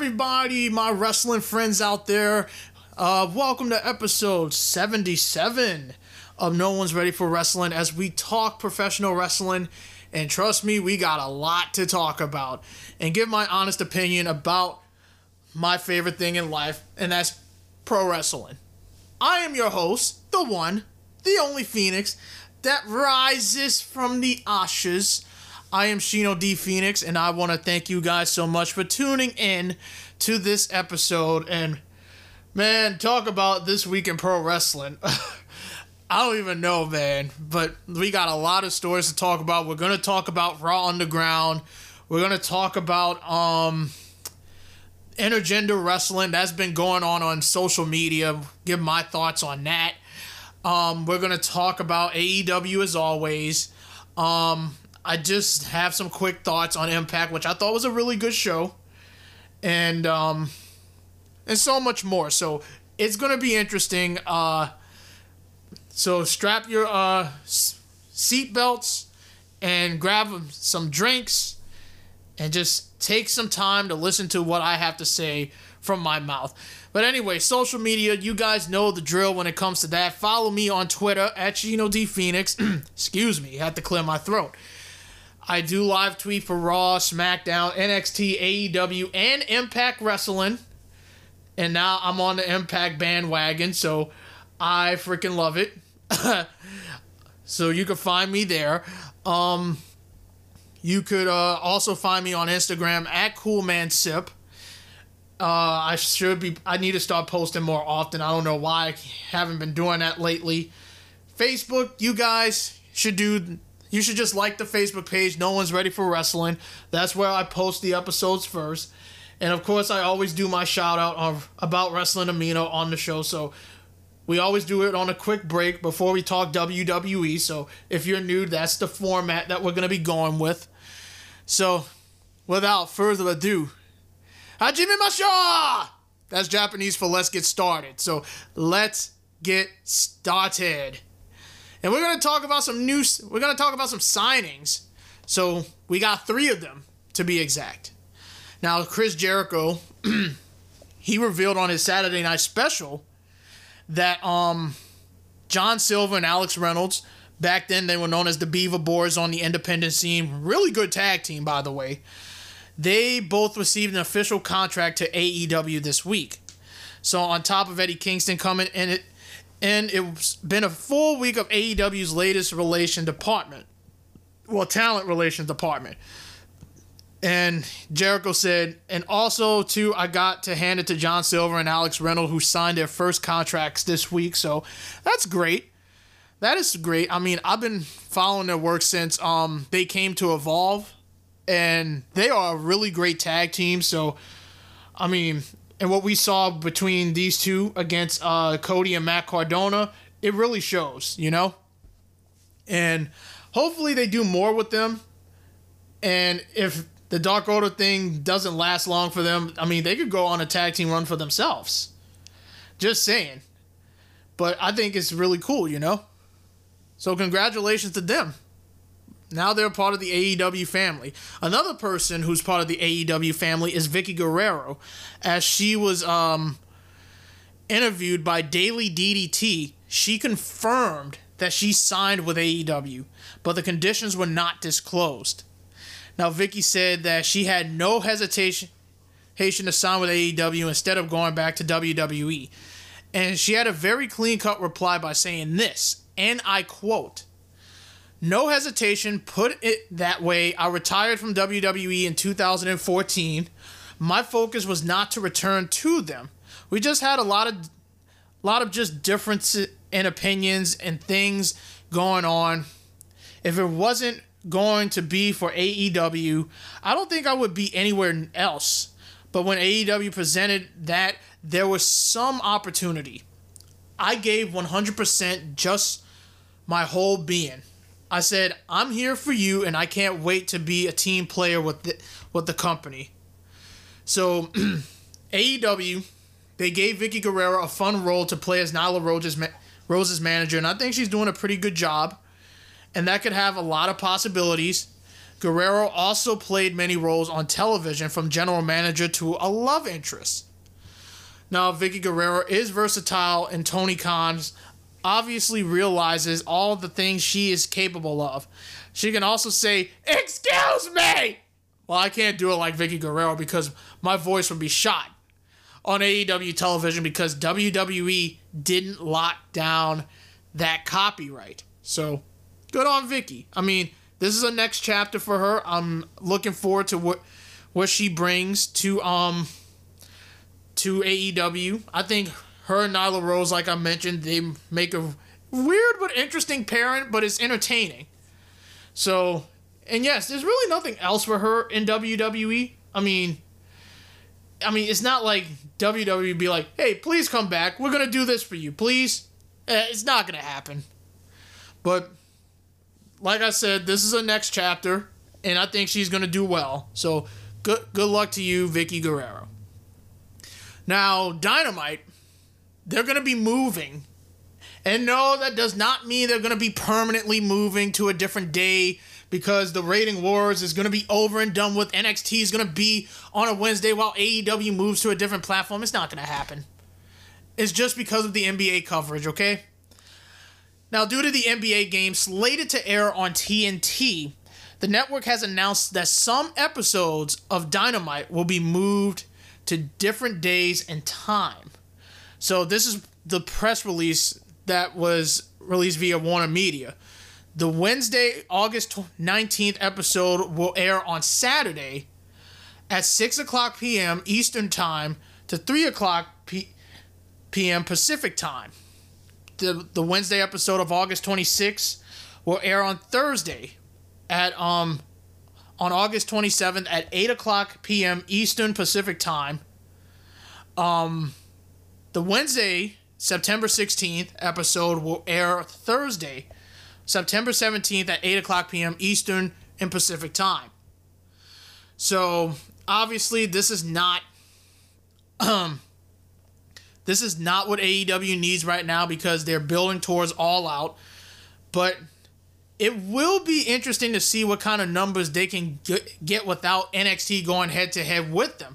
Everybody? My wrestling friends out there. Uh, welcome to episode 77 of No One's Ready for Wrestling as we talk professional wrestling. And trust me, we got a lot to talk about and give my honest opinion about my favorite thing in life, and that's pro wrestling. I am your host, the one, the only Phoenix that rises from the ashes I am Shino D Phoenix, and I want to thank you guys so much for tuning in to this episode. And man, talk about this week in pro wrestling. I don't even know, man, but we got a lot of stories to talk about. We're gonna talk about Raw Underground. We're gonna talk about um intergender wrestling that's been going on on social media. Give my thoughts on that. Um, we're gonna talk about AEW as always. Um, I just have some quick thoughts on Impact, which I thought was a really good show, and um, and so much more. So it's gonna be interesting. Uh, so strap your uh seat belts and grab some drinks, and just take some time to listen to what I have to say from my mouth. But anyway, social media, you guys know the drill when it comes to that. Follow me on Twitter at Chino D Phoenix. Excuse me, had to clear my throat. I do live tweet for Raw, SmackDown, NXT, AEW, and Impact Wrestling. And now I'm on the Impact bandwagon, so I freaking love it. so you can find me there. Um, you could uh, also find me on Instagram at CoolManSip. Uh, I should be. I need to start posting more often. I don't know why I haven't been doing that lately. Facebook, you guys should do you should just like the Facebook page. No one's ready for wrestling. That's where I post the episodes first. And of course, I always do my shout out of about wrestling amino on the show. So we always do it on a quick break before we talk WWE. So if you're new, that's the format that we're gonna be going with. So without further ado, Hajime Masha! That's Japanese for let's get started. So let's get started. And we're going to talk about some new we're to talk about some signings. So, we got 3 of them to be exact. Now, Chris Jericho he revealed on his Saturday night special that um John Silver and Alex Reynolds back then they were known as the Beaver Boys on the independent scene, really good tag team by the way. They both received an official contract to AEW this week. So on top of Eddie Kingston coming in it and it's been a full week of AEW's latest relation department, well, talent relations department. And Jericho said, and also too, I got to hand it to John Silver and Alex Reynolds, who signed their first contracts this week. So that's great. That is great. I mean, I've been following their work since um they came to Evolve, and they are a really great tag team. So, I mean, and what we saw between these two against uh, Cody and Matt Cardona, it really shows, you know? And hopefully they do more with them. And if the Dark Order thing doesn't last long for them, I mean, they could go on a tag team run for themselves. Just saying. But I think it's really cool, you know? So congratulations to them. Now they're part of the AEW family. Another person who's part of the AEW family is Vickie Guerrero, as she was um, interviewed by Daily DDT. She confirmed that she signed with AEW, but the conditions were not disclosed. Now Vicky said that she had no hesitation to sign with AEW instead of going back to WWE. And she had a very clean cut reply by saying this, and I quote, no hesitation, put it that way. I retired from WWE in 2014. My focus was not to return to them. We just had a lot of lot of just differences in opinions and things going on. If it wasn't going to be for AEW, I don't think I would be anywhere else. But when AEW presented that, there was some opportunity. I gave 100% just my whole being. I said, I'm here for you and I can't wait to be a team player with the, with the company. So, AEW, they gave Vickie Guerrero a fun role to play as Nyla Rose's, Rose's manager, and I think she's doing a pretty good job. And that could have a lot of possibilities. Guerrero also played many roles on television, from general manager to a love interest. Now, Vickie Guerrero is versatile, and Tony Khan obviously realizes all the things she is capable of. She can also say, Excuse me! Well, I can't do it like Vickie Guerrero because my voice would be shot on AEW television because WWE didn't lock down that copyright. So, good on Vickie. I mean, this is a next chapter for her. I'm looking forward to what what she brings to um to AEW. I think her and Nyla Rose, like I mentioned, they make a weird but interesting pairing, but it's entertaining. So, and yes, there's really nothing else for her in WWE. I mean, I mean, it's not like WWE be like, "Hey, please come back. We're gonna do this for you, please." Eh, it's not gonna happen. But like I said, this is a next chapter, and I think she's gonna do well. So good good luck to you, Vickie Guerrero. Now, Dynamite, they're gonna be moving. And no, that does not mean they're gonna be permanently moving to a different day because the rating wars is gonna be over and done with. NXT is gonna be on a Wednesday while AEW moves to a different platform. It's not gonna happen. It's just because of the NBA coverage, okay? Now, due to the NBA game slated to air on TNT, the network has announced that some episodes of Dynamite will be moved to different days and time. So, this is the press release that was released via Warner Media. The Wednesday, August 19th episode will air on Saturday at 6 o'clock p.m. Eastern Time to 3 o'clock p- p.m. Pacific Time the the Wednesday episode of August 26th will air on Thursday at um on August 27th at 8 o'clock p.m. Eastern Pacific Time. Um, the Wednesday, September 16th episode will air Thursday, September 17th at 8 o'clock p.m. Eastern and Pacific Time. So, obviously, this is not um, this is not what AEW needs right now because they're building towards All Out. But it will be interesting to see what kind of numbers they can get without NXT going head to head with them.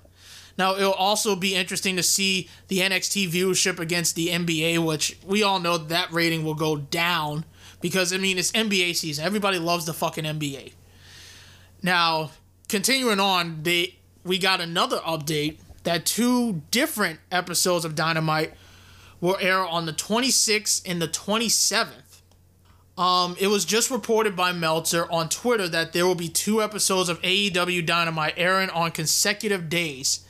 Now, it'll also be interesting to see the NXT viewership against the NBA, which we all know that rating will go down because, I mean, it's NBA season. Everybody loves the fucking NBA. Now, continuing on, they we got another update that two different episodes of Dynamite will air on the 26th and the 27th. Um, it was just reported by Meltzer on Twitter that there will be two episodes of AEW Dynamite airing on consecutive days.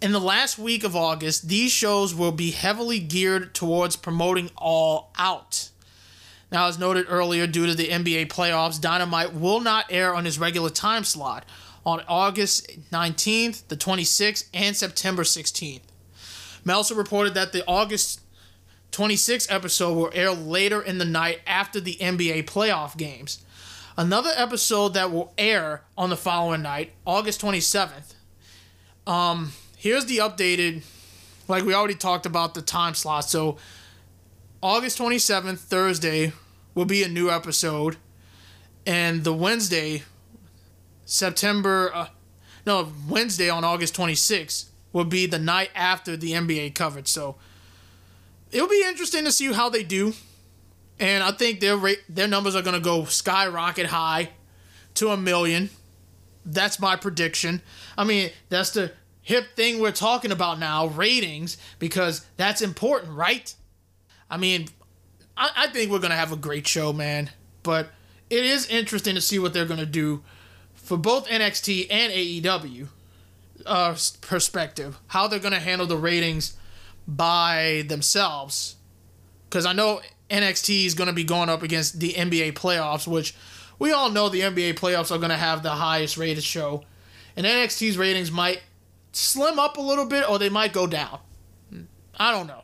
In the last week of August, these shows will be heavily geared towards promoting All Out. Now, as noted earlier, due to the NBA playoffs, Dynamite will not air on his regular time slot on August 19th, the 26th, and September 16th. Meltzer reported that the August 26th episode will air later in the night after the NBA playoff games. Another episode that will air on the following night, August 27th. Um, here's the updated, like we already talked about the time slot. So, August 27th, Thursday, will be a new episode. And the Wednesday September, uh, no, Wednesday on August 26th will be the night after the NBA coverage. So it'll be interesting to see how they do. And I think their rate, their numbers are going to go skyrocket high to a million. That's my prediction. I mean, that's the hip thing we're talking about now ratings because that's important, right? I mean, I, I think we're going to have a great show, man. But it is interesting to see what they're going to do for both NXT and AEW uh, perspective, how they're going to handle the ratings by themselves. Because I know NXT is going to be going up against the NBA playoffs, which we all know the NBA playoffs are going to have the highest rated show. And NXT's ratings might slim up a little bit or they might go down. I don't know.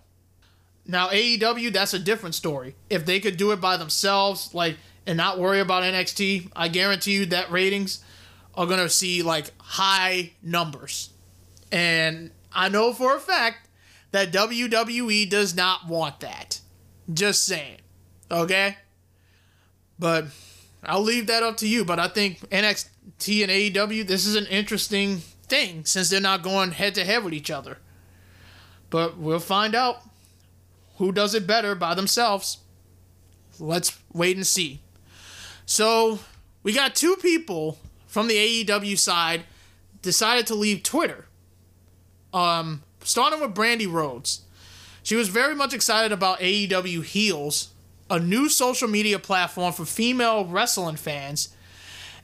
Now, AEW, that's a different story. If they could do it by themselves, like, and not worry about NXT, I guarantee you that ratings are to see like high numbers. And I know for a fact that WWE does not want that. Just saying. Okay? But I'll leave that up to you. But I think NXT and AEW, this is an interesting thing since they're not going head to head with each other. But we'll find out who does it better by themselves. Let's wait and see. So we got two people from the AEW side decided to leave Twitter. Um, starting with Brandi Rhodes. She was very much excited about AEW Heels, a new social media platform for female wrestling fans.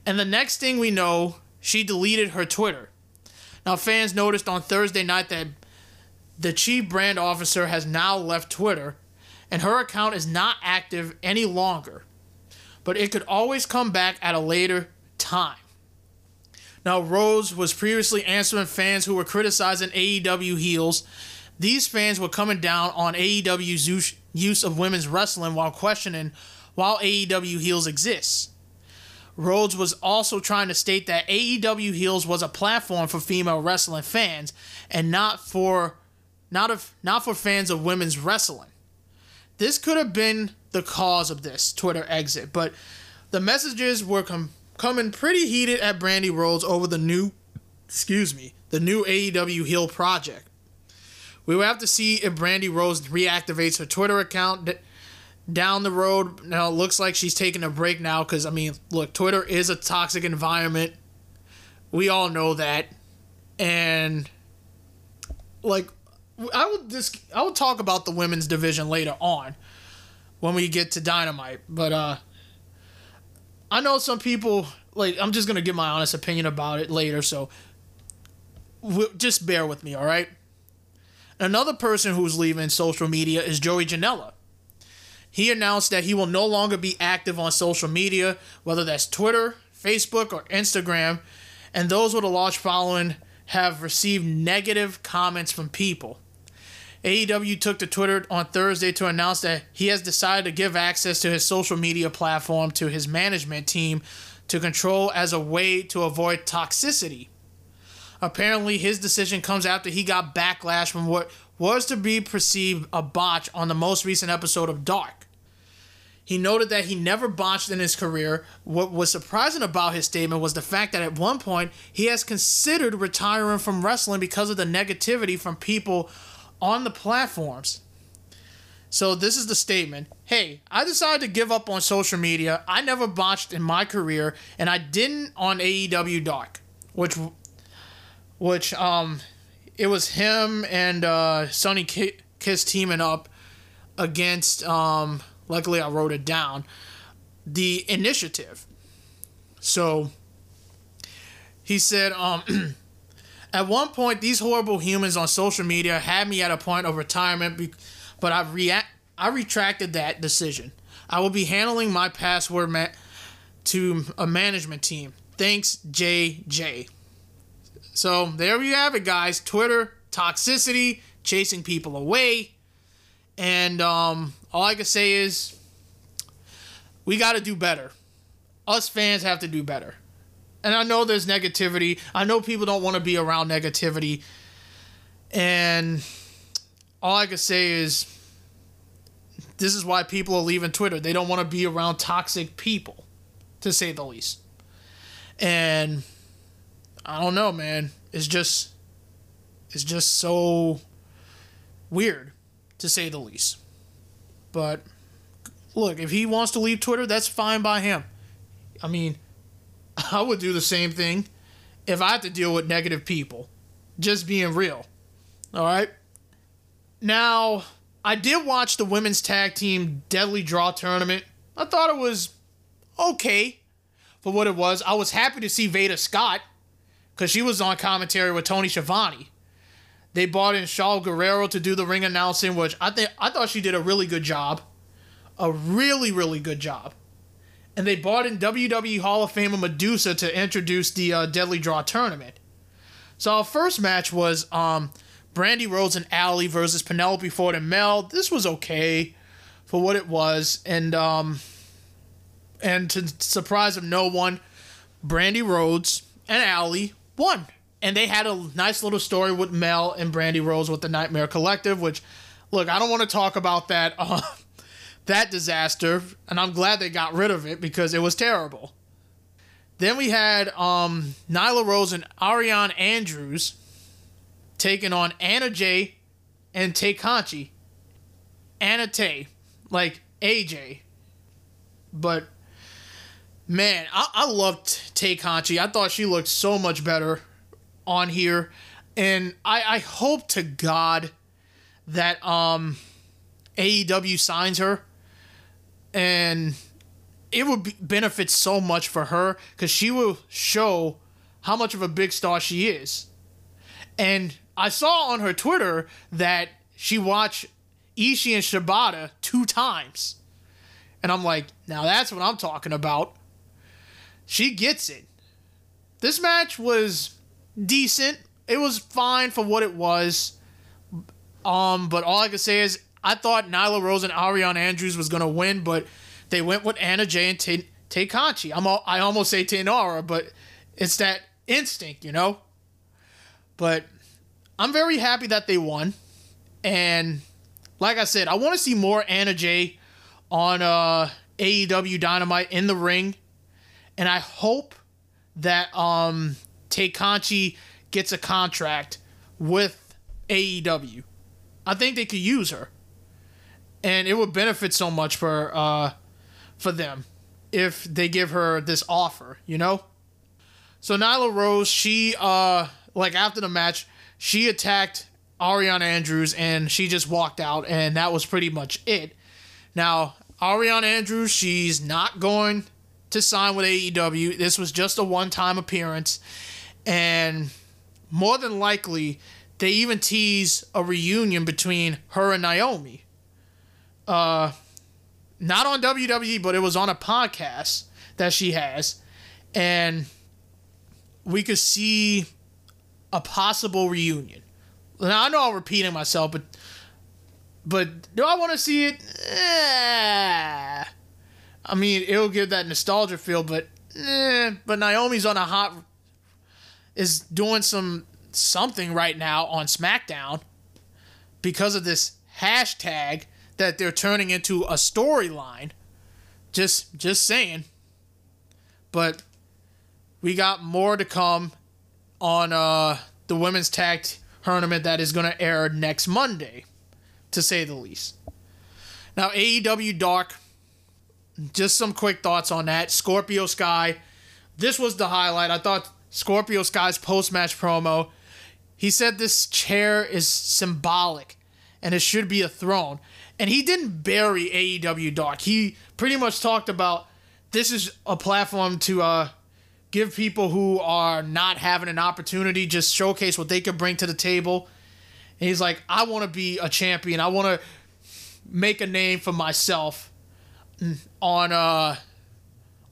And the next thing we know, she deleted her Twitter. Now, fans noticed on Thursday night that the chief brand officer has now left Twitter, and her account is not active any longer. But it could always come back at a later time. Now, Rhodes was previously answering fans who were criticizing AEW heels. These fans were coming down on AEW's use of women's wrestling while questioning while AEW heels exists. Rhodes was also trying to state that AEW heels was a platform for female wrestling fans and not for not of not for fans of women's wrestling. This could have been the cause of this Twitter exit, but the messages were com- coming pretty heated at Brandi Rhodes over the new, excuse me, the new AEW heel project. We will have to see if Brandi Rhodes reactivates her Twitter account down the road. Now it looks like she's taking a break now because I mean, look, Twitter is a toxic environment. We all know that, and like I will just I will talk about the women's division later on when we get to Dynamite, but uh I know some people like I'm just gonna give my honest opinion about it later, so w- just bear with me, all right? Another person who's leaving social media is Joey Janela. He announced that he will no longer be active on social media, whether that's Twitter, Facebook, or Instagram, and those with a large following have received negative comments from people. AEW took to Twitter on Thursday to announce that he has decided to give access to his social media platform to his management team to control as a way to avoid toxicity. Apparently, his decision comes after he got backlash from what was to be perceived a botch on the most recent episode of Dark. He noted that he never botched in his career. What was surprising about his statement was the fact that at one point he has considered retiring from wrestling because of the negativity from people on the platforms. So this is the statement. Hey, I decided to give up on social media. I never botched in my career, and I didn't on AEW Dark, which, which um, it was him and uh, Sonny Kiss teaming up against. Um, luckily, I wrote it down. The initiative. So he said, um. At one point, these horrible humans on social media had me at a point of retirement, but I react. I retracted that decision. I will be handling my password ma- to a management team. Thanks, JJ. So there you have it, guys. Twitter toxicity, chasing people away, and um, all I can say is we got to do better. Us fans have to do better and I know there's negativity. I know people don't want to be around negativity. And all I can say is this is why people are leaving Twitter. They don't want to be around toxic people, to say the least. And I don't know, man. It's just it's just so weird to say the least. But look, if he wants to leave Twitter, that's fine by him. I mean, I would do the same thing if I had to deal with negative people. Just being real. All right. Now, I did watch the women's tag team Deadly Draw tournament. I thought it was okay for what it was. I was happy to see Veda Scott because she was on commentary with Tony Schiavone. They brought in Shaul Guerrero to do the ring announcing, which I think I thought she did a really good job. A really, really good job and they brought in WWE Hall of Famer Medusa to introduce the uh, Deadly Draw tournament. So our first match was um, Brandi Rhodes and Allie versus Penelope Ford and Mel. This was okay for what it was, and um, and to surprise of no one, Brandi Rhodes and Allie won, and they had a nice little story with Mel and Brandi Rhodes with the Nightmare Collective. Which, look, I don't want to talk about that. Uh, that disaster, and I'm glad they got rid of it because it was terrible. Then we had um, Nyla Rose and Ariane Andrews taking on Anna Jay and Tay Conti. Anna Tay, like AJ. But man, I, I loved Tay. I thought she looked so much better on here. And I, I hope to God that um AEW signs her and it would be, benefit so much for her because she will show how much of a big star she is. And I saw on her Twitter that she watched Ishii and Shibata two times. And I'm like, now that's what I'm talking about. She gets it. This match was decent. It was fine for what it was. Um, but all I can say is I thought Nyla Rose and Ariane Andrews was gonna win, but they went with Anna Jay and Tay, Tay I'm all, I almost say Taynara, but it's that instinct, you know. But I'm very happy that they won, and like I said, I want to see more Anna Jay on uh, AEW Dynamite in the ring, and I hope that um, Conti gets a contract with AEW. I think they could use her, and it would benefit so much for uh, for them if they give her this offer. You know. So Nyla Rose, she uh like after the match, she attacked Ariana Andrews and she just walked out, and that was pretty much it. Now, Ariana Andrews, she's not going to sign with AEW. This was just a one time appearance, and more than likely, they even tease a reunion between her and Naomi. Uh, not on WWE, but it was on a podcast that she has, and we could see a possible reunion. Now I know I'm repeating myself, but but do I want to see it? Eh. I mean, it'll give that nostalgia feel, but eh. but Naomi's on a hot is doing some something right now on SmackDown because of this hashtag that they're turning into a storyline. Just just saying. But we got more to come on uh, the women's tag tournament that is going to air next Monday, to say the least. Now, AEW Dark, just some quick thoughts on that. Scorpio Sky, this was the highlight. I thought Scorpio Sky's post match promo, he said this chair is symbolic and it should be a throne. And he didn't bury AEW Dark. He pretty much talked about this is a platform to uh, give people who are not having an opportunity just showcase what they could bring to the table. And he's like, I want to be a champion. I want to make a name for myself on uh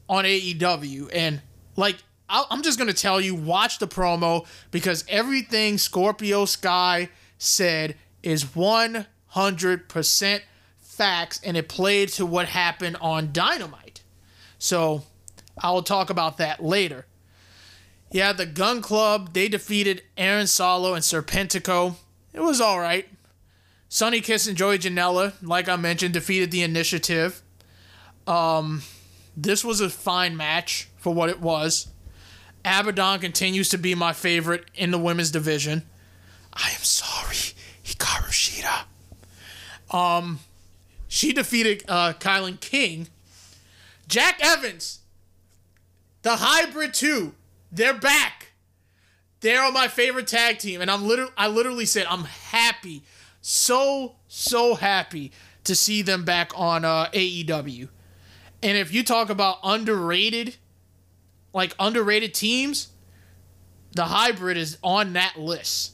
on AEW and like I'm just gonna tell you, watch the promo because everything Scorpio Sky said is 100% facts and it played to what happened on Dynamite. So I will talk about that later. Yeah, the Gunn Club, they defeated Aaron Solo and Serpentico. It was alright. Sonny Kiss and Joey Janela, like I mentioned, defeated the initiative. Um, this was a fine match for what it was. Abadon continues to be my favorite in the women's division. I am sorry, Hikaru Shida. Um, she defeated uh, Kilynn King. Jack Evans the Hybrid 2, they're back. They're on my favorite tag team. And I'm literally I literally said I'm happy. So, so happy to see them back on uh, AEW. And if you talk about underrated, like underrated teams, the hybrid is on that list.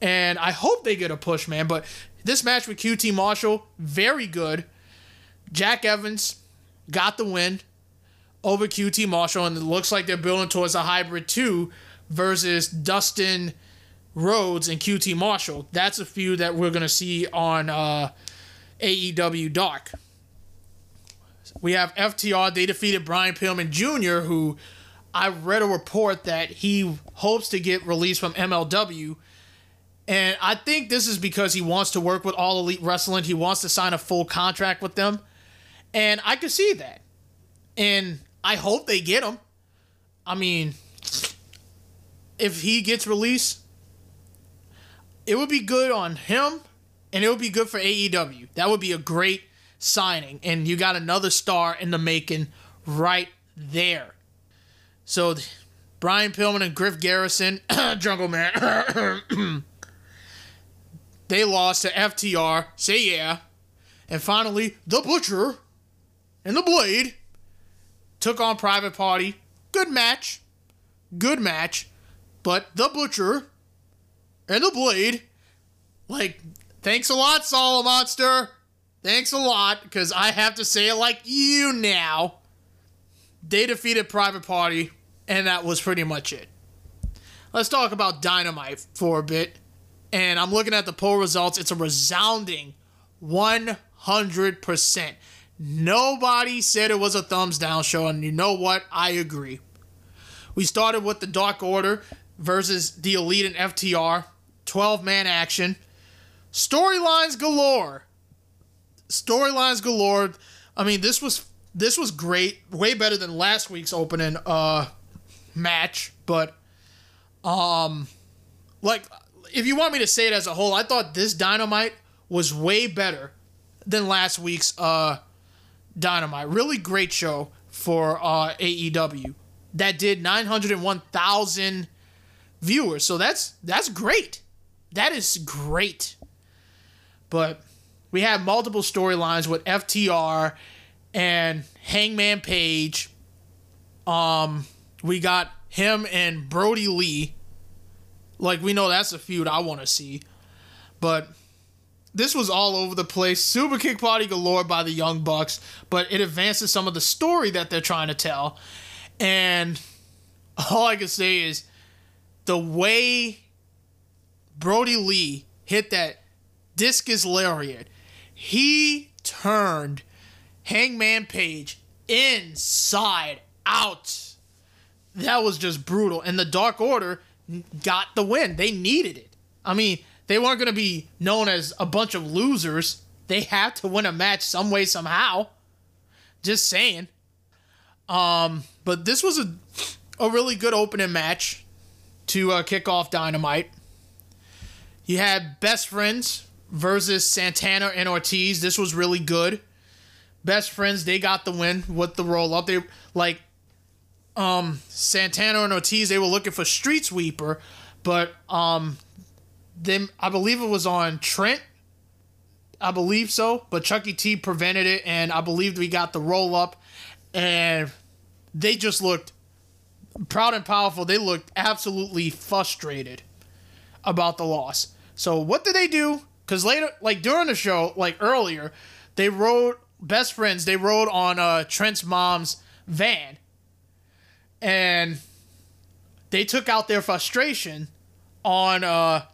And I hope they get a push, man. But this match with QT Marshall, very good. Jack Evans got the win over QT Marshall, and it looks like they're building towards a hybrid two versus Dustin Rhodes and QT Marshall. That's a feud that we're gonna see on uh, AEW Dark. We have FTR. They defeated Brian Pillman Jr., who I read a report that he hopes to get released from MLW, And I think this is because he wants to work with All Elite Wrestling. He wants to sign a full contract with them. And I could see that. And I hope they get him. I mean, if he gets released, it would be good on him and it would be good for AEW. That would be a great signing. And you got another star in the making right there. So, Brian Pillman and Griff Garrison, Jungle Man, they lost to FTR. Say yeah. And finally, The Butcher and The Blade took on Private Party. Good match. Good match. But The Butcher and The Blade, like, thanks a lot, Solo Monster. Thanks a lot, because I have to say it like you now. They defeated Private Party, and that was pretty much it. Let's talk about Dynamite for a bit. And I'm looking at the poll results. It's a resounding 100%. Nobody said it was a thumbs down show, and you know what? I agree. We started with the Dark Order versus the Elite and FTR, 12 man action. Storylines galore. Storylines galore. I mean, this was this was great, way better than last week's opening uh match, but um like if you want me to say it as a whole, I thought this Dynamite was way better than last week's uh Dynamite. Really great show for uh AEW that did 901,000 viewers. So that's that's great. That is great. But we have multiple storylines with FTR and Hangman Page. Um, we got him and Brodie Lee. Like we know that's a feud I want to see, but this was all over the place. Super kick party galore by the Young Bucks, but it advances some of the story that they're trying to tell. And all I can say is the way Brodie Lee hit that discus lariat, he turned Hangman Page inside out. That was just brutal. And the Dark Order got the win. They needed it. I mean, they weren't going to be known as a bunch of losers. They had to win a match some way, somehow. Just saying. Um, but this was a, a really good opening match to uh, kick off Dynamite. You had Best Friends versus Santana and Ortiz. This was really good. Best Friends, they got the win with the roll up. They like um Santana and Ortiz, they were looking for Street Sweeper, but um them I believe it was on Trent. I believe so, but Chucky T prevented it and I believe we got the roll up and they just looked proud and powerful. They looked absolutely frustrated about the loss. So what did they do? Because later, like during the show, like earlier, they rode best friends. They rode on uh, Trent's mom's van, and they took out their frustration on uh,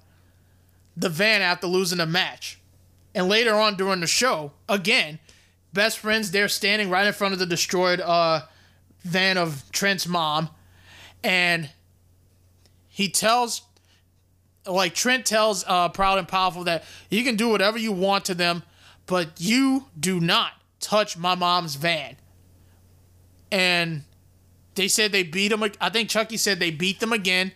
the van after losing the match. And later on during the show, again, best friends they're standing right in front of the destroyed uh, van of Trent's mom, and he tells like Trent tells uh, Proud and Powerful that you can do whatever you want to them, but you do not touch my mom's van. And they said they beat him. I think Chucky said they beat them again.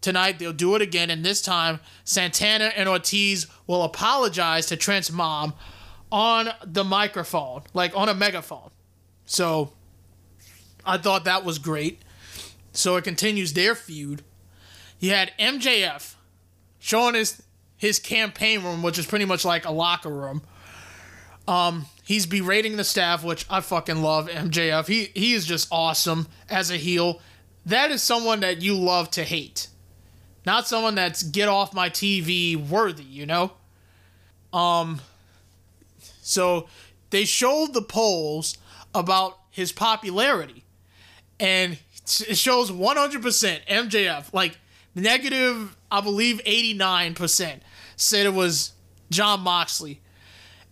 Tonight they'll do it again, and this time Santana and Ortiz will apologize to Trent's mom on the microphone, like on a megaphone. So I thought that was great. So it continues their feud. You had MJF showing his his campaign room, which is pretty much like a locker room. Um, he's berating the staff, which I fucking love. MJF, he he is just awesome as a heel. That is someone that you love to hate, not someone that's get off my TV worthy. You know. Um. So they showed the polls about his popularity, and it shows 100% MJF like negative I believe 89% said it was Jon Moxley.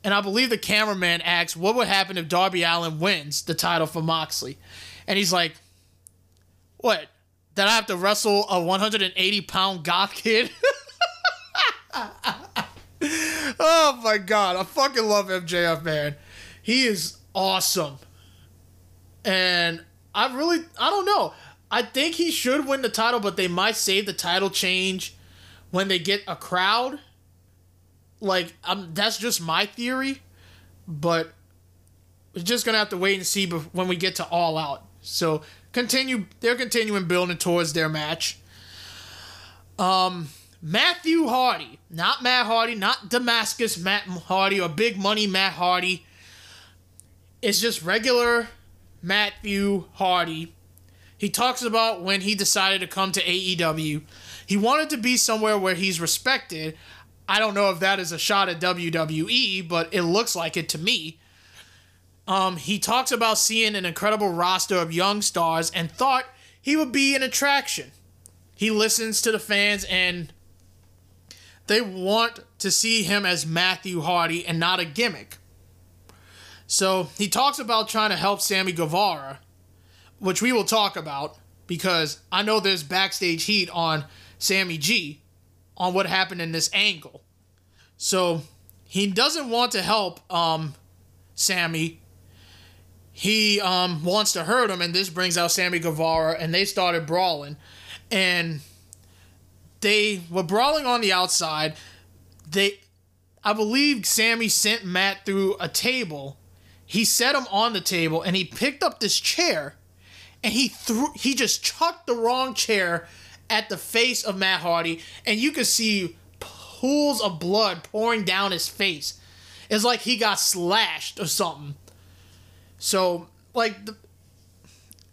And I believe the cameraman asks, what would happen if Darby Allin wins the title for Moxley? And he's like, what? That I have to wrestle a 180 pound goth kid? oh my god, I fucking love MJF, man. He is awesome. And I really, I don't know. I think he should win the title, but they might save the title change when they get a crowd. Like, um, that's just my theory, but we're just gonna have to wait and see when we get to All Out. So continue, they're continuing building towards their match. Um, Matthew Hardy, not Matt Hardy, not Damascus Matt Hardy or Big Money Matt Hardy. It's just regular Matthew Hardy. He talks about when he decided to come to AEW. He wanted to be somewhere where he's respected. I don't know if that is a shot at WWE, but it looks like it to me. Um, he talks about seeing an incredible roster of young stars and thought he would be an attraction. He listens to the fans and they want to see him as Matthew Hardy and not a gimmick. So he talks about trying to help Sammy Guevara, which we will talk about because I know there's backstage heat on Sammy G on what happened in this angle. So he doesn't want to help um, Sammy. He um, wants to hurt him, and this brings out Sammy Guevara, and they started brawling. And they were brawling on the outside. They, I believe, Sammy sent Matt through a table. He set him on the table, and he picked up this chair, and he threw. He just chucked the wrong chair at the face of Matt Hardy, and you could see pools of blood pouring down his face. It's like he got slashed or something. So, like, the,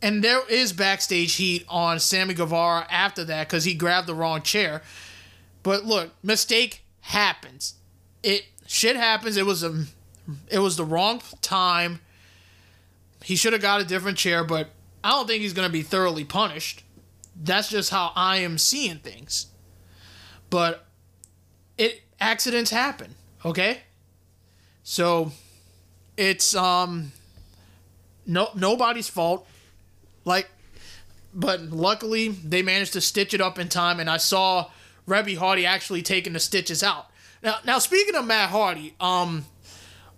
and there is backstage heat on Sammy Guevara after that because he grabbed the wrong chair. But look, mistake happens. It shit happens. It was a, it was the wrong time. He should have got a different chair, but I don't think he's gonna be thoroughly punished. That's just how I am seeing things. But it accidents happen, okay? So it's um no nobody's fault. Like, but luckily they managed to stitch it up in time, and I saw Reby Hardy actually taking the stitches out. Now, now speaking of Matt Hardy, um,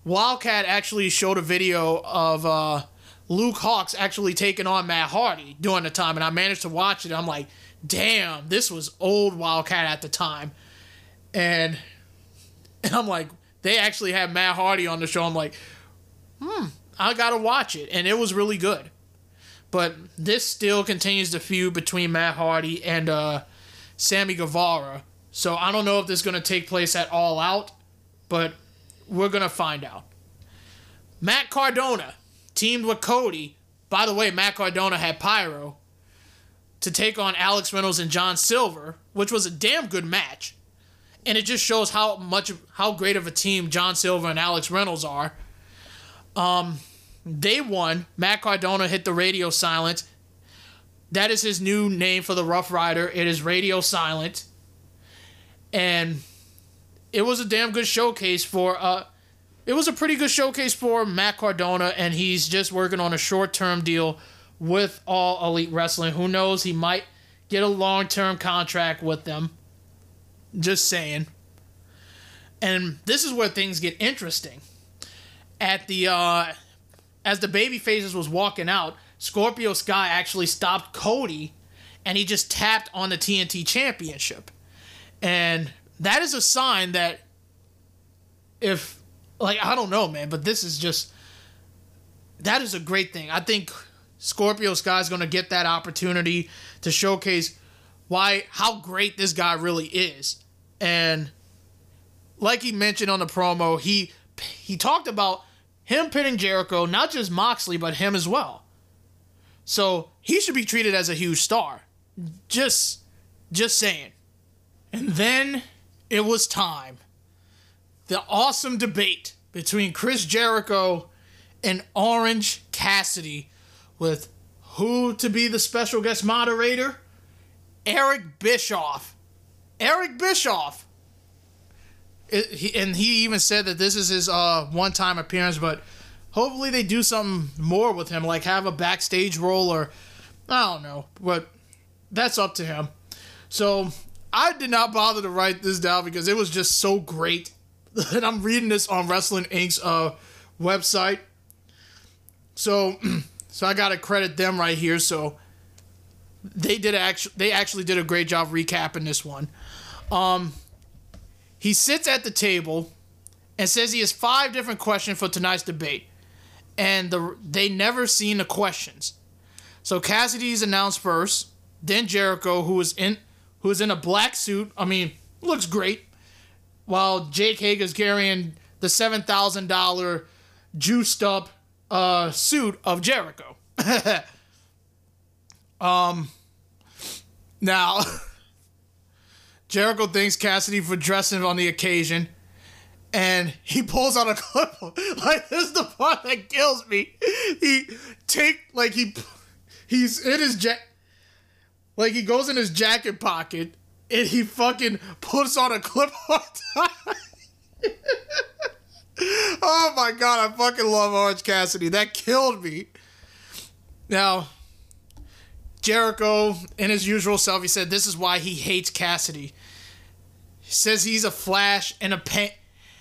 Wildcat actually showed a video of uh, Luke Hawx actually taking on Matt Hardy during the time, and I managed to watch it. I'm like, damn, this was old Wildcat at the time, and and I'm like, they actually had Matt Hardy on the show. I'm like, hmm, I gotta watch it, and it was really good. But this still continues the feud between Matt Hardy and uh, Sammy Guevara. So I don't know if this is to take place at All Out, but we're to find out. Matt Cardona teamed with Cody. By the way, Matt Cardona had Pyro to take on Alex Reynolds and John Silver, which was a damn good match. And it just shows how much how great of a team John Silver and Alex Reynolds are. Um, they won. Matt Cardona hit the radio silent. That is his new name for the Rough Rider. It is Radio Silent. And it was a damn good showcase for uh it was a pretty good showcase for Matt Cardona and he's just working on a short-term deal with All Elite Wrestling. Who knows, he might get a long-term contract with them. Just saying. And this is where things get interesting. At the uh as the baby faces was walking out, Scorpio Sky actually stopped Cody and he just tapped on the TNT championship. And that is a sign that if like I don't know, man, but this is just that is a great thing. I think Scorpio Sky is going to get that opportunity to showcase why how great this guy really is. And like he mentioned on the promo, he he talked about him pitting Jericho, not just Moxley, but him as well. So he should be treated as a huge star. Just, just saying. And then it was time. The awesome debate between Chris Jericho and Orange Cassidy with who to be the special guest moderator? Eric Bischoff. Eric Bischoff it, he, and he even said that this is his uh, one time appearance, but hopefully they do something more with him, like have a backstage role or I don't know, but that's up to him. So I did not bother to write this down because it was just so great. and I'm reading this on Wrestling Inc.'s uh, website. So, so I gotta credit them right here. So they did actually they actually did a great job recapping this one. Um, he sits at the table and says he has five different questions for tonight's debate, and the they never seen the questions. So Cassidy's announced first, then Jericho, who is in who is in a black suit. I mean, looks great. While Jake Hager's carrying the seven thousand dollar juiced up uh, suit of Jericho. um, now Jericho thanks Cassidy for dressing on the occasion, and he pulls out a clip. Like this is the part that kills me. He take like he he's in his jacket like he goes in his jacket pocket and he fucking puts on a clip on oh my god, I fucking love Orange Cassidy. That killed me. Now, Jericho, in his usual self, he said this is why he hates Cassidy. He says he's a flash and a pan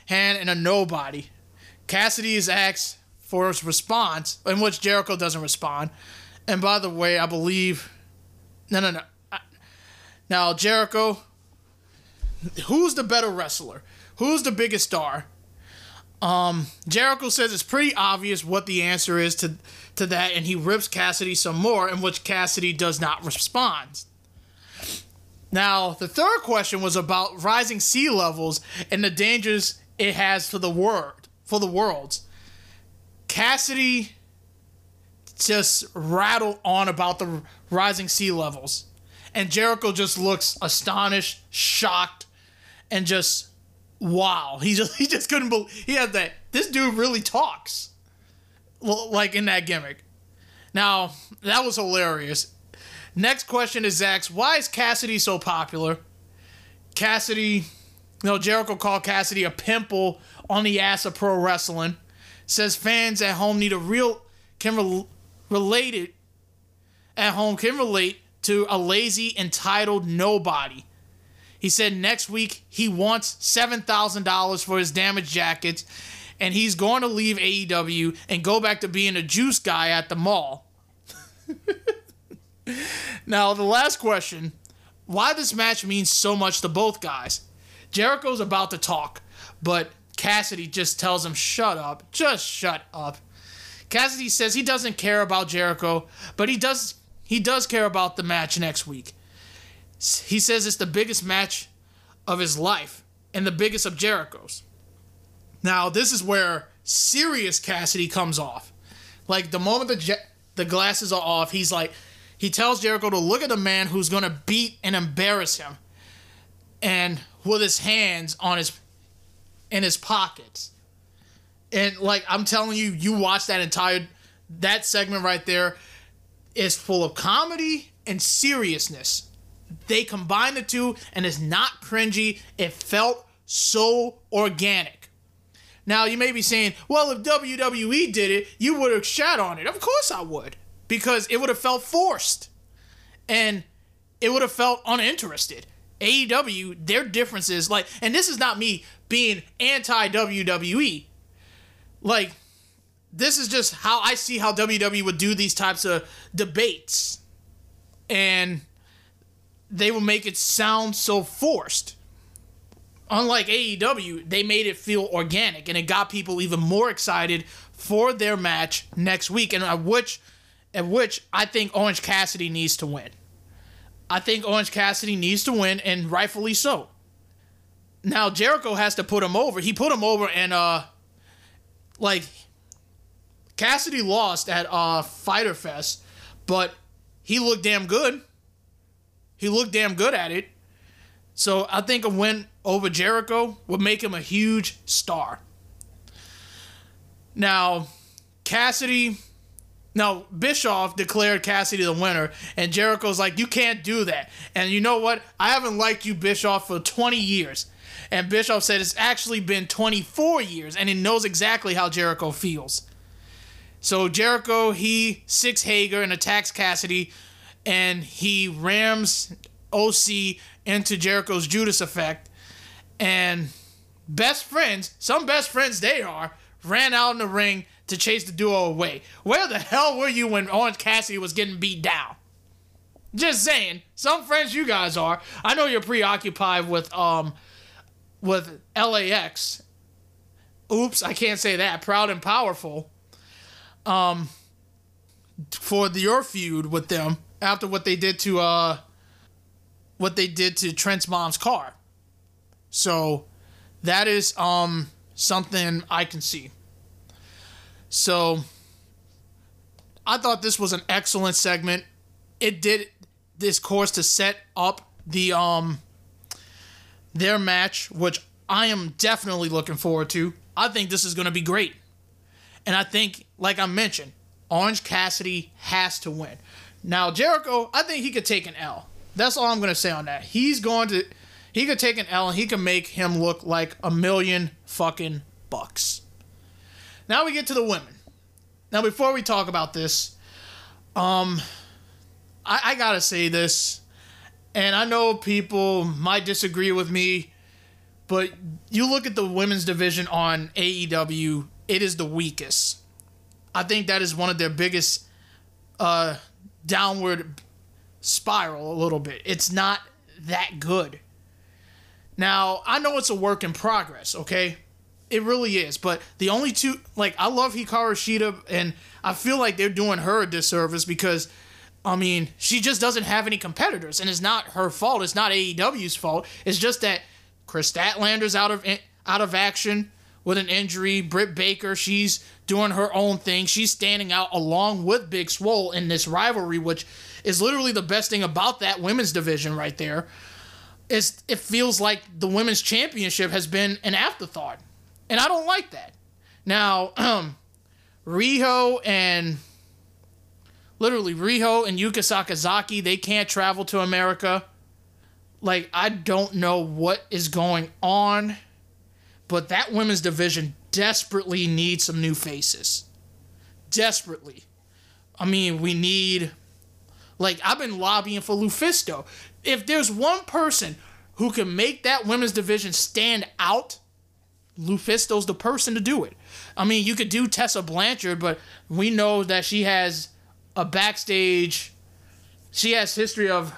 and a nobody. Cassidy is asked for his response, in which Jericho doesn't respond. And by the way, I believe no, no, no. Now, Jericho, who's the better wrestler? Who's the biggest star? Um, Jericho says it's pretty obvious what the answer is to to that, and he rips Cassidy some more, in which Cassidy does not respond. Now, the third question was about rising sea levels and the dangers it has for the world, for the worlds. Cassidy just rattle on about the rising sea levels. And Jericho just looks astonished, shocked, and just wow. He just he just couldn't believe he had that. This dude really talks, like in that gimmick. Now that was hilarious. Next question is Zach's. Why is Cassidy so popular? Cassidy, you know, Jericho called Cassidy a pimple on the ass of pro wrestling. Says fans at home need a real can re- relate it at home can relate to a lazy, entitled nobody. He said next week he wants $7,000 for his damaged jackets and he's going to leave AEW and go back to being a juice guy at the mall. now, the last question why this match means so much to both guys. Jericho's about to talk, but Cassidy just tells him, shut up, just shut up. Cassidy says he doesn't care about Jericho, but he does he does care about the match next week. He says it's the biggest match of his life and the biggest of Jericho's. Now, this is where serious Cassidy comes off. Like the moment the je- the glasses are off, he's like he tells Jericho to look at the man who's going to beat and embarrass him and with his hands on his in his pockets and like I'm telling you, you watch that entire that segment right there is full of comedy and seriousness. They combine the two and it's not cringy. It felt so organic. Now you may be saying, well, if WWE did it, you would have shat on it. Of course I would. Because it would have felt forced. And it would have felt uninterested. AEW, their differences, like, and this is not me being anti WWE like this is just how I see how WWE would do these types of debates. And they will make it sound so forced. Unlike AEW, they made it feel organic and it got people even more excited for their match next week and at which at which I think Orange Cassidy needs to win. I think Orange Cassidy needs to win and rightfully so. Now Jericho has to put him over. He put him over and uh like Cassidy lost at uh Fyter Fest, but he looked damn good. He looked damn good at it. So I think a win over Jericho would make him a huge star. Now, Cassidy, now Bischoff declared Cassidy the winner, and Jericho's like, you can't do that. And you know what? I haven't liked you, Bischoff, for 20 years. And Bischoff said it's actually been 24 years and he knows exactly how Jericho feels. So Jericho, he sics Hager and attacks Cassidy and he rams OC into Jericho's Judas effect. And best friends, some best friends they are, ran out in the ring to chase the duo away. Where the hell were you when Orange Cassidy was getting beat down? Just saying. Some friends you guys are. I know you're preoccupied with um with LAX. Oops, I can't say that. Proud and powerful. Um for the, your feud with them after what they did to uh what they did to Trent's mom's car. So that is um something I can see. So I thought this was an excellent segment. It did this course to set up the um their match, which I am definitely looking forward to. I think this is going to be great. And I think, like I mentioned, Orange Cassidy has to win. Now, Jericho, I think he could take an L. That's all I'm going to say on that. He's going to, he could take an L and he could make him look like a million fucking bucks. Now we get to the women. Now, before we talk about this, um, I, I gotta say this, and I know people might disagree with me, but you look at the women's division on AEW, it is the weakest. I think that is one of their biggest uh, downward spiral a little bit. It's not that good. Now, I know it's a work in progress, okay? It really is. But the only two, like, I love Hikaru Shida, and I feel like they're doing her a disservice because, I mean, she just doesn't have any competitors, and it's not her fault. It's not AEW's fault. It's just that Kris Statlander's out of out of action with an injury. Britt Baker, she's doing her own thing. She's standing out along with Big Swole in this rivalry, which is literally the best thing about that women's division right there. Is it feels like the women's championship has been an afterthought. And I don't like that. Now, um, Riho and literally Riho and Yuka Sakazaki, they can't travel to America. Like, I don't know what is going on, but that women's division desperately needs some new faces. Desperately. I mean, we need. Like, I've been lobbying for Lufisto. If there's one person who can make that women's division stand out Lufisto's the person to do it. I mean, you could do Tessa Blanchard, but we know that she has a backstage. She has history of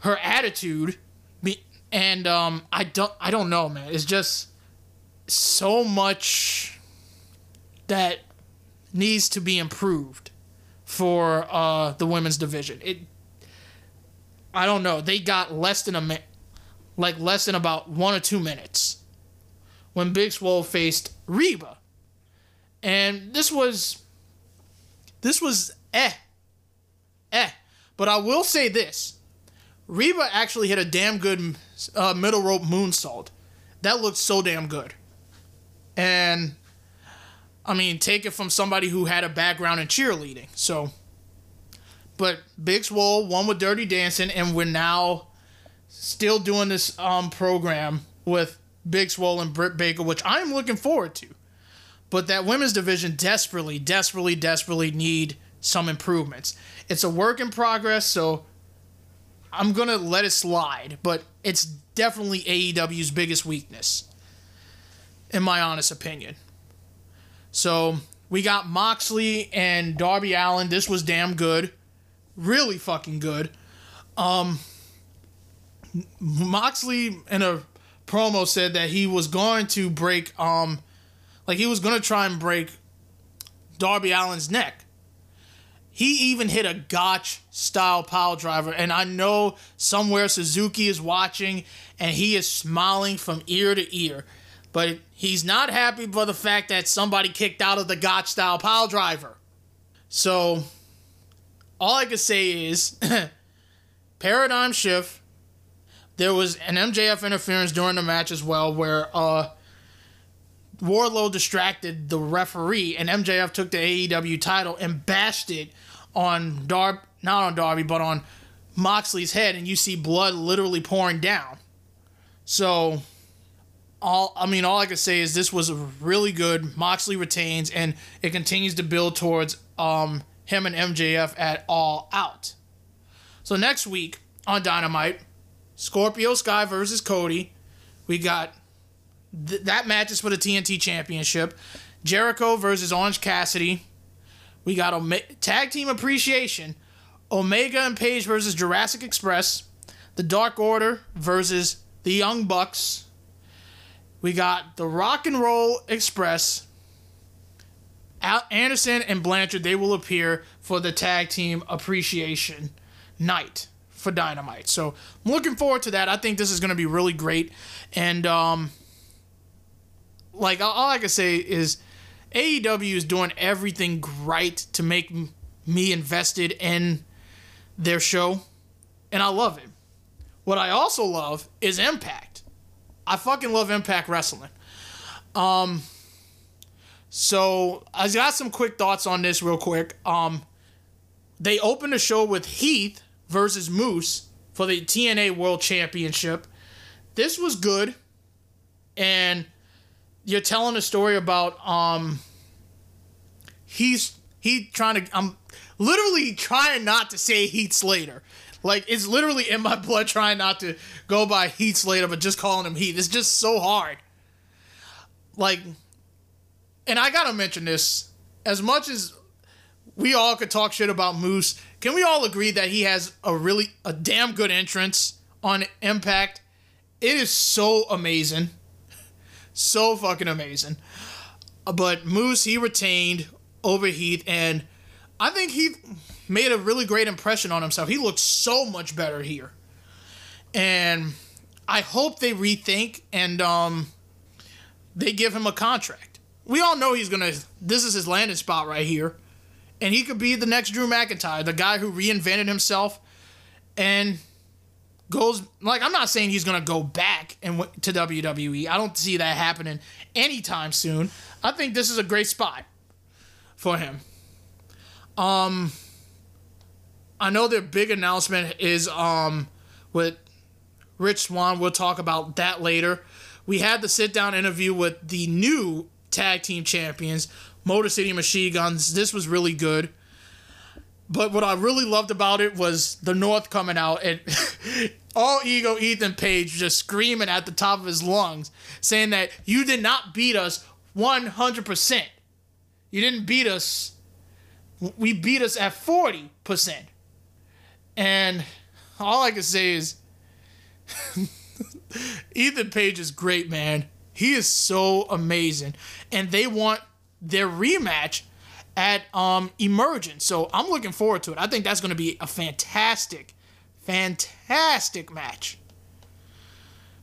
her attitude, and um, I don't, I don't know, man. It's just so much that needs to be improved for uh, the women's division. It, I don't know. They got less than a minute, like less than about one or two minutes when Big Swole faced Reba. And this was this was eh. Eh. But I will say this. Reba actually hit a damn good uh, middle rope moonsault. That looked so damn good. And I mean, take it from somebody who had a background in cheerleading. So, but Big Swole won with Dirty Dancing, and we're now still doing this um program with Big Swole and Britt Baker, which I'm looking forward to. But that women's division desperately, desperately, desperately need some improvements. It's a work in progress, so I'm gonna let it slide. But it's definitely AEW's biggest weakness, in my honest opinion. So we got Moxley and Darby Allin. This was damn good, really fucking good. Um, Moxley in a promo said that he was going to break um like he was going to try and break Darby Allin's neck. He even hit a gotch style pile driver and I know somewhere Suzuki is watching and he is smiling from ear to ear. But he's not happy for the fact that somebody kicked out of the gotch style pile driver. So all I can say is paradigm shift there was an MJF interference during the match as well, where uh, Wardlow distracted the referee, and MJF took the AEW title and bashed it on Darby, not on Darby, but on Moxley's head, and you see blood literally pouring down. So, all I mean, all I can say is this was really good. Moxley retains, and it continues to build towards um, him and MJF at All Out. So next week on Dynamite, Scorpio Sky versus Cody. We got th- that match is for the TNT Championship. Jericho versus Orange Cassidy. We got Ome- tag team appreciation. Omega and Page versus Jurassic Express. The Dark Order versus the Young Bucks. We got the Rock and Roll Express. Al- Anderson and Blanchard, they will appear for the tag team appreciation night for Dynamite. So I'm looking forward to that. I think this is going to be really great. And, um, like, all I can say is AEW is doing everything right to make me invested in their show. And I love it. What I also love is Impact. I fucking love Impact Wrestling. Um, so I got some quick thoughts on this real quick. Um, they opened the show with Heath versus Moose for the TNA World Championship. This was good, and you're telling a story about um. He's he trying to. I'm literally trying not to say Heath Slater. Like it's literally in my blood trying not to go by Heath Slater, but just calling him Heath. It's just so hard. Like, and I gotta mention this. As much as we all could talk shit about Moose, can we all agree that he has a really a damn good entrance on Impact? It is so amazing. So fucking amazing. But Moose, he retained over Heath, and I think he made a really great impression on himself. He looked so much better here. And I hope they rethink and um they give him a contract. We all know he's gonna this is his landing spot right here. And he could be the next Drew McIntyre, the guy who reinvented himself and goes like I'm not saying he's gonna go back and to WWE. I don't see that happening anytime soon. I think this is a great spot for him. Um, I know their big announcement is um with Rich Swann. We'll talk about that later. We had the sit down interview with the new tag team champions, Motor City Machine Guns. This was really good. But what I really loved about it was the North coming out and all ego Ethan Page just screaming at the top of his lungs, saying that you did not beat us 100%. You didn't beat us. We beat us at 40%. And all I can say is Ethan Page is great, man. He is so amazing. And they want their rematch at um Emergence. So I'm looking forward to it. I think that's going to be a fantastic fantastic match.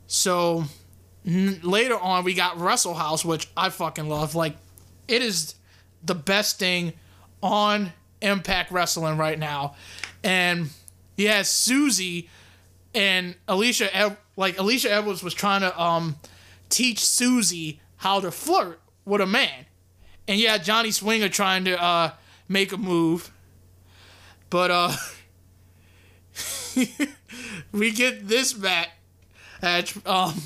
So n- later on we got Wrestle House which I fucking love. Like it is the best thing on Impact Wrestling right now. And he has Susie and Alisha like Alisha Edwards was trying to um teach Susie how to flirt with a man. And yeah, Johnny Swinger trying to uh make a move. But uh we get this match um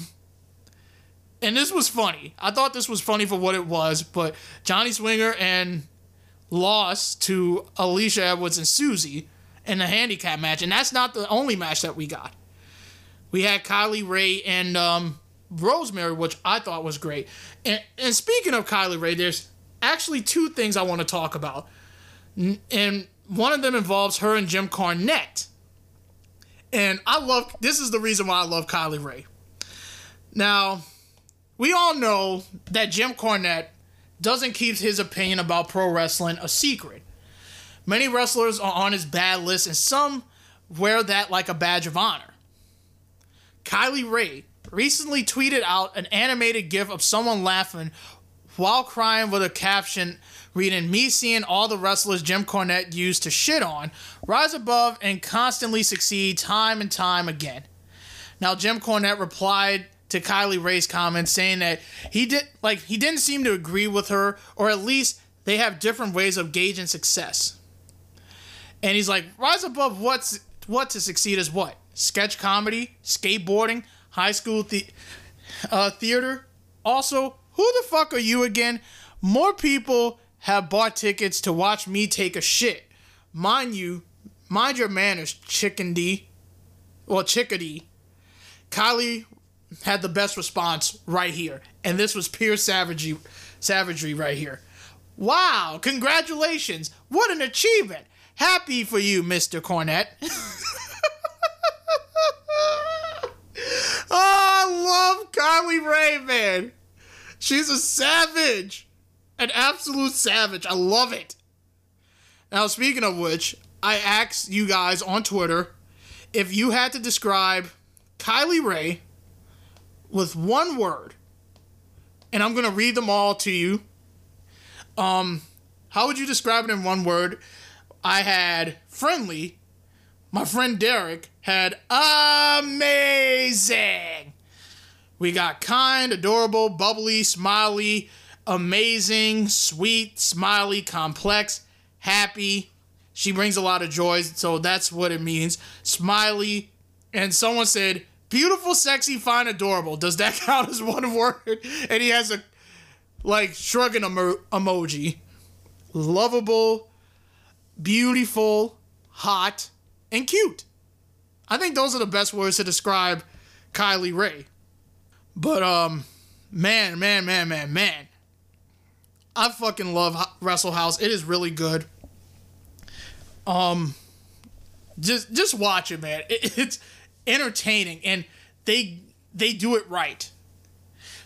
and this was funny. I thought this was funny for what it was, but Johnny Swinger and lost to Alisha Edwards and Susie in the handicap match, and that's not the only match that we got. We had Kylie Rae and um, Rosemary, which I thought was great. And, and speaking of Kylie Rae, there's actually two things I want to talk about, and one of them involves her and Jim Cornette. And I love this is the reason why I love Kylie Rae. Now, we all know that Jim Cornette doesn't keep his opinion about pro wrestling a secret. Many wrestlers are on his bad list, and some wear that like a badge of honor. Kylie Rae recently tweeted out an animated gif of someone laughing while crying with a caption reading, Me seeing all the wrestlers Jim Cornette used to shit on, rise above and constantly succeed time and time again. Now, Jim Cornette replied to Kylie Rae's comments saying that he did like he didn't seem to agree with her, or at least they have different ways of gauging success. And he's like, rise above what's what to succeed is what? Sketch comedy, skateboarding, high school the- uh, theater. Also, who the fuck are you again? More people have bought tickets to watch me take a shit. Mind you, mind your manners, chicken D. Well, chickadee. Kylie had the best response right here, and this was pure savagery, savagery right here. Wow! Congratulations! What an achievement! Happy for you, Mr. Cornette. oh, I love Kylie Rae, man. She's a savage. An absolute savage. I love it. Now, speaking of which, I asked you guys on Twitter if you had to describe Kylie Rae with one word, and I'm gonna read them all to you. Um, how would you describe it in one word? I had friendly. My friend Derek had amazing. We got kind, adorable, bubbly, smiley, amazing, sweet, smiley, complex, happy. She brings a lot of joy, so that's what it means. Smiley. And someone said, beautiful, sexy, fine, adorable. Does that count as one word? And he has a like shrugging emo- emoji. Lovable, beautiful, hot, and cute. I think those are the best words to describe Kylie Rae. But um man, man, man, man, man. I fucking love Wrestle House. It is really good. Um just just watch it, man. It, it's entertaining and they they do it right.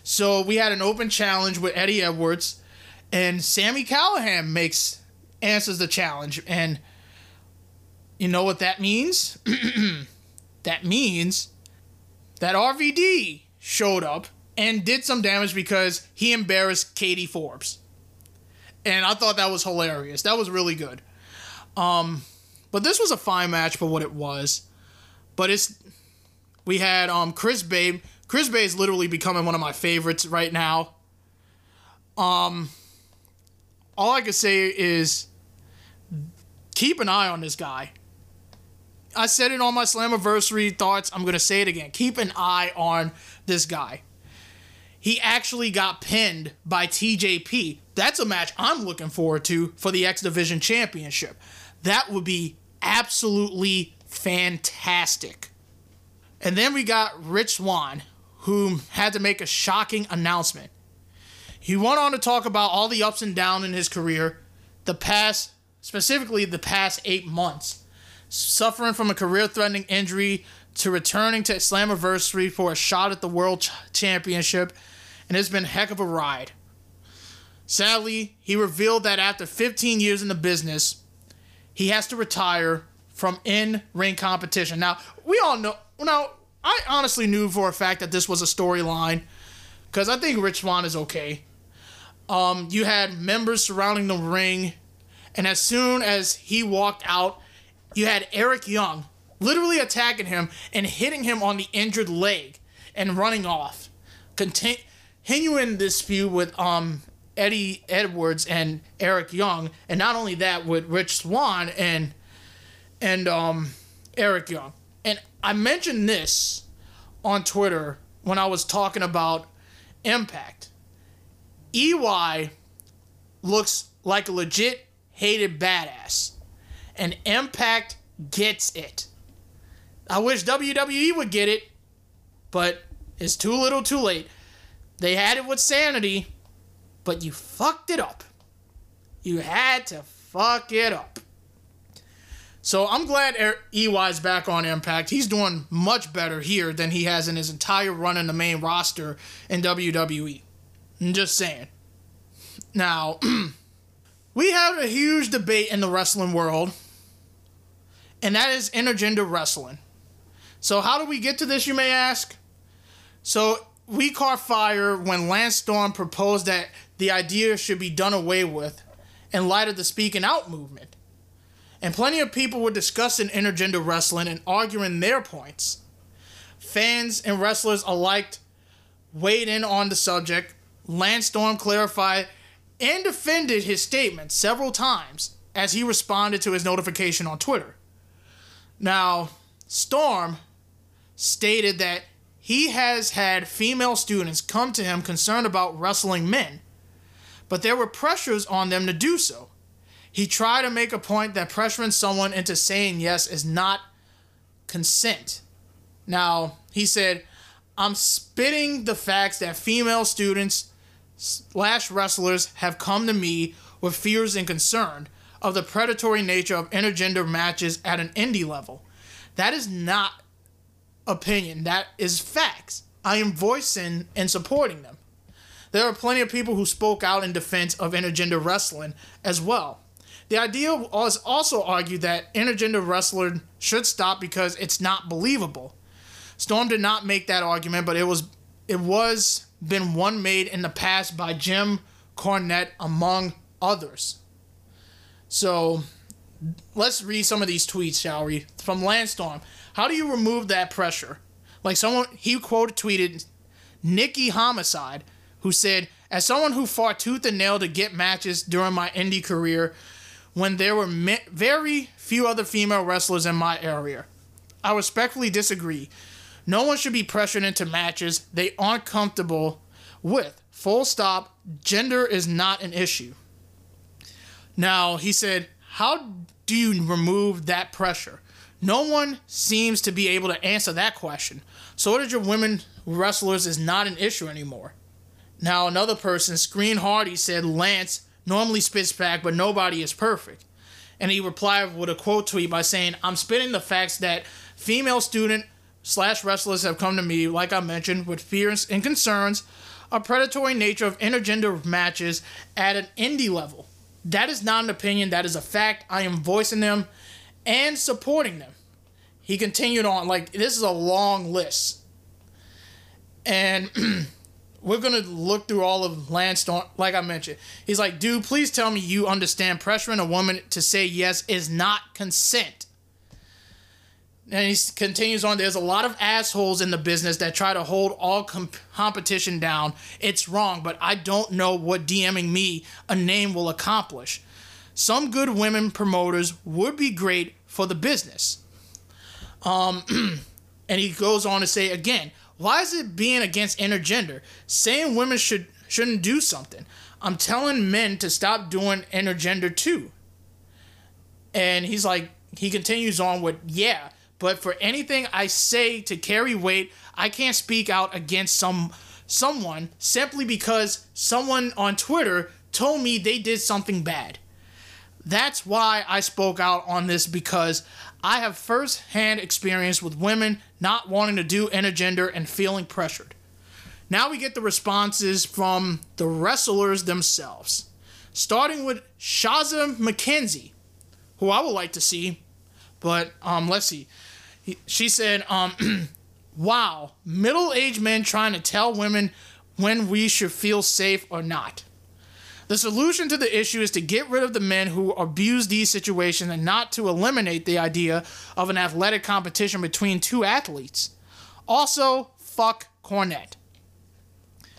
So we had an open challenge with Eddie Edwards and Sami Callihan makes answers the challenge and you know what that means? that means that RVD showed up and did some damage because he embarrassed Katie Forbes. And I thought that was hilarious. That was really good. Um, but this was a fine match for what it was. But it's we had um Chris Bey. Chris Bey is literally becoming one of my favorites right now. Um, all I can say is keep an eye on this guy. I said it on my Slammiversary thoughts. I'm gonna say it again. Keep an eye on this guy. He actually got pinned by TJP. That's a match I'm looking forward to for the X Division Championship. That would be absolutely fantastic. And then we got Rich Swann, who had to make a shocking announcement. He went on to talk about all the ups and downs in his career, the past, specifically the past eight months, suffering from a career threatening injury to returning to Slammiversary for a shot at the World Championship, and it's been a heck of a ride. Sadly, he revealed that after 15 years in the business, he has to retire from in ring competition. Now, we all know, now, I honestly knew for a fact that this was a storyline because I think Rich Swann is okay. Um, you had members surrounding the ring, and as soon as he walked out, you had Eric Young literally attacking him and hitting him on the injured leg and running off. Continuing this feud with um Eddie Edwards and Eric Young, and not only that with Rich Swann and and um Eric Young. And I mentioned this on Twitter when I was talking about Impact. EY looks like a legit hated badass, and Impact gets it. I wish WWE would get it, but it's too little too late. They had it with Sanity, but you fucked it up. You had to fuck it up. So I'm glad EY's back on Impact. He's doing much better here than he has in his entire run in the main roster in WWE. I'm just saying. Now, we have a huge debate in the wrestling world, and that is intergender wrestling. So, how do we get to this, you may ask? So, we caught fire when Lance Storm proposed that the idea should be done away with in light of the speaking out movement and plenty of people were discussing intergender wrestling and arguing their points. Fans and wrestlers alike weighed in on the subject. Lance Storm clarified and defended his statement several times as he responded to his notification on Twitter. Now, Storm stated that he has had female students come to him concerned about wrestling men, but there were pressures on them to do so. He tried to make a point that pressuring someone into saying yes is not consent. Now, he said, I'm spitting the facts that female students slash wrestlers have come to me with fears and concern of the predatory nature of intergender matches at an indie level. That is not opinion, that is facts. I am voicing and supporting them. There are plenty of people who spoke out in defense of intergender wrestling as well. The idea was also argued that intergender wrestling should stop because it's not believable. Storm did not make that argument, but it was it was been one made in the past by Jim Cornette among others. So let's read some of these tweets, shall we? From Lance Storm. How do you remove that pressure? Like someone he quoted tweeted Nikki Homicide, who said, As someone who fought tooth and nail to get matches during my indie career, when there were very few other female wrestlers in my area. I respectfully disagree. No one should be pressured into matches they aren't comfortable with. Full stop. Gender is not an issue. Now, he said, How do you remove that pressure? No one seems to be able to answer that question. So, what your women wrestlers is not an issue anymore. Now, another person, Screen Hardy, said Lance normally spits back, but nobody is perfect. And he replied with a quote tweet by saying, I'm spitting the facts that female student slash wrestlers have come to me, like I mentioned, with fears and concerns, a predatory nature of intergender matches at an indie level. That is not an opinion, that is a fact. I am voicing them and supporting them. He continued on, like, this is a long list. And we're gonna look through all of Lance Storm, like I mentioned. He's like, dude, please tell me you understand pressuring a woman to say yes is not consent. And he continues on, there's a lot of assholes in the business that try to hold all comp- competition down. It's wrong, but I don't know what DMing me a name will accomplish. Some good women promoters would be great for the business. Um, and he goes on to say again, why is it being against intergender? Saying women should shouldn't do something. I'm telling men to stop doing intergender too. And he's like, he continues on with, yeah, but for anything I say to carry weight, I can't speak out against some someone simply because someone on Twitter told me they did something bad. That's why I spoke out on this because I have firsthand experience with women not wanting to do intergender and feeling pressured. Now we get the responses from the wrestlers themselves. Starting with Shazza McKenzie, who I would like to see, but um, let's see. She said, um, wow, middle aged men trying to tell women when we should feel safe or not. The solution to the issue is to get rid of the men who abuse these situations and not to eliminate the idea of an athletic competition between two athletes. Also, fuck Cornette.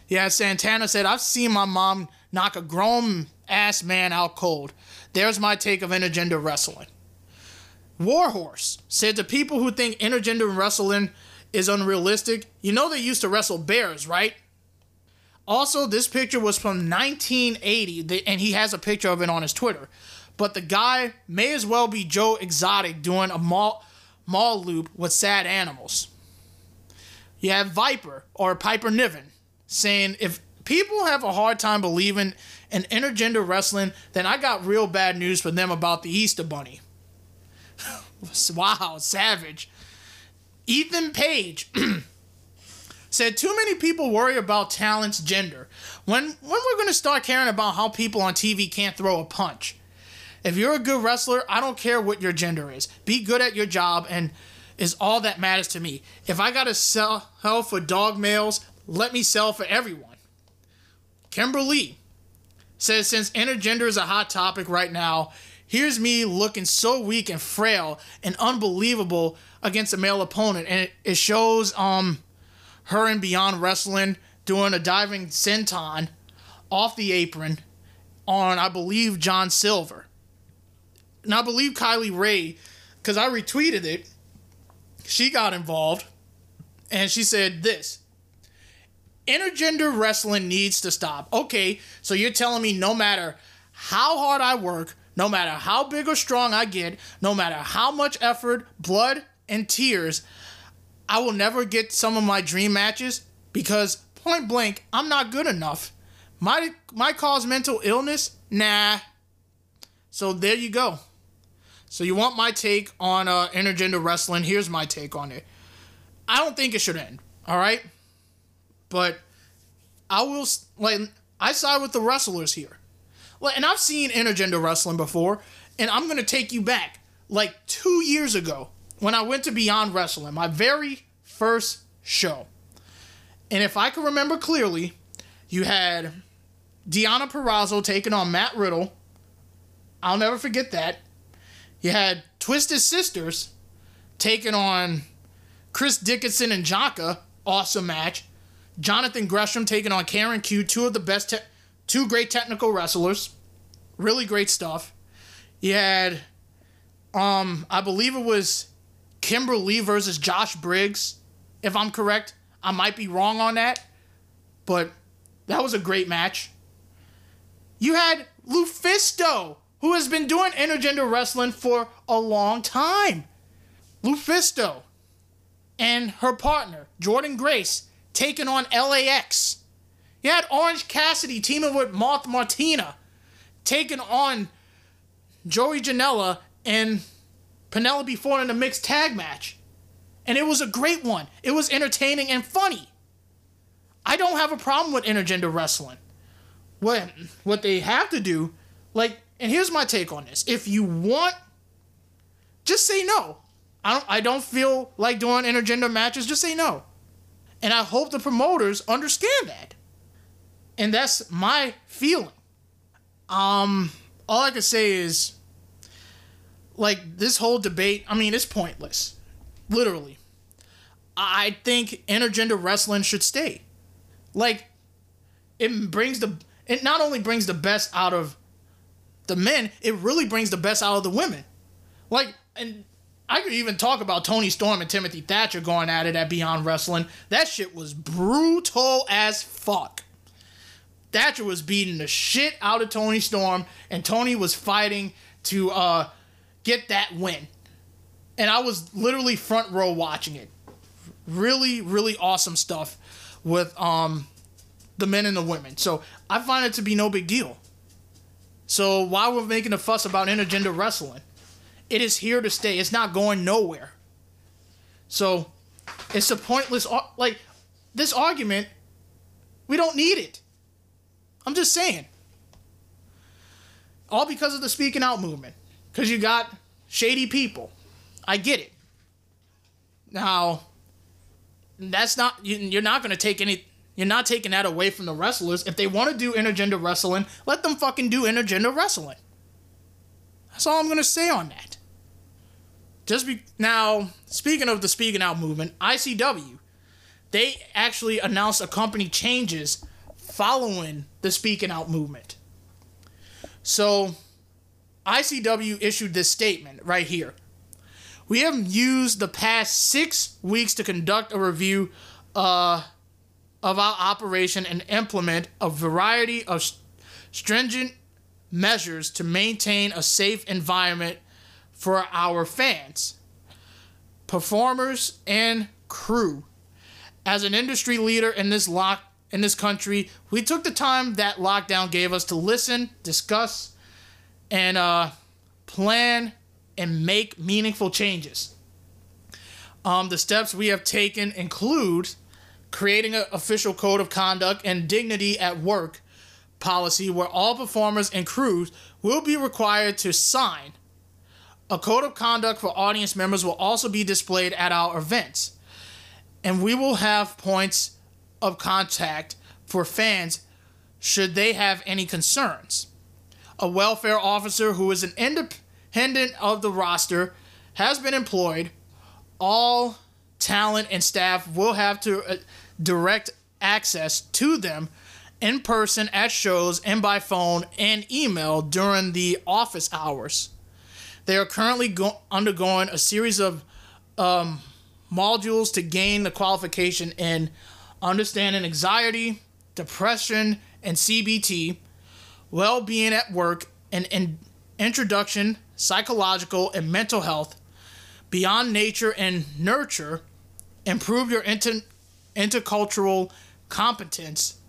Yeah, Santana said, I've seen my mom knock a grown ass man out cold. There's my take of intergender wrestling. Warhorse said to people who think intergender wrestling is unrealistic, you know they used to wrestle bears, right? Also, this picture was from 1980, and he has a picture of it on his Twitter. But the guy may as well be Joe Exotic doing a mall, mall loop with sad animals. You have Viper or Piper Niven saying if people have a hard time believing in intergender wrestling, then I got real bad news for them about the Easter Bunny. wow, savage. Ethan Page said too many people worry about talent's gender. When when we're going to start caring about how people on TV can't throw a punch? If you're a good wrestler, I don't care what your gender is. Be good at your job and is all that matters to me. If I got to sell hell for dog males, let me sell for everyone. Kimber Lee says since intergender is a hot topic right now, here's me looking so weak and frail and unbelievable against a male opponent and it, it shows um her and Beyond Wrestling doing a diving senton off the apron on, I believe, John Silver. And I believe Kylie Rae, because I retweeted it, she got involved and she said this intergender wrestling needs to stop. Okay, so you're telling me no matter how hard I work, no matter how big or strong I get, no matter how much effort, blood, and tears I will never get some of my dream matches because point blank, I'm not good enough. My my cause mental illness? Nah. So there you go. So you want my take on uh, intergender wrestling? Here's my take on it. I don't think it should end. All right, but I will like I side with the wrestlers here. Like, and I've seen intergender wrestling before, and I'm gonna take you back like two years ago when I went to Beyond Wrestling, my very first show. And if I can remember clearly, you had Deonna Purrazzo taking on Matt Riddle. I'll never forget that. You had Twisted Sisters taking on Chris Dickinson and Jaka. Awesome match. Jonathan Gresham taking on Karen Q. Two of the best, te- two great technical wrestlers. Really great stuff. You had, um, I believe it was Kimber Lee versus Josh Briggs, if I'm correct. I might be wrong on that, but that was a great match. You had Lufisto, who has been doing intergender wrestling for a long time. Lufisto and her partner, Jordan Grace, taking on LAX. You had Orange Cassidy teaming with Moth Martina, taking on Joey Janela and Penelope Ford in a mixed tag match. And it was a great one. It was entertaining and funny. I don't have a problem with intergender wrestling. What what they have to do, like, and here's my take on this. If you want, just say no. I don't I don't feel like doing intergender matches, just say no. And I hope the promoters understand that. And that's my feeling. Um all I can say is like this whole debate, I mean, it's pointless. Literally. I think intergender wrestling should stay. Like it brings the it not only brings the best out of the men, it really brings the best out of the women. Like and I could even talk about Toni Storm and Timothy Thatcher going at it at Beyond Wrestling. That shit was brutal as fuck. Thatcher was beating the shit out of Toni Storm, and Tony was fighting to uh, get that win. And I was literally front row watching it. Really, really awesome stuff with um, the men and the women. So I find it to be no big deal. So why we're making a fuss about intergender wrestling? It is here to stay. It's not going nowhere. So it's a pointless like this argument. We don't need it. I'm just saying. All because of the speaking out movement. Because you got shady people. I get it. Now, that's not you're not going to take any you're not taking that away from the wrestlers. If they want to do intergender wrestling, let them fucking do intergender wrestling. That's all I'm going to say on that. Just be now speaking of the speaking out movement, ICW, they actually announced a company changes following the speaking out movement. So, ICW issued this statement right here. We have used the past six weeks to conduct a review uh, of our operation and implement a variety of stringent measures to maintain a safe environment for our fans, performers, and crew. As an industry leader in this lock in this country, we took the time that lockdown gave us to listen, discuss, and uh, plan and make meaningful changes. Um, the steps we have taken include creating an official code of conduct and dignity at work policy where all performers and crews will be required to sign a code of conduct for audience members will also be displayed at our events. And we will have points of contact for fans should they have any concerns. A welfare officer who is an independent of the roster has been employed. All talent and staff will have to uh, direct access to them in person at shows and by phone and email during the office hours. They are currently go- undergoing a series of um, modules to gain the qualification in understanding anxiety, depression, and CBT, well being at work, and in introduction, psychological, and mental health, beyond nature and nurture, improve your inter- intercultural competence,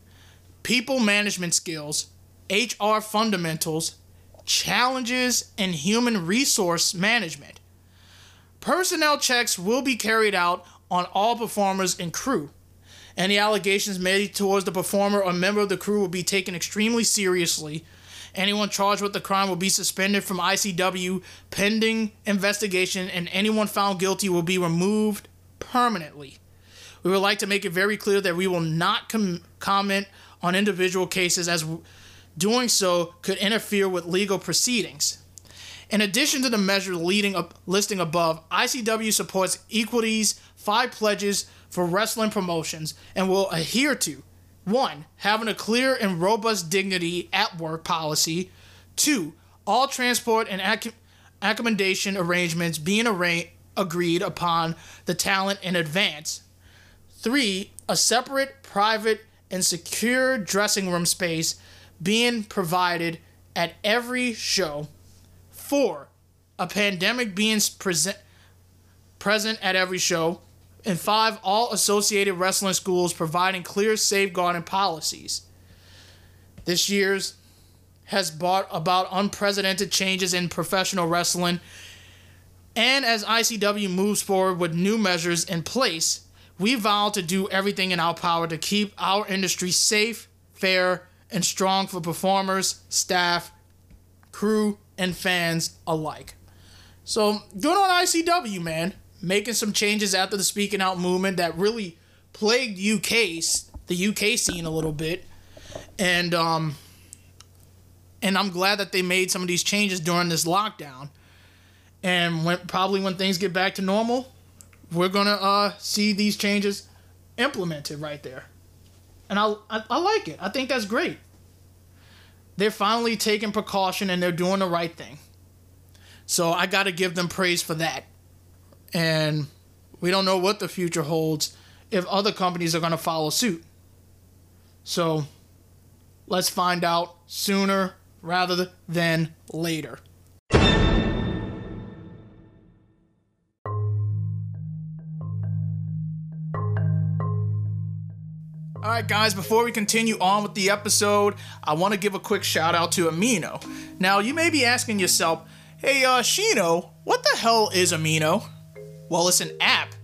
people management skills, HR fundamentals, challenges, and human resource management. Personnel checks will be carried out on all performers and crew. Any allegations made towards the performer or member of the crew will be taken extremely seriously. Anyone charged with the crime will be suspended from ICW pending investigation, and anyone found guilty will be removed permanently. We would like to make it very clear that we will not com- comment on individual cases, as doing so could interfere with legal proceedings. In addition to the measures leading up, listing above, ICW supports Equity's five pledges for wrestling promotions and will adhere to one, having a clear and robust dignity at work policy. Two, all transport and ac- accommodation arrangements being arra- agreed upon the talent in advance. Three, a separate, private, and secure dressing room space being provided at every show. Four, a pandemic being present present at every show. And five, all associated wrestling schools providing clear safeguarding policies. This year's has brought about unprecedented changes in professional wrestling. And as ICW moves forward with new measures in place, we vow to do everything in our power to keep our industry safe, fair, and strong for performers, staff, crew, and fans alike. So, good on ICW, man. Making some changes after the speaking out movement that really plagued UK's the UK scene a little bit. And um and I'm glad that they made some of these changes during this lockdown. And when probably when things get back to normal, we're gonna uh see these changes implemented right there and I, I, I like it. I think that's great. They're finally taking precaution and they're doing the right thing. So I got to give them praise for that. And we don't know what the future holds if other companies are going to follow suit. So let's find out sooner rather than later. All right, guys, before we continue on with the episode, I want to give a quick shout out to Amino. Now, you may be asking yourself, hey, uh, Shino, what the hell is Amino? Well, it's an app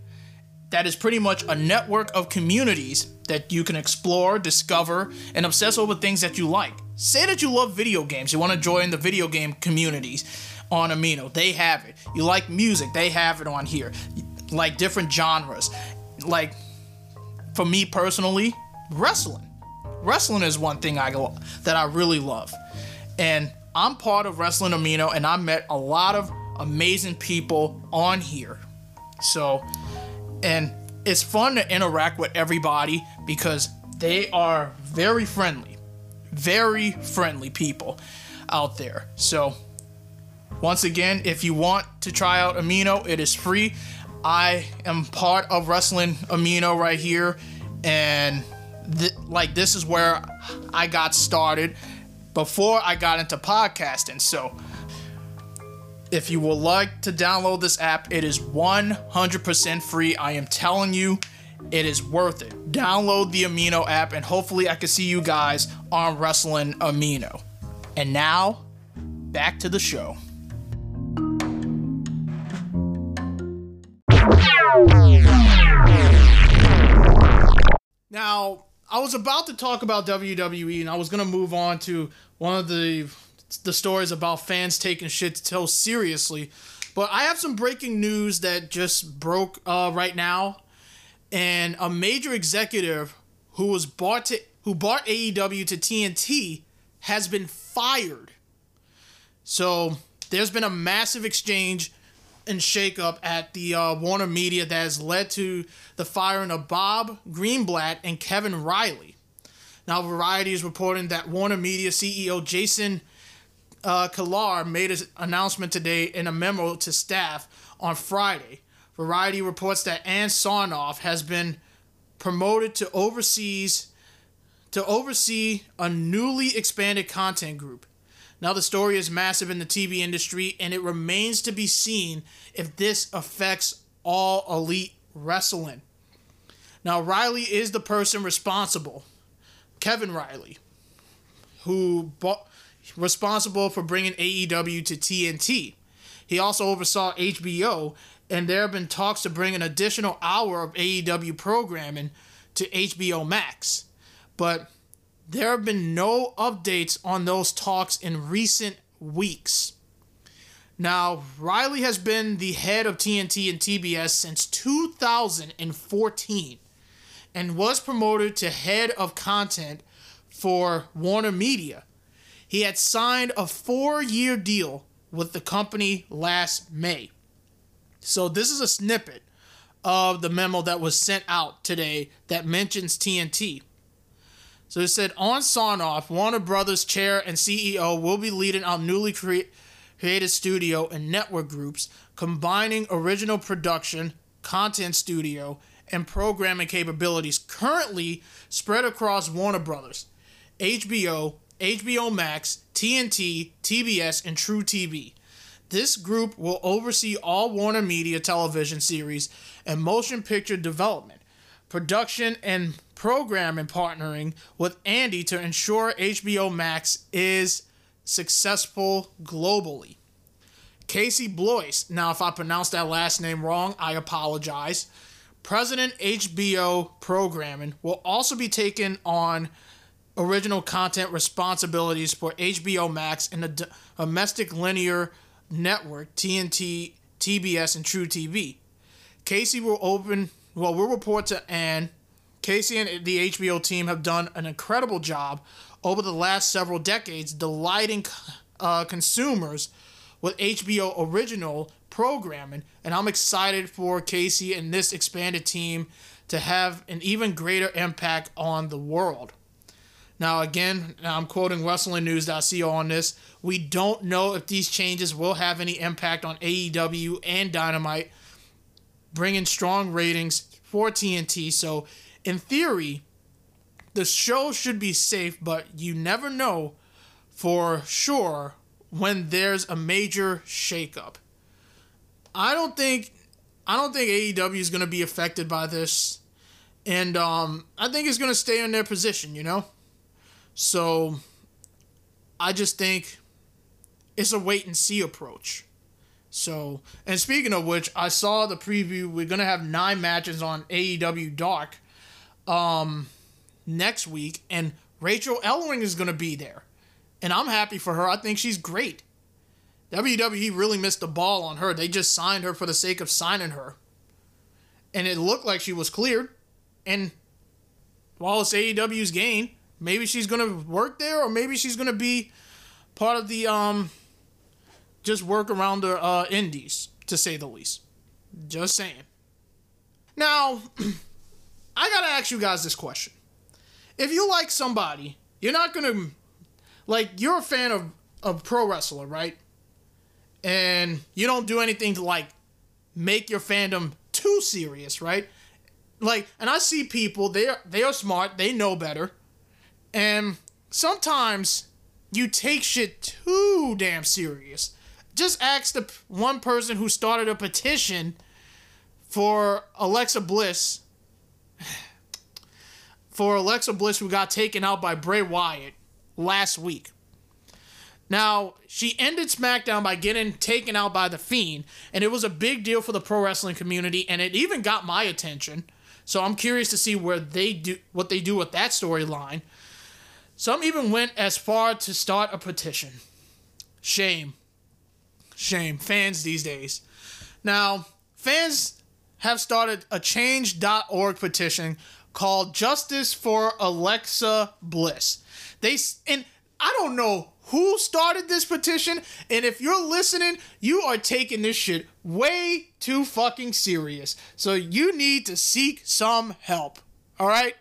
that is pretty much a network of communities that you can explore, discover, and obsess over things that you like. Say that you love video games, you want to join the video game communities on Amino. They have it. You like music, they have it on here. Like different genres. Like, for me personally, wrestling. Wrestling is one thing I that I really love, and I'm part of Wrestling Amino, and I met a lot of amazing people on here. So, and it's fun to interact with everybody because they are very friendly, very friendly people out there. So, once again, if you want to try out Amino, it is free. I am part of Wrestling Amino right here, and th- like this is where I got started before I got into podcasting. So if you would like to download this app, it is 100% free. I am telling you, it is worth it. Download the Amino app, and hopefully, I can see you guys on Wrestling Amino. And now, back to the show. Now, I was about to talk about WWE and I was going to move on to one of the the stories about fans taking shit to so seriously. But I have some breaking news that just broke uh, right now. And a major executive who was bought to who bought AEW to TNT has been fired. So there's been a massive exchange and shakeup at the uh, Warner Media that has led to the firing of Bob Greenblatt and Kevin Reilly. Now, Variety is reporting that Warner Media CEO Jason uh, Kilar made an announcement today in a memo to staff on Friday. Variety reports that Ann Sarnoff has been promoted to overseas to oversee a newly expanded content group. Now, the story is massive in the TV industry, and it remains to be seen if this affects all elite wrestling. Now, Reilly is the person responsible, Kevin Reilly, who bought, responsible for bringing AEW to TNT. He also oversaw HBO, and there have been talks to bring an additional hour of AEW programming to HBO Max. But there have been no updates on those talks in recent weeks. Now, Reilly has been the head of TNT and TBS since 2014 and was promoted to head of content for Warner Media. He had signed a four year deal with the company last May. So, this is a snippet of the memo that was sent out today that mentions TNT. So it said on Sarnoff, Warner Brothers chair and CEO will be leading our newly cre- created studio and network groups, combining original production, content studio, and programming capabilities currently spread across Warner Brothers, HBO, HBO Max, TNT, TBS, and True TV. This group will oversee all Warner Media television series and motion picture development, production, and programming partnering with Andy to ensure HBO Max is successful globally. Casey Bloys, now if I pronounced that last name wrong, I apologize. President HBO Programming will also be taking on original content responsibilities for HBO Max and the domestic linear network TNT, TBS, and True TV. Casey will open, well, we'll report to Ann. Casey and the HBO team have done an incredible job over the last several decades delighting uh, consumers with HBO original programming, and I'm excited for Casey and this expanded team to have an even greater impact on the world. Now, again, I'm quoting WrestlingNews.co on this. We don't know if these changes will have any impact on AEW and Dynamite, bringing strong ratings for TNT. So, in theory, the show should be safe, but you never know for sure when there's a major shakeup. I don't think I don't think AEW is going to be affected by this, and um, I think it's going to stay in their position. You know, so I just think it's a wait and see approach. So, and speaking of which, I saw the preview. We're gonna have nine matches on AEW Dark um, next week, and Rachel Ellering is gonna be there, and I'm happy for her. I think she's great. WWE really missed the ball on her. They just signed her for the sake of signing her. And it looked like she was cleared. And while it's AEW's gain, maybe she's gonna work there, or maybe she's gonna be part of the um just work around the uh indies, to say the least. Just saying. Now, I gotta ask you guys this question. If you like somebody, you're not gonna like you're a fan of, of pro wrestler, right? and you don't do anything to like make your fandom too serious, right? Like, and I see people they are they are smart, they know better, and sometimes you take shit too damn serious. Just ask the one person who started a petition for Alexa Bliss. For Alexa Bliss, who got taken out by Bray Wyatt last week. Now, she ended SmackDown by getting taken out by The Fiend, and it was a big deal for the pro wrestling community, and it even got my attention. So I'm curious to see where they do what they do with that storyline. Some even went as far to start a petition. Shame. Shame. Fans these days. Now, fans have started a change.org petition called Justice for Alexa Bliss. They and I don't know who started this petition, and if you're listening, you are taking this shit way too fucking serious. So you need to seek some help. All right?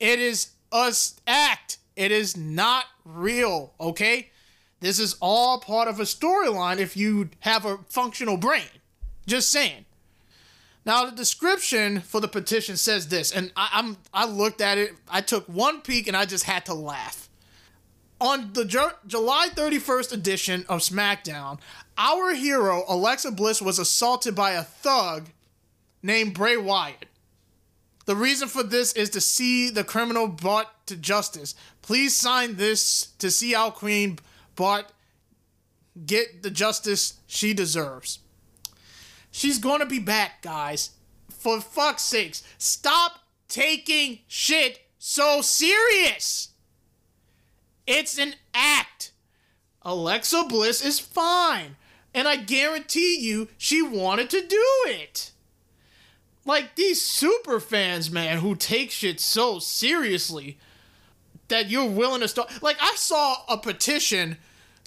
It is a act. It is not real, okay? This is all part of a storyline if you have a functional brain. Just saying. Now the description for the petition says this, and I, am I looked at it. I took one peek and I just had to laugh on the Ju- July 31st edition of SmackDown, our hero, Alexa Bliss, was assaulted by a thug named Bray Wyatt. The reason for this is to see the criminal brought to justice. Please sign this to see our queen but get the justice she deserves. She's gonna be back, guys. For fuck's sakes, stop taking shit so serious. It's an act. Alexa Bliss is fine. And I guarantee you, she wanted to do it. Like these super fans, man, who take shit so seriously that you're willing to start. Like, I saw a petition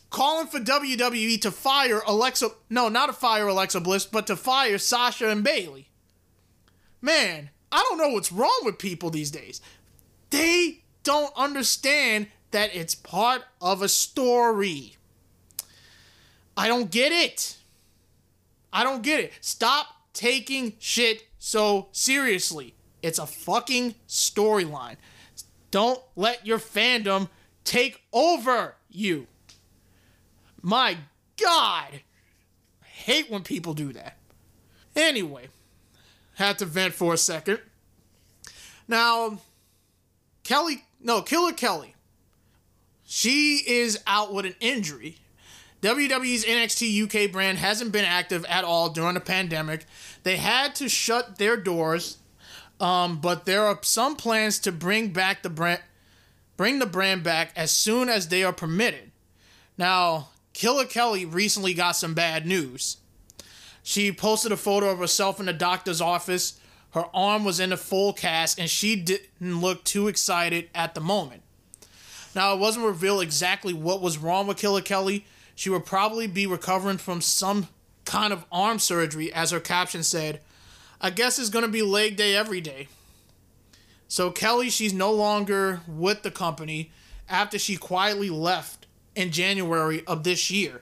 calling for WWE to fire Alexa. No, not to fire Alexa Bliss, but to fire Sasha and Bayley. Man, I don't know what's wrong with people these days. They don't understand that it's part of a story. I don't get it. I don't get it. Stop taking shit so seriously. It's a fucking storyline. Don't let your fandom take over you. My God. I hate when people do that. Anyway, had to vent for a second. Now, Kelly, no, Killer Kelly she is out with an injury. WWE's NXT UK brand hasn't been active at all during the pandemic. They had to shut their doors, um, but there are some plans to bring back the brand, bring the brand back as soon as they are permitted. Now, Killer Kelly recently got some bad news. She posted a photo of herself in the doctor's office. Her arm was in a full cast, and she didn't look too excited at the moment. Now, it wasn't revealed exactly what was wrong with Killer Kelly. She would probably be recovering from some kind of arm surgery, as her caption said. I guess it's going to be leg day every day. So, Kelly, she's no longer with the company after she quietly left in January of this year.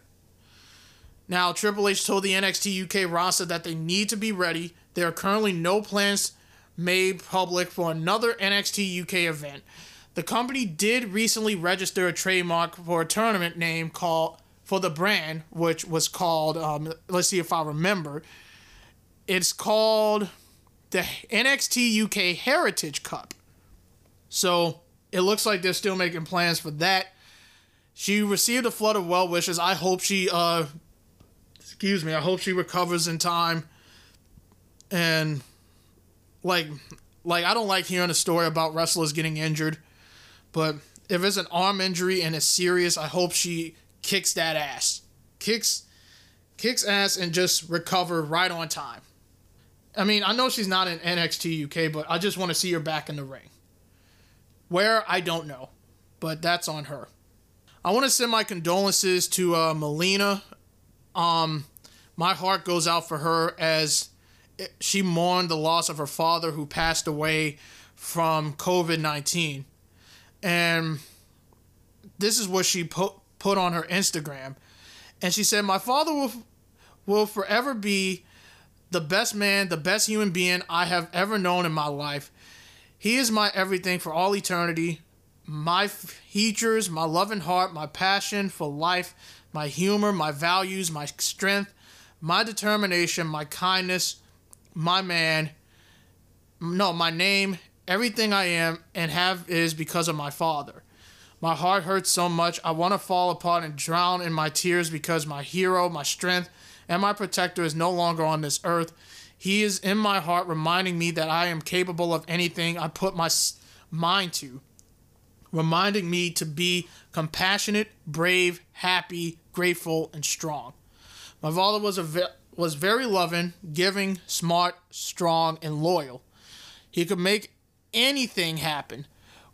Now, Triple H told the NXT UK roster that they need to be ready. There are currently no plans made public for another NXT UK event. The company did recently register a trademark for a tournament name called for the brand, which was called. Um, let's see if I remember. It's called the NXT UK Heritage Cup. So it looks like they're still making plans for that. She received a flood of well wishes. I hope she, uh, excuse me, I hope she recovers in time. And like, like I don't like hearing a story about wrestlers getting injured. But if it's an arm injury and it's serious, I hope she kicks that ass. Kicks kicks ass and just recover right on time. I mean, I know she's not in NXT UK, but I just want to see her back in the ring. Where I don't know, but that's on her. I want to send my condolences to uh, Melina. Um, my heart goes out for her as she mourned the loss of her father who passed away from COVID 19 and this is what she put put on her Instagram, and she said, "My father will will forever be the best man, the best human being I have ever known in my life. He is my everything for all eternity, my features, my loving heart, my passion for life, my humor, my values, my strength, my determination, my kindness, my man, no, my name Everything I am and have is because of my father. My heart hurts so much, I want to fall apart and drown in my tears because my hero, my strength, and my protector is no longer on this earth. He is in my heart, reminding me that I am capable of anything I put my mind to, reminding me to be compassionate, brave, happy, grateful, and strong. My father was a ve- was very loving, giving, smart, strong, and loyal. He could make anything happen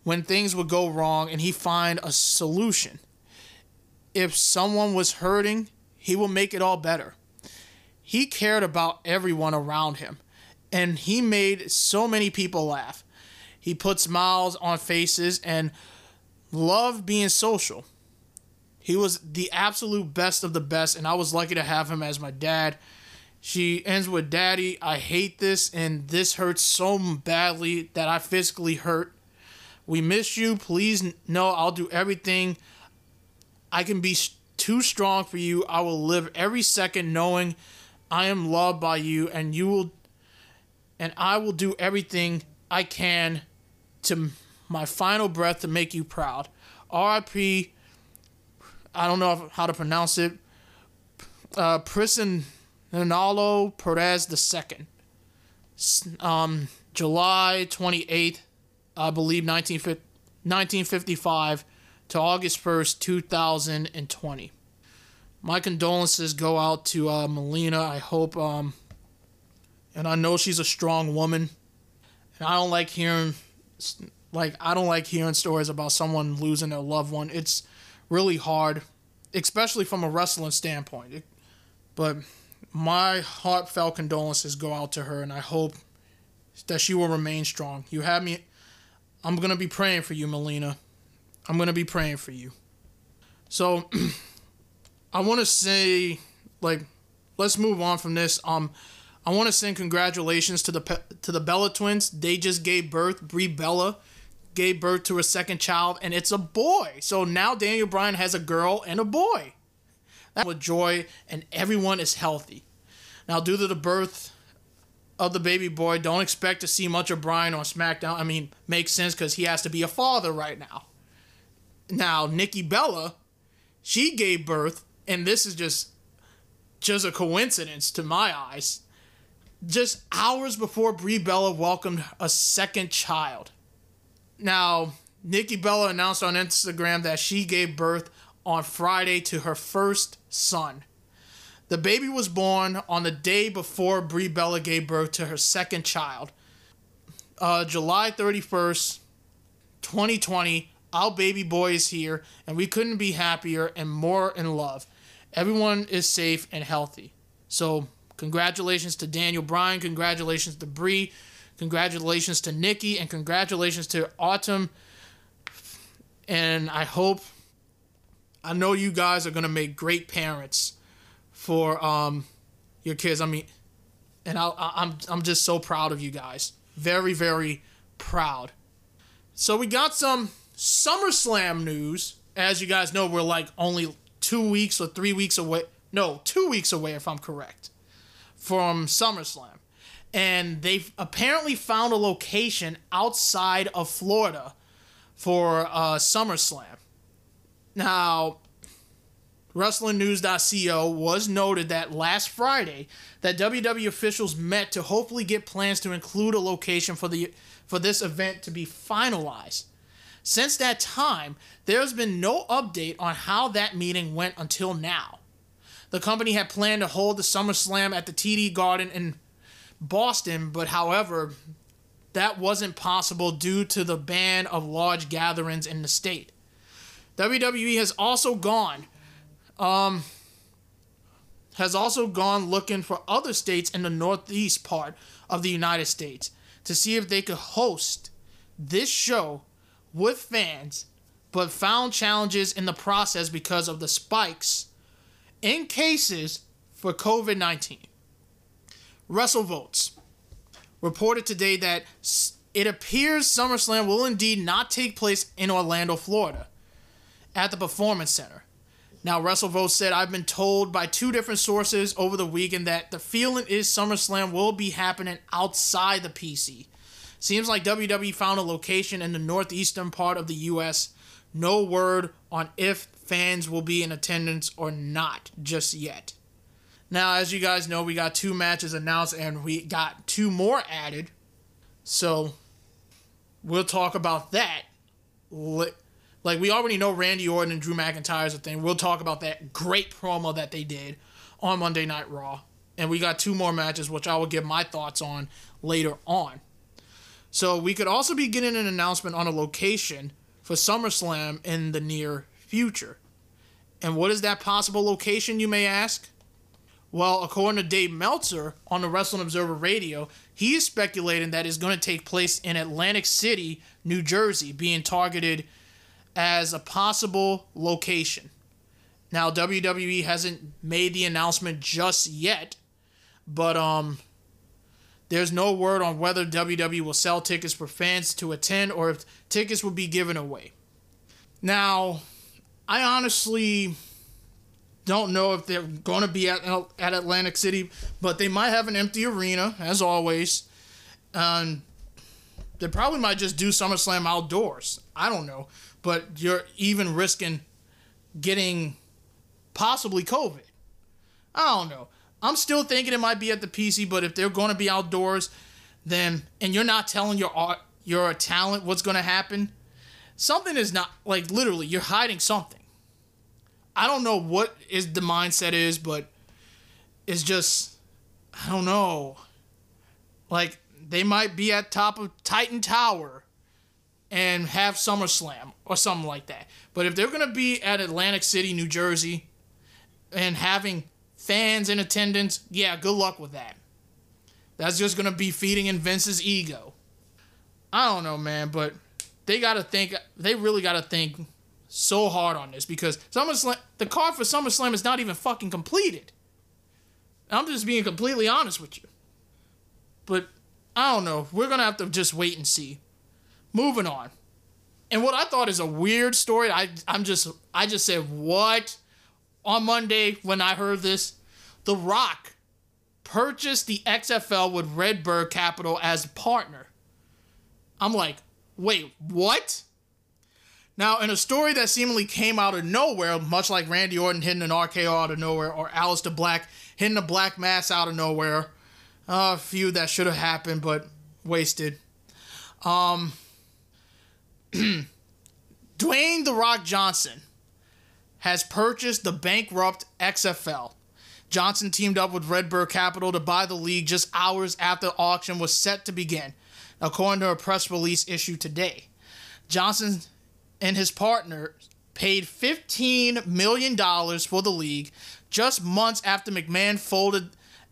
when things would go wrong and he find a solution. If someone was hurting, he will make it all better. He cared about everyone around him and he made so many people laugh. He put smiles on faces and loved being social. He was the absolute best of the best, and I was lucky to have him as my dad. She ends with Daddy, I hate this, and this hurts so badly that I physically hurt. We miss you. Please know I'll do everything I can be too strong for you. I will live every second knowing I am loved by you, and you will, and I will do everything I can to my final breath to make you proud. R.I.P. I don't know how to pronounce it. Uh, Priscinalo Perez II. Um, July 28th, I believe 1955 to August 1st, 2020. My condolences go out to uh, Melina. I hope, um, and I know she's a strong woman. And I don't like hearing, like, I don't like hearing stories about someone losing their loved one. It's really hard, especially from a wrestling standpoint. It, but my heartfelt condolences go out to her, and I hope that she will remain strong. You have me. I'm to be praying for you, Melina. I'm to be praying for you. So, I want to say, like, let's move on from this. Um, I want to send congratulations to the to the Bella twins. They just gave birth. Brie Bella gave birth to a second child, and it's a boy. So now Daniel Bryan has a girl and a boy. That's with joy, and everyone is healthy. Now, due to the birth of the baby boy, don't expect to see much of Bryan on SmackDown. I mean, makes sense because he has to be a father right now. Now, Nikki Bella, she gave birth, and this is just just a coincidence to my eyes. Just hours before Brie Bella welcomed a second child. Now, Nikki Bella announced on Instagram that she gave birth on Friday to her first son. The baby was born on the day before Brie Bella gave birth to her second child. Uh, July 31st, 2020, our baby boy is here, and we couldn't be happier and more in love. Everyone is safe and healthy. So, congratulations to Daniel Bryan, congratulations to Brie, congratulations to Nikki, and congratulations to Autumn. And I hope, I know you guys are going to make great parents for um, your kids. I mean, and I, I'm I'm just so proud of you guys. Very very proud. So we got some SummerSlam news. As you guys know, we're like only two weeks or three weeks away. No, two weeks away if I'm correct from SummerSlam. And they've apparently found a location outside of Florida for uh, SummerSlam. Now, WrestlingNews.co was noted that last Friday that WWE officials met to hopefully get plans to include a location for the for this event to be finalized. Since that time, there has been no update on how that meeting went until now. The company had planned to hold the SummerSlam at the TD Garden in Boston, but however, that wasn't possible due to the ban of large gatherings in the state. WWE has also gone um, has also gone looking for other states in the northeast part of the United States to see if they could host this show with fans, but found challenges in the process because of the spikes in cases for COVID 19. Russell WrestleVotes reported today that it appears SummerSlam will indeed not take place in Orlando, Florida, at the Performance Center. Now, WrestleVote said, I've been told by two different sources over the weekend that the feeling is SummerSlam will be happening outside the PC. Seems like WWE found a location in the northeastern part of the U.S. No word on if fans will be in attendance or not just yet. Now, as you guys know, we got two matches announced and we got two more added. So, we'll talk about that like we already know Randy Orton and Drew McIntyre is a thing. We'll talk about that great promo that they did on Monday Night Raw. And we got two more matches, which I will give my thoughts on later on. So we could also be getting an announcement on a location for SummerSlam in the near future. And what is that possible location, you may ask? Well, according to Dave Meltzer on the Wrestling Observer Radio, he is speculating that it's going to take place in Atlantic City, New Jersey, being targeted as a possible location. Now WWE hasn't made the announcement just yet, but um there's no word on whether WWE will sell tickets for fans to attend or if tickets will be given away. Now, I honestly don't know if they're going to be at, at Atlantic City, but they might have an empty arena, as always. And they probably might just do SummerSlam outdoors. I don't know, but you're even risking getting possibly COVID. I don't know. I'm still thinking it might be at the PC, but if they're going to be outdoors, then and you're not telling your art, your talent what's going to happen, something is not like literally you're hiding something. I don't know what is the mindset is, but it's just I don't know. Like they might be at top of Titan Tower and have SummerSlam or something like that. But if they're gonna be at Atlantic City, New Jersey, and having fans in attendance, yeah, good luck with that. That's just gonna be feeding in Vince's ego. I don't know, man, but they gotta think. They really gotta think so hard on this because SummerSlam, the card for SummerSlam is not even fucking completed. I'm just being completely honest with you. But I don't know. We're gonna have to just wait and see. Moving on. And what I thought is a weird story, I I'm just I just said what on Monday when I heard this. The Rock purchased the XFL with Redbird Capital as partner. I'm like, wait, what? Now, in a story that seemingly came out of nowhere, much like Randy Orton hitting an RKO out of nowhere, or Aleister Black hitting a black mass out of nowhere, uh, a few that should have happened, but wasted. Um, Dwayne The Rock Johnson has purchased the bankrupt XFL. Johnson teamed up with Redbird Capital to buy the league just hours after the auction was set to begin, according to a press release issued today. Johnson and his partner paid $15 million for the league just months after McMahon folded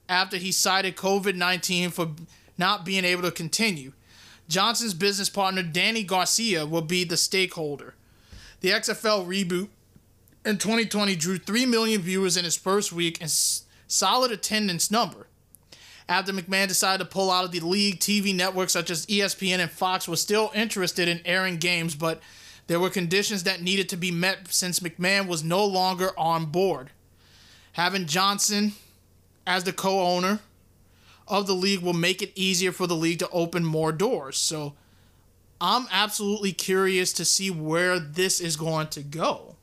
after he cited COVID 19 for not being able to continue. Johnson's business partner Dany Garcia will be the stakeholder. The XFL reboot in 2020 drew 3 million viewers in its first week and solid attendance number. After McMahon decided to pull out of the league, TV networks such as ESPN and Fox were still interested in airing games, but there were conditions that needed to be met since McMahon was no longer on board. Having Johnson as the co owner of the league will make it easier for the league to open more doors. So I'm absolutely curious to see where this is going to go.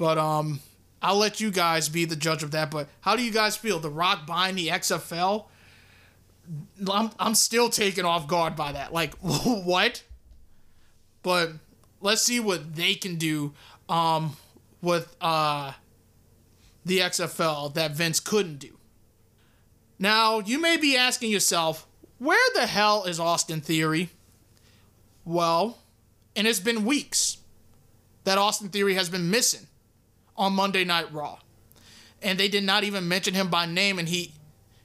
But um I'll let you guys be the judge of that. But how do you guys feel? The Rock buying the XFL? I'm, I'm still taken off guard by that. Like, what? But let's see what they can do um, with uh, the XFL that Vince couldn't do. Now, you may be asking yourself, where the hell is Austin Theory? Well, and it's been weeks that Austin Theory has been missing on Monday Night Raw. And they did not even mention him by name and he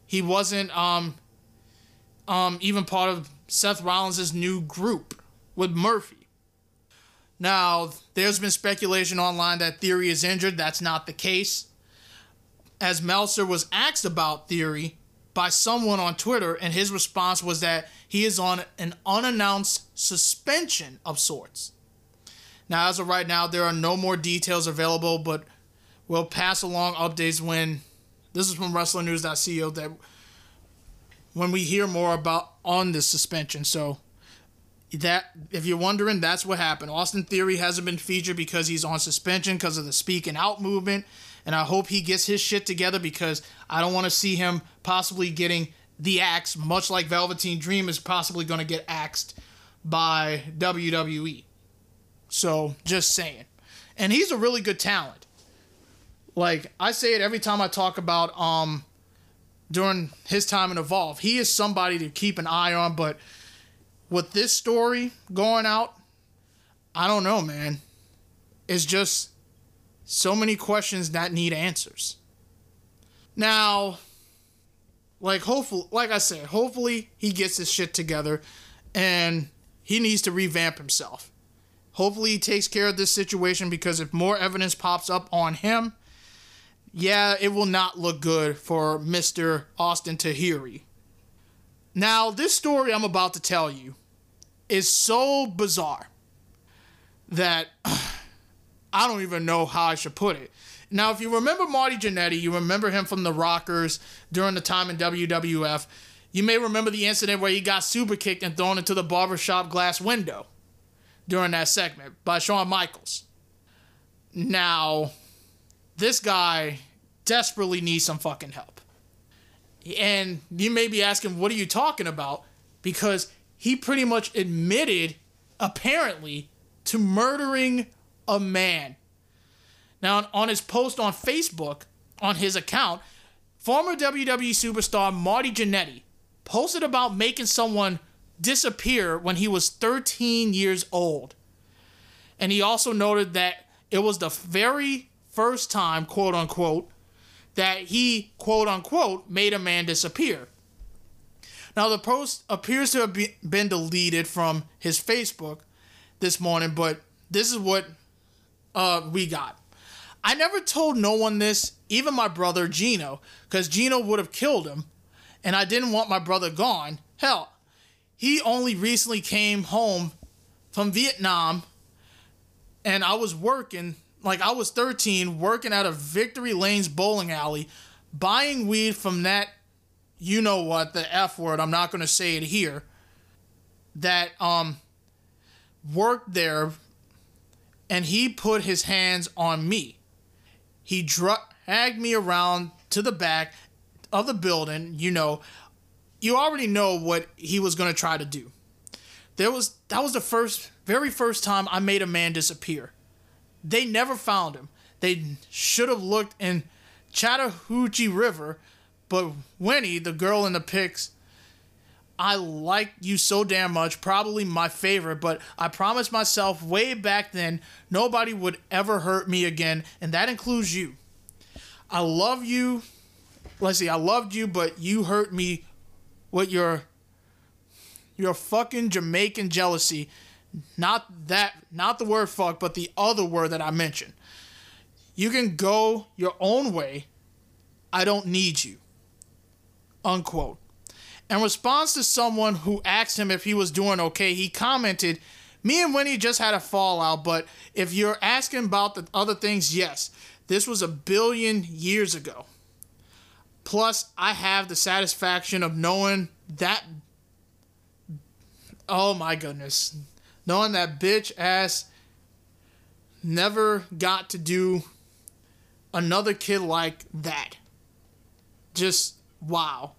he wasn't um um even part of Seth Rollins' new group with Murphy. Now, there's been speculation online that Theory is injured. That's not the case as Meltzer was asked about Theory by someone on Twitter, and his response was that he is on an unannounced suspension of sorts. Now, as of right now, there are no more details available, but we'll pass along updates when this is from WrestlingNews.co that when we hear more about on this suspension. So that if you're wondering, that's what happened. Austin Theory hasn't been featured because he's on suspension because of the speaking out movement and I hope he gets his shit together because I don't want to see him possibly getting the axe, much like Velveteen Dream is possibly going to get axed by WWE. So, just saying. And he's a really good talent. Like, I say it every time I talk about um during his time in Evolve. He is somebody to keep an eye on, but with this story going out, I don't know, man. It's just so many questions that need answers. Now, like hopefully, like I said, hopefully he gets his shit together and he needs to revamp himself. Hopefully he takes care of this situation because if more evidence pops up on him, yeah, it will not look good for Mr. Austin Theory. Now, this story I'm about to tell you is so bizarre that I don't even know how I should put it. Now, if you remember Marty Jannetty, you remember him from the Rockers during the time in WWF. You may remember the incident where he got super kicked and thrown into the barbershop glass window during that segment by Shawn Michaels. Now, this guy desperately needs some fucking help. And you may be asking, what are you talking about? Because he pretty much admitted, apparently, to murdering a man. Now, on his post on Facebook, on his account, former WWE superstar Marty Jannetty posted about making someone disappear when he was 13 years old. And he also noted that it was the very first time, quote unquote, that he, quote unquote, made a man disappear. Now, the post appears to have been deleted from his Facebook this morning, but this is what uh, we got. I never told no one this, even my brother Gino, because Gino would have killed him, and I didn't want my brother gone. Hell, he only recently came home from Vietnam, and I was working, like I was 13, working at a Victory Lanes bowling alley, buying weed from that, you know what, the F word, I'm not going to say it here, that um worked there, and he put his hands on me. He dragged me around to the back of the building, you know, you already know what he was going to try to do. There was that was the first very first time I made a man disappear. They never found him. They should have looked in Chattahoochee River, but Winnie, the girl in the pics, I like you so damn much, probably my favorite, but I promised myself way back then nobody would ever hurt me again, and that includes you. I love you. Let's see, I loved you, but you hurt me with your your fucking Jamaican jealousy. Not that not the word fuck, but the other word that I mentioned. You can go your own way. I don't need you. Unquote. In response to someone who asked him if he was doing okay, he commented, Me and Winnie just had a fallout, but if you're asking about the other things, yes. This was a billion years ago. Plus, I have the satisfaction of knowing that. Oh my goodness. Knowing that bitch ass never got to do another kid like that. Just wow.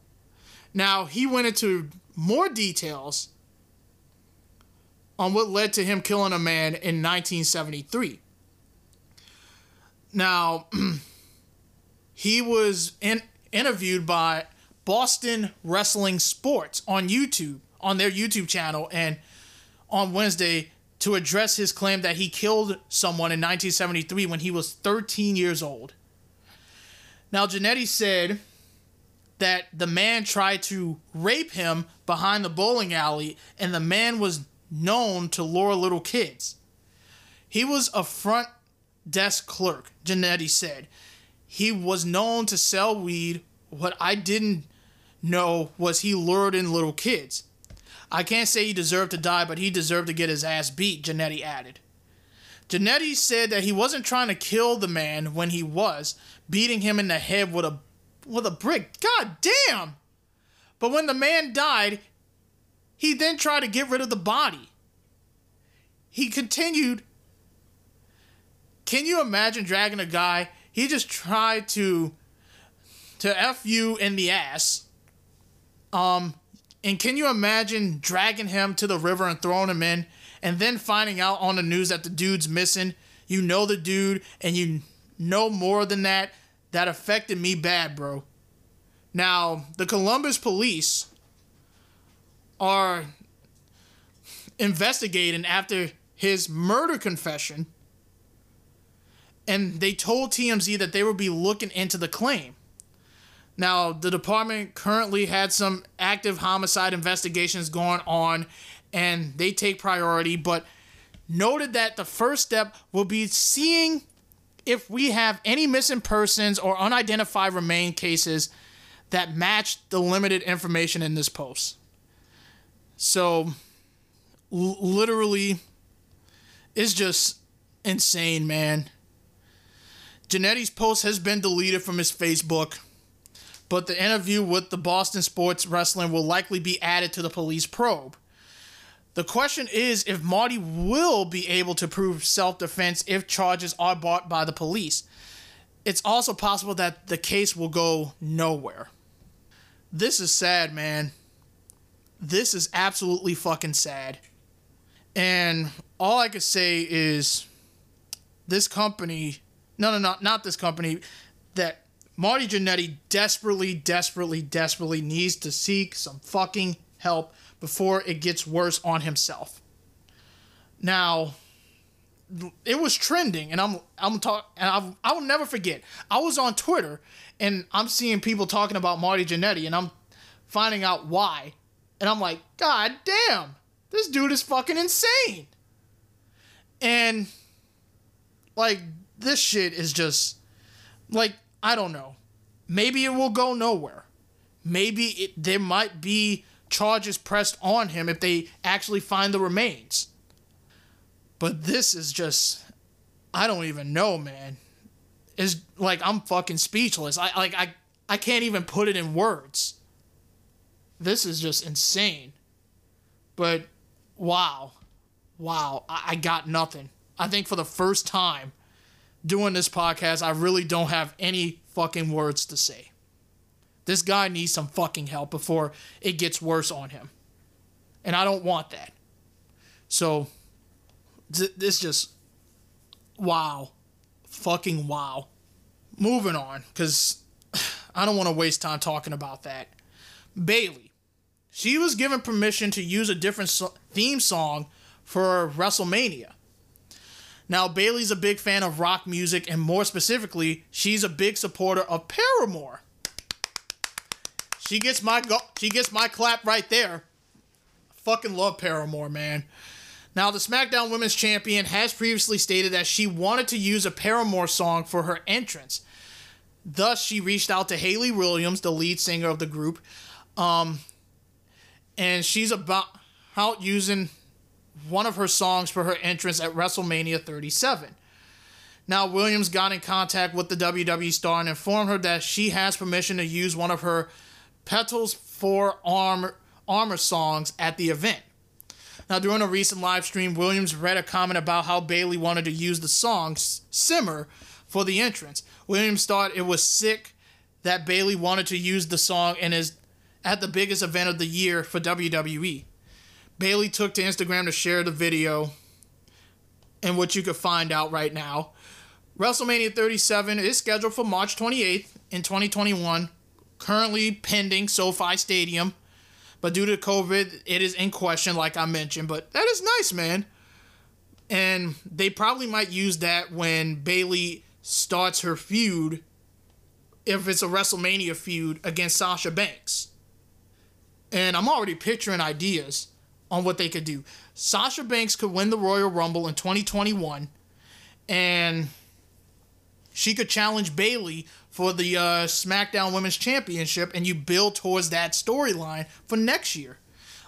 Now, he went into more details on what led to him killing a man in 1973. Now, he was in interviewed by Boston Wrestling Sports on YouTube, on their YouTube channel, and on Wednesday to address his claim that he killed someone in 1973 when he was 13 years old. Now, Jannetty said that the man tried to rape him behind the bowling alley, and the man was known to lure little kids. He was a front desk clerk, Jannetty said. He was known to sell weed. What I didn't know was he lured in little kids. I can't say he deserved to die, but he deserved to get his ass beat, Jannetty added. Jannetty said that he wasn't trying to kill the man when he was beating him in the head with a with a brick. God damn! But when the man died, he then tried to get rid of the body. He continued. Can you imagine dragging a guy he just tried to to f you in the ass. Um, and can you imagine dragging him to the river and throwing him in, and then finding out on the news that the dude's missing? You know the dude, and you know more than that. That affected me bad, bro. Now, the Columbus police are investigating after his murder confession and they told TMZ that they would be looking into the claim. Now, the department currently had some active homicide investigations going on, and they take priority, but noted that the first step will be seeing if we have any missing persons or unidentified remain cases that match the limited information in this post. So, l- literally, it's just insane, man. Jannetty's post has been deleted from his Facebook, but the interview with the Boston Sports Wrestling will likely be added to the police probe. The question is if Marty will be able to prove self defense if charges are brought by the police. It's also possible that the case will go nowhere. This is sad, man. This is absolutely fucking sad. And all I could say is this company, no, no, no, not this company, that Marty Jannetty desperately, desperately, desperately needs to seek some fucking help before it gets worse on himself. Now, it was trending, and I'm I'm talk and I I will never forget. I was on Twitter, and I'm seeing people talking about Marty Jannetty, and I'm finding out why, and I'm like, God damn, this dude is fucking insane. And like this shit is just like I don't know. Maybe it will go nowhere. Maybe it there might be charges pressed on him if they actually find the remains. But this is just I don't even know, man. Is like I'm fucking speechless. I like I I can't even put it in words. This is just insane. But wow. Wow. I, I got nothing. I think for the first time doing this podcast, I really don't have any fucking words to say. This guy needs some fucking help before it gets worse on him. And I don't want that. So, th- this just, wow. Fucking wow. Moving on, because I don't want to waste time talking about that. Bayley. She was given permission to use a different so- theme song for WrestleMania. Now, Bayley's a big fan of rock music, and more specifically, she's a big supporter of Paramore. She gets my go- she gets my clap right there. fucking love Paramore, man. Now, the SmackDown Women's Champion has previously stated that she wanted to use a Paramore song for her entrance. Thus, she reached out to Hayley Williams, the lead singer of the group, um, and she's about out using one of her songs for her entrance at WrestleMania 37. Now, Williams got in contact with the WWE star and informed her that she has permission to use one of her Petals for Armor, Armor songs at the event. Now, during a recent live stream, Williams read a comment about how Bayley wanted to use the song Simmer for the entrance. Williams thought it was sick that Bayley wanted to use the song and is at the biggest event of the year for WWE. Bayley took to Instagram to share the video and what you could find out right now. WrestleMania 37 is scheduled for March 28th in 2021 currently pending SoFi Stadium. But due to COVID, it is in question, like I mentioned. But that is nice, man. And they probably might use that when Bayley starts her feud, if it's a WrestleMania feud against Sasha Banks. And I'm already picturing ideas on what they could do. Sasha Banks could win the Royal Rumble in 2021, and she could challenge Bayley for the uh, SmackDown Women's Championship, and you build towards that storyline for next year.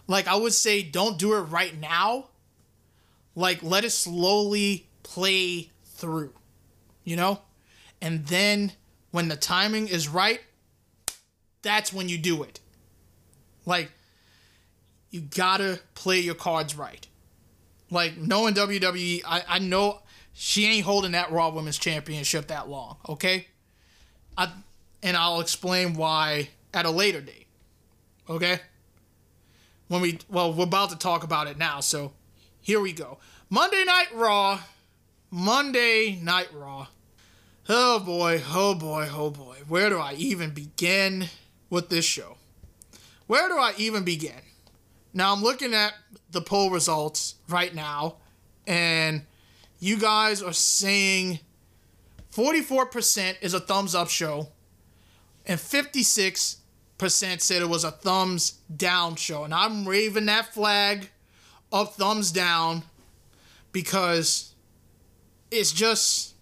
Like I would say, don't do it right now. Like let it slowly play through, you know, and then when the timing is right, that's when you do it. Like you gotta play your cards right. Like knowing WWE, I, I know she ain't holding that Raw Women's Championship that long, okay? I and I'll explain why at a later date. Okay? When we well, we're about to talk about it now, so here we go. Monday Night Raw. Monday Night Raw. Oh boy, oh boy, oh boy. Where do I even begin with this show? Where do I even begin? Now I'm looking at the poll results right now, and you guys are saying 44% is a thumbs up show, and 56% said it was a thumbs down show. And I'm waving that flag of thumbs down because it's just.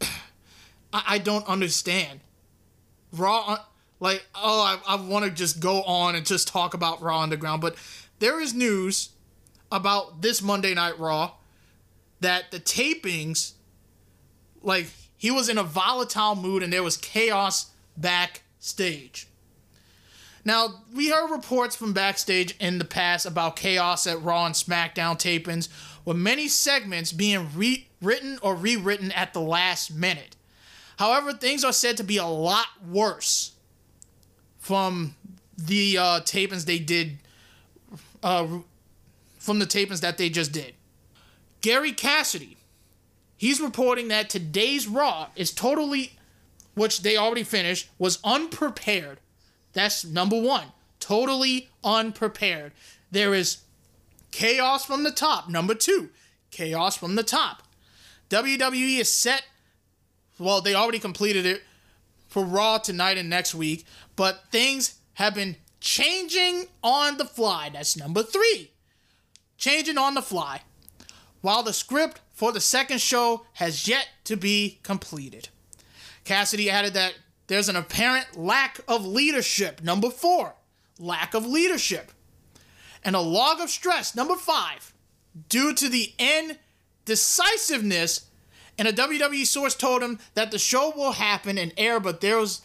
I, don't understand. Raw, like, oh, I, I want to just go on and just talk about Raw Underground, but there is news about this Monday Night Raw that the tapings, like he was in a volatile mood and there was chaos backstage. Now, we heard reports from backstage in the past about chaos at Raw and SmackDown tapings, with many segments being rewritten or rewritten at the last minute. However, things are said to be a lot worse from the uh, tapings they did, uh, from the tapings that they just did. Gary Cassidy, he's reporting that today's Raw is totally, which they already finished, was unprepared that's number one. Totally unprepared. There is chaos from the top. Number two, chaos from the top. WWE is set. Well, they already completed it for Raw tonight and next week, but things have been changing on the fly. That's number three. Changing on the fly. While the script for the second show has yet to be completed. Cassidy added that there's an apparent lack of leadership. Number four, lack of leadership. And a log of stress. Number five, due to the indecisiveness. And a WWE source told him that the show will happen and air, but there's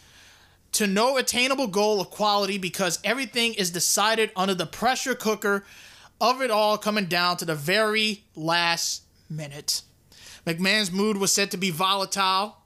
to no attainable goal of quality because everything is decided under the pressure cooker of it all coming down to the very last minute. McMahon's mood was said to be volatile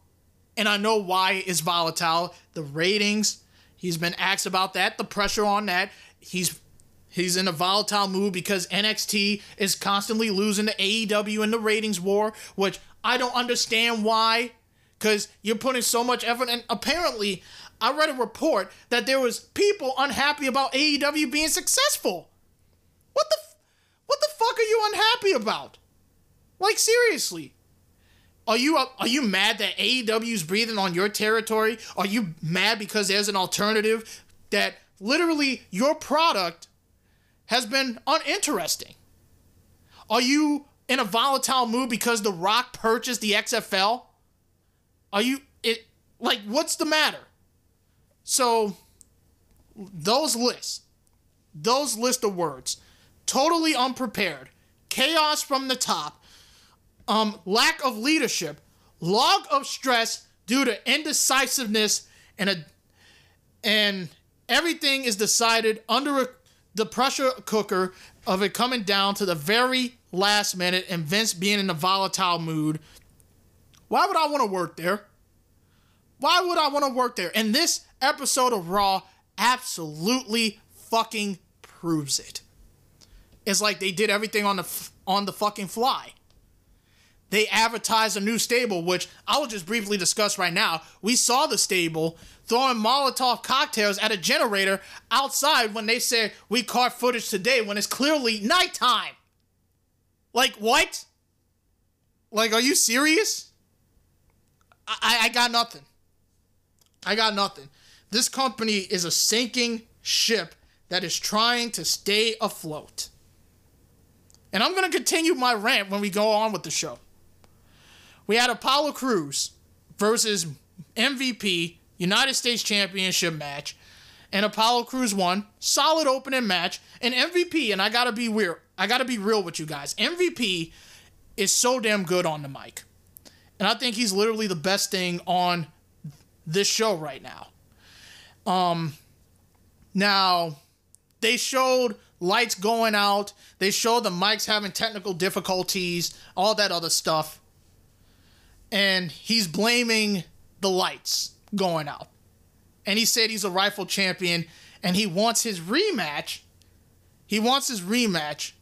and I know why it's volatile. The ratings, he's been asked about that, the pressure on that. He's he's in a volatile mood because NXT is constantly losing to AEW in the ratings war, which I don't understand why. Because you're putting so much effort, and apparently, I read a report that there was people unhappy about AEW being successful. What the, what the fuck are you unhappy about? Like seriously, are you are you mad that AEW's breathing on your territory? Are you mad because there's an alternative that literally your product has been uninteresting? Are you in a volatile mood because The Rock purchased the XFL? Are you it like what's the matter? So those lists, those list of words, totally unprepared, chaos from the top, um, lack of leadership, log of stress due to indecisiveness, and a and everything is decided under a, the pressure cooker of it coming down to the very last minute, and Vince being in a volatile mood. Why would I want to work there? Why would I want to work there? And this episode of Raw absolutely fucking proves it. It's like they did everything on the on the fucking fly they advertised a new stable, which I will just briefly discuss right now. We saw the stable throwing Molotov cocktails at a generator outside when they said we caught footage today when it's clearly nighttime. Like, what? Like, are you serious? I, I got nothing. I got nothing. This company is a sinking ship that is trying to stay afloat. And I'm going to continue my rant when we go on with the show we had Apollo Crews versus MVP United States Championship match, and Apollo Crews won. Solid opening match. And MVP, and I gotta be real, I gotta be real with you guys. MVP is so damn good on the mic. And I think he's literally the best thing on this show right now. Um now they showed lights going out, they showed the mics having technical difficulties, all that other stuff and he's blaming the lights going out. And he said he's a rifle champion and he wants his rematch. He wants his rematch.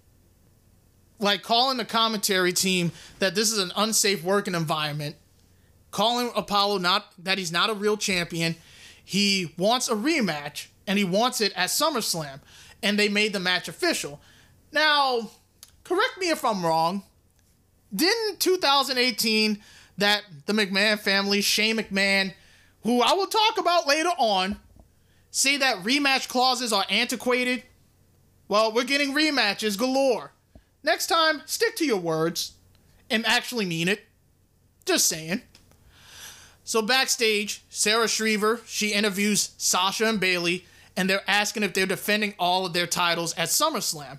Like calling the commentary team that this is an unsafe working environment, calling Apollo not that he's not a real champion. He wants a rematch and he wants it at SummerSlam. And they made the match official. Now, correct me if I'm wrong. Didn't 2018 that the McMahon family, Shane McMahon, who I will talk about later on, say that rematch clauses are antiquated. Well, we're getting rematches galore. Next time, stick to your words and actually mean it. Just saying. So backstage, Sarah Schreiber, she interviews Sasha and Bayley, and they're asking if they're defending all of their titles at SummerSlam.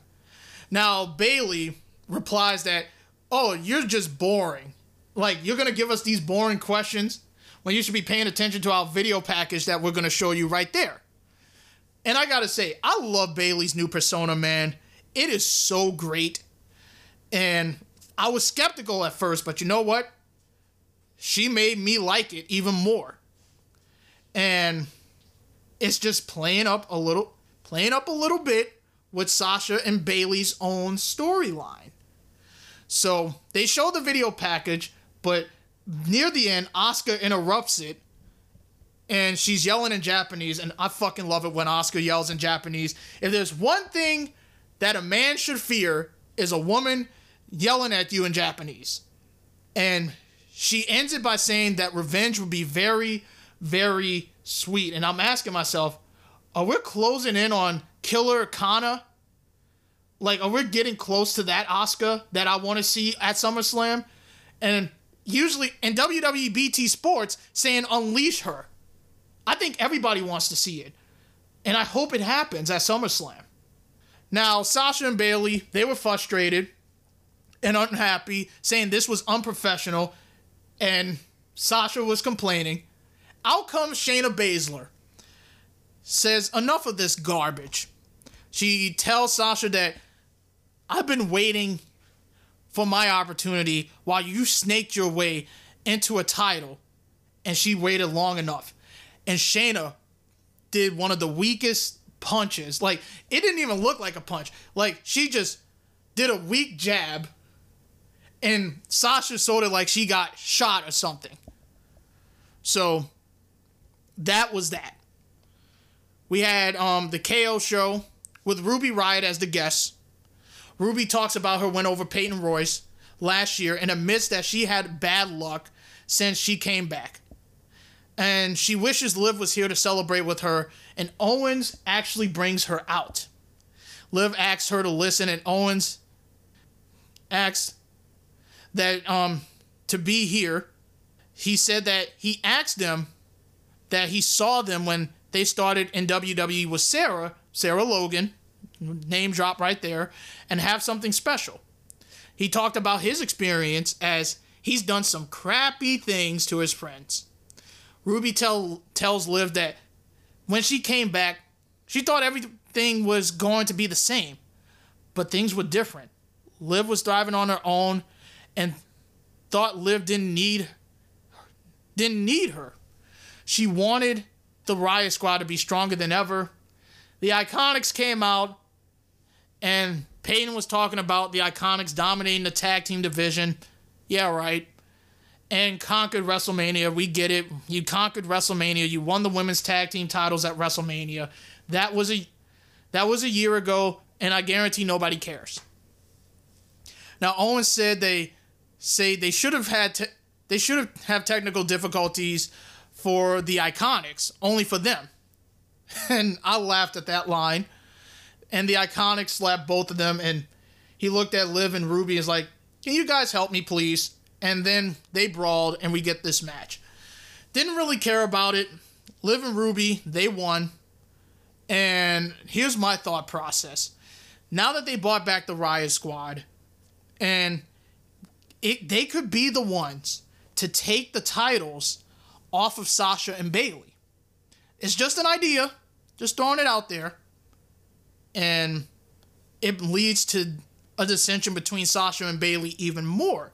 Now, Bayley replies that, oh, you're just boring. Like, you're going to give us these boring questions? when you should be paying attention to our video package that we're going to show you right there. And I got to say, I love Bayley's new persona, man. It is so great. And I was skeptical at first, but you know what? She made me like it even more. And it's just playing up a little playing up a little bit with Sasha and Bayley's own storyline. So, they show the video package, but near the end, Asuka interrupts it and she's yelling in Japanese, and I fucking love it when Asuka yells in Japanese. If there's one thing that a man should fear is a woman yelling at you in Japanese. And she ends it by saying that revenge would be very, very sweet. And I'm asking myself, are we closing in on Killer Kana? Like, are we getting close to that Asuka that I want to see at SummerSlam? And usually in WWE BT Sports saying unleash her. I think everybody wants to see it. And I hope it happens at SummerSlam. Now, Sasha and Bayley, they were frustrated and unhappy, saying this was unprofessional, and Sasha was complaining. Out comes Shayna Baszler. Says, enough of this garbage. She tells Sasha that I've been waiting for my opportunity while you snaked your way into a title and she waited long enough. And Shayna did one of the weakest punches. Like, it didn't even look like a punch. Like, she just did a weak jab and Sasha sort of like she got shot or something. So that was that. We had um the KO show with Ruby Riott as the guest. Ruby talks about her win over Peyton Royce last year and admits that she had bad luck since she came back. And she wishes Liv was here to celebrate with her, and Owens actually brings her out. Liv asks her to listen, and Owens asks that um to be here. He said that he asked them that he saw them when they started in WWE with Sarah, Sarah Logan, name drop right there, and have something special. He talked about his experience as he's done some crappy things to his friends. Ruby tell, tells Liv that when she came back, she thought everything was going to be the same, but things were different. Liv was driving on her own and thought Liv didn't need didn't need her. She wanted the Riott Squad to be stronger than ever. The Iconics came out and Peyton was talking about the Iconics dominating the tag team division. Yeah, right. And conquered WrestleMania. We get it. You conquered WrestleMania. You won the women's tag team titles at WrestleMania. That was a that was a year ago, and I guarantee nobody cares. Now Owens said they say they should have had te- they should have have technical difficulties for the Iconics, only for them. And I laughed at that line and the Iconics slapped both of them. And he looked at Liv and Ruby and is like, Can you guys help me, please? And then they brawled, and we get this match. Didn't really care about it. Liv and Ruby, they won. And here's my thought process. Now that they bought back the Riott Squad, and it, they could be the ones to take the titles off of Sasha and Bayley. It's just an idea, just throwing it out there and it leads to a dissension between Sasha and Bayley even more.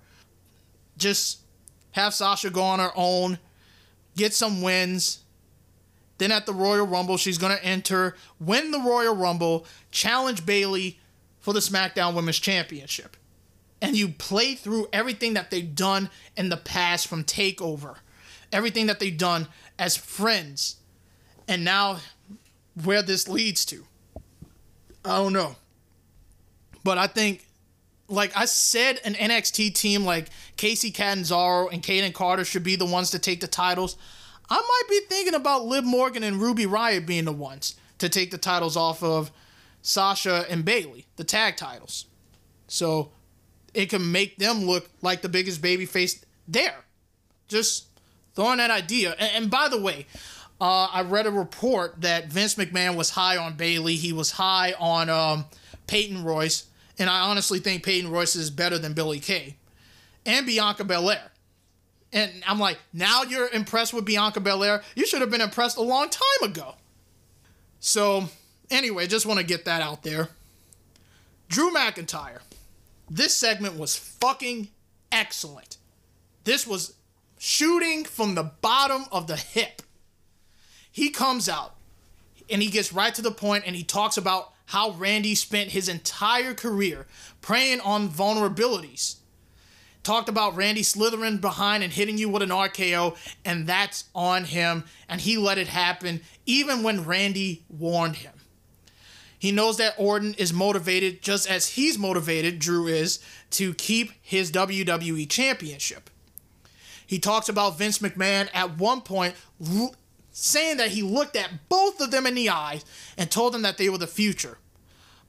Just have Sasha go on her own, get some wins. Then at the Royal Rumble, she's going to enter, win the Royal Rumble, challenge Bayley for the SmackDown Women's Championship. And you play through everything that they've done in the past from TakeOver, everything that they've done as friends, and now where this leads to. I don't know. But I think, like I said, an NXT team like Kacy Catanzaro and Kayden Carter should be the ones to take the titles. I might be thinking about Liv Morgan and Ruby Riott being the ones to take the titles off of Sasha and Bayley, the tag titles. So it can make them look like the biggest babyface there. Just throwing that idea. And, and by the way, uh, I read a report that Vince McMahon was high on Bayley. He was high on um, Peyton Royce, and I honestly think Peyton Royce is better than Billy Kay and Bianca Belair. And I'm like, now you're impressed with Bianca Belair. You should have been impressed a long time ago. So, anyway, just want to get that out there. Drew McIntyre. This segment was fucking excellent. This was shooting from the bottom of the hip. He comes out and he gets right to the point and he talks about how Randy spent his entire career preying on vulnerabilities. Talked about Randy slithering behind and hitting you with an RKO, and that's on him, and he let it happen even when Randy warned him. He knows that Orton is motivated just as he's motivated, Drew is, to keep his WWE Championship. He talks about Vince McMahon at one point saying that he looked at both of them in the eyes and told them that they were the future.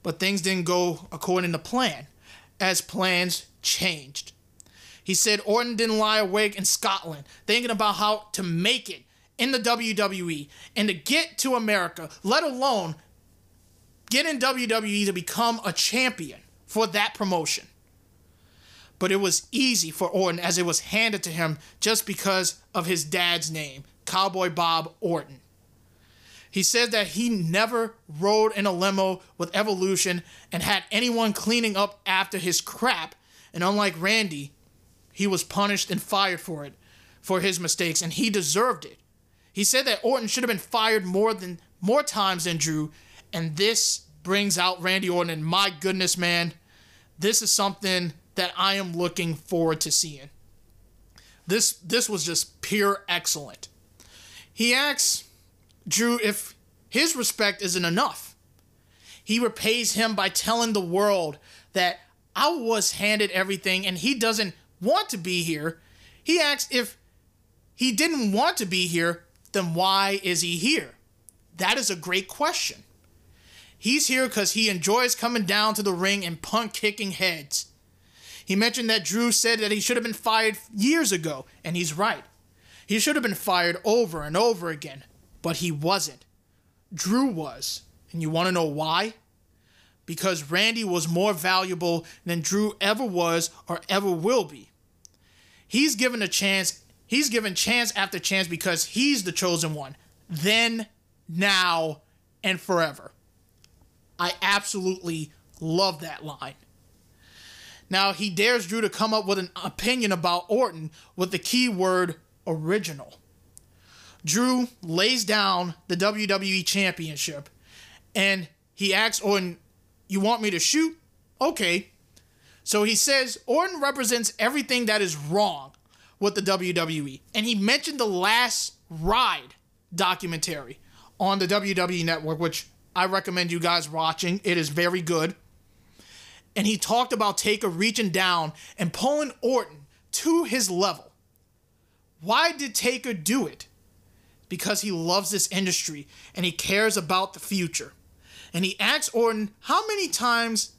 But things didn't go according to plan, as plans changed. He said Orton didn't lie awake in Scotland thinking about how to make it in the WWE and to get to America, let alone get in WWE to become a champion for that promotion. But it was easy for Orton as it was handed to him just because of his dad's name, Cowboy Bob Orton. He said that he never rode in a limo with Evolution and had anyone cleaning up after his crap, and unlike Randy, he was punished and fired for it, for his mistakes, and he deserved it. He said that Orton should have been fired more than more times than Drew, and this brings out Randy Orton. And my goodness, man, this is something that I am looking forward to seeing. This this was just pure excellent. He asks Drew if his respect isn't enough. He repays him by telling the world that I was handed everything and he doesn't want to be here. He asks if he didn't want to be here, then why is he here? That is a great question. He's here because he enjoys coming down to the ring and punt kicking heads. He mentioned that Drew said that he should have been fired years ago, and he's right. He should have been fired over and over again, but he wasn't. Drew was. And you want to know why? Because Randy was more valuable than Drew ever was or ever will be. He's given a chance, he's given chance after chance because he's the chosen one. Then, now, and forever. I absolutely love that line. Now, he dares Drew to come up with an opinion about Orton with the key word original. Drew lays down the WWE Championship and he asks Orton, You want me to shoot? Okay. So he says Orton represents everything that is wrong with the WWE. And he mentioned the last ride documentary on the WWE network, which I recommend you guys watching. It is very good. And he talked about Taker reaching down and pulling Orton to his level. Why did Taker do it? Because he loves this industry and he cares about the future. And he asks Orton how many times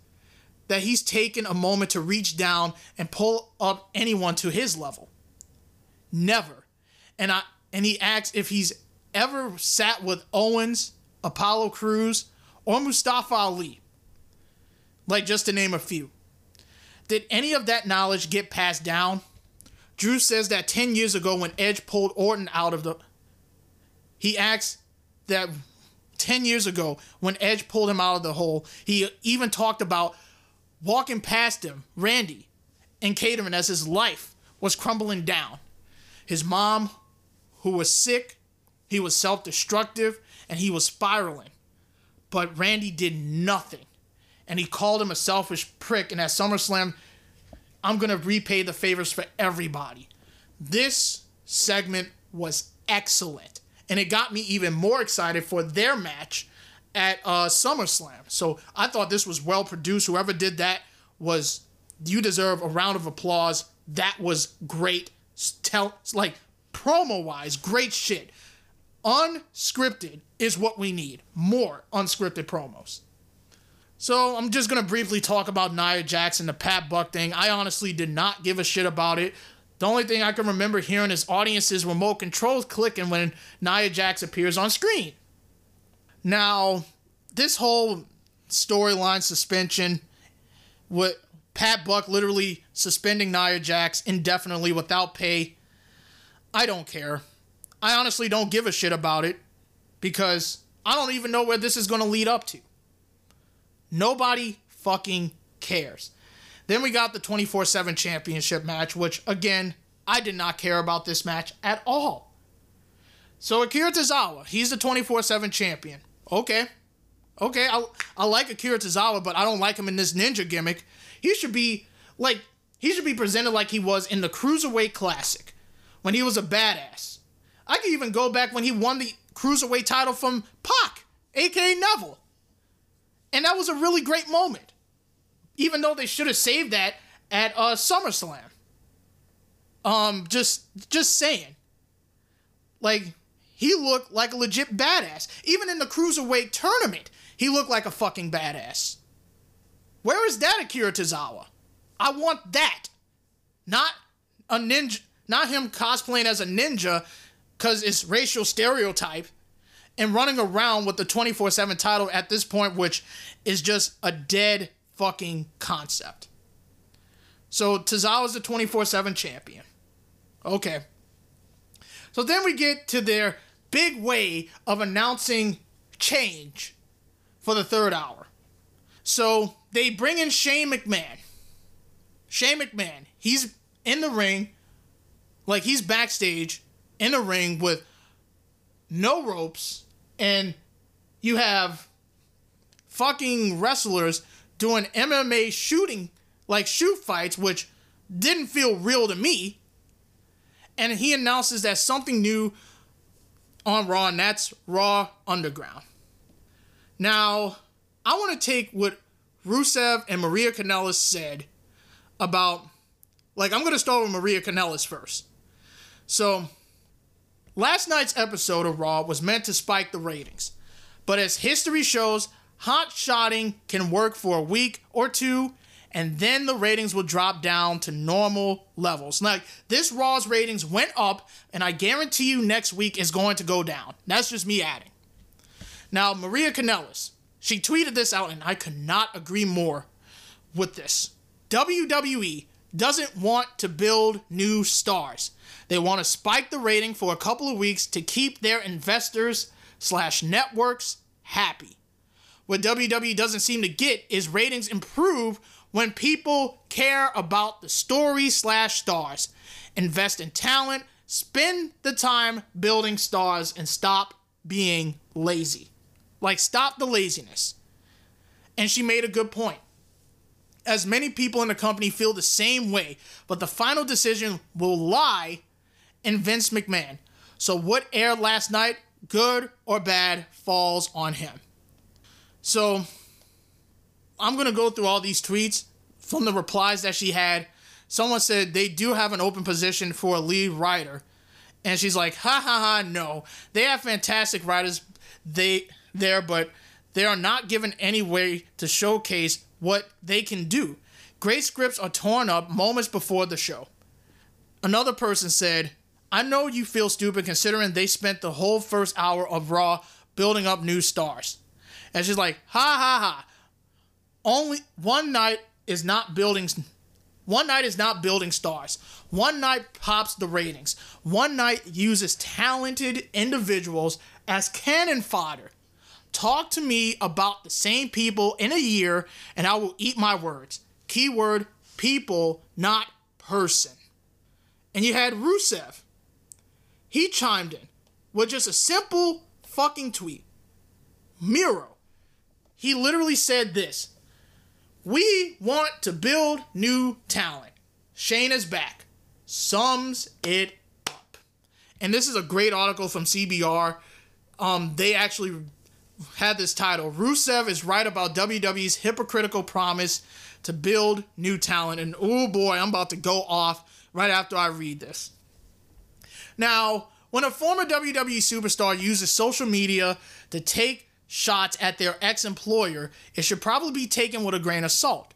that he's taken a moment to reach down and pull up anyone to his level. Never. And I and he asks if he's ever sat with Owens Apollo Crews, or Mustafa Ali. Like, just to name a few. Did any of that knowledge get passed down? Drew says that 10 years ago, when Edge pulled Orton out of the. He asks that 10 years ago, when Edge pulled him out of the hole, he even talked about walking past him, Randy, and catering as his life was crumbling down. His mom, who was sick, he was self destructive, and he was spiraling. But Randy did nothing. And he called him a selfish prick. And at SummerSlam, I'm going to repay the favors for everybody. This segment was excellent. And it got me even more excited for their match at uh, SummerSlam. So I thought this was well produced. Whoever did that was, you deserve a round of applause. That was great. Tell, like, promo wise, great shit. Unscripted is what we need. More unscripted promos. So I'm just gonna briefly talk about Nia Jackson, the Pat Buck thing. I honestly did not give a shit about it. The only thing I can remember hearing is audiences remote controls clicking when Nia Jax appears on screen. Now, this whole storyline suspension with Pat Buck literally suspending Nia Jax indefinitely without pay I don't care. I honestly don't give a shit about it because I don't even know where this is going to lead up to. Nobody fucking cares. Then we got the 24 7 championship match, which again, I did not care about this match at all. So Akira Tozawa, he's the 24 7 champion. Okay. Okay, I, I like Akira Tozawa, but I don't like him in this ninja gimmick. He should be like he should be presented like he was in the Cruiserweight Classic when he was a badass. I could even go back when he won the Cruiserweight title from Pac, aka Neville. And that was a really great moment. Even though they should have saved that at uh, SummerSlam. Um, just just saying. Like, he looked like a legit badass. Even in the Cruiserweight tournament, he looked like a fucking badass. Where is that Akira Tozawa? I want that. Not a ninja, not him cosplaying as a ninja because it's racial stereotype and running around with the 24 7 title at this point, which is just a dead fucking concept. So Tozawa's the 24 7 champion. Okay. So then we get to their big way of announcing change for the third hour. So they bring in Shane McMahon. Shane McMahon, he's in the ring, like he's backstage in a ring with no ropes, and you have fucking wrestlers doing MMA shooting, like shoot fights, which didn't feel real to me. And he announces that something new on Raw, and that's Raw Underground. Now, I want to take what Rusev and Maria Kanellis said about, like, I'm going to start with Maria Kanellis first. So, last night's episode of Raw was meant to spike the ratings. But as history shows, hot shotting can work for a week or two, and then the ratings will drop down to normal levels. Like, this Raw's ratings went up, and I guarantee you next week is going to go down. That's just me adding. Now, Maria Kanellis, she tweeted this out, and I could not agree more with this. WWE doesn't want to build new stars. They want to spike the rating for a couple of weeks to keep their investors slash networks happy. What WWE doesn't seem to get is ratings improve when people care about the story slash stars, invest in talent, spend the time building stars, and stop being lazy. Like, stop the laziness. And she made a good point. As many people in the company feel the same way, but the final decision will lie in Vince McMahon. So, what aired last night, good or bad, falls on him. So, I'm going to go through all these tweets from the replies that she had. Someone said they do have an open position for a lead writer. And she's like, ha ha ha, no. They have fantastic writers they there, but they are not given any way to showcase what they can do. Great scripts are torn up moments before the show. Another person said, I know you feel stupid considering they spent the whole first hour of Raw building up new stars. And she's like, ha ha ha. Only one night is not building one night is not building stars. One night pops the ratings. One night uses talented individuals as cannon fodder. Talk to me about the same people in a year and I will eat my words. Keyword people, not person. And you had Rusev. He chimed in with just a simple fucking tweet. Miro. He literally said this We want to build new talent. Shane is back. Sums it up. And this is a great article from CBR. Um, they actually had this title. Rusev is right about WWE's hypocritical promise to build new talent. And oh boy, I'm about to go off right after I read this. Now, when a former WWE superstar uses social media to take shots at their ex employer, it should probably be taken with a grain of salt.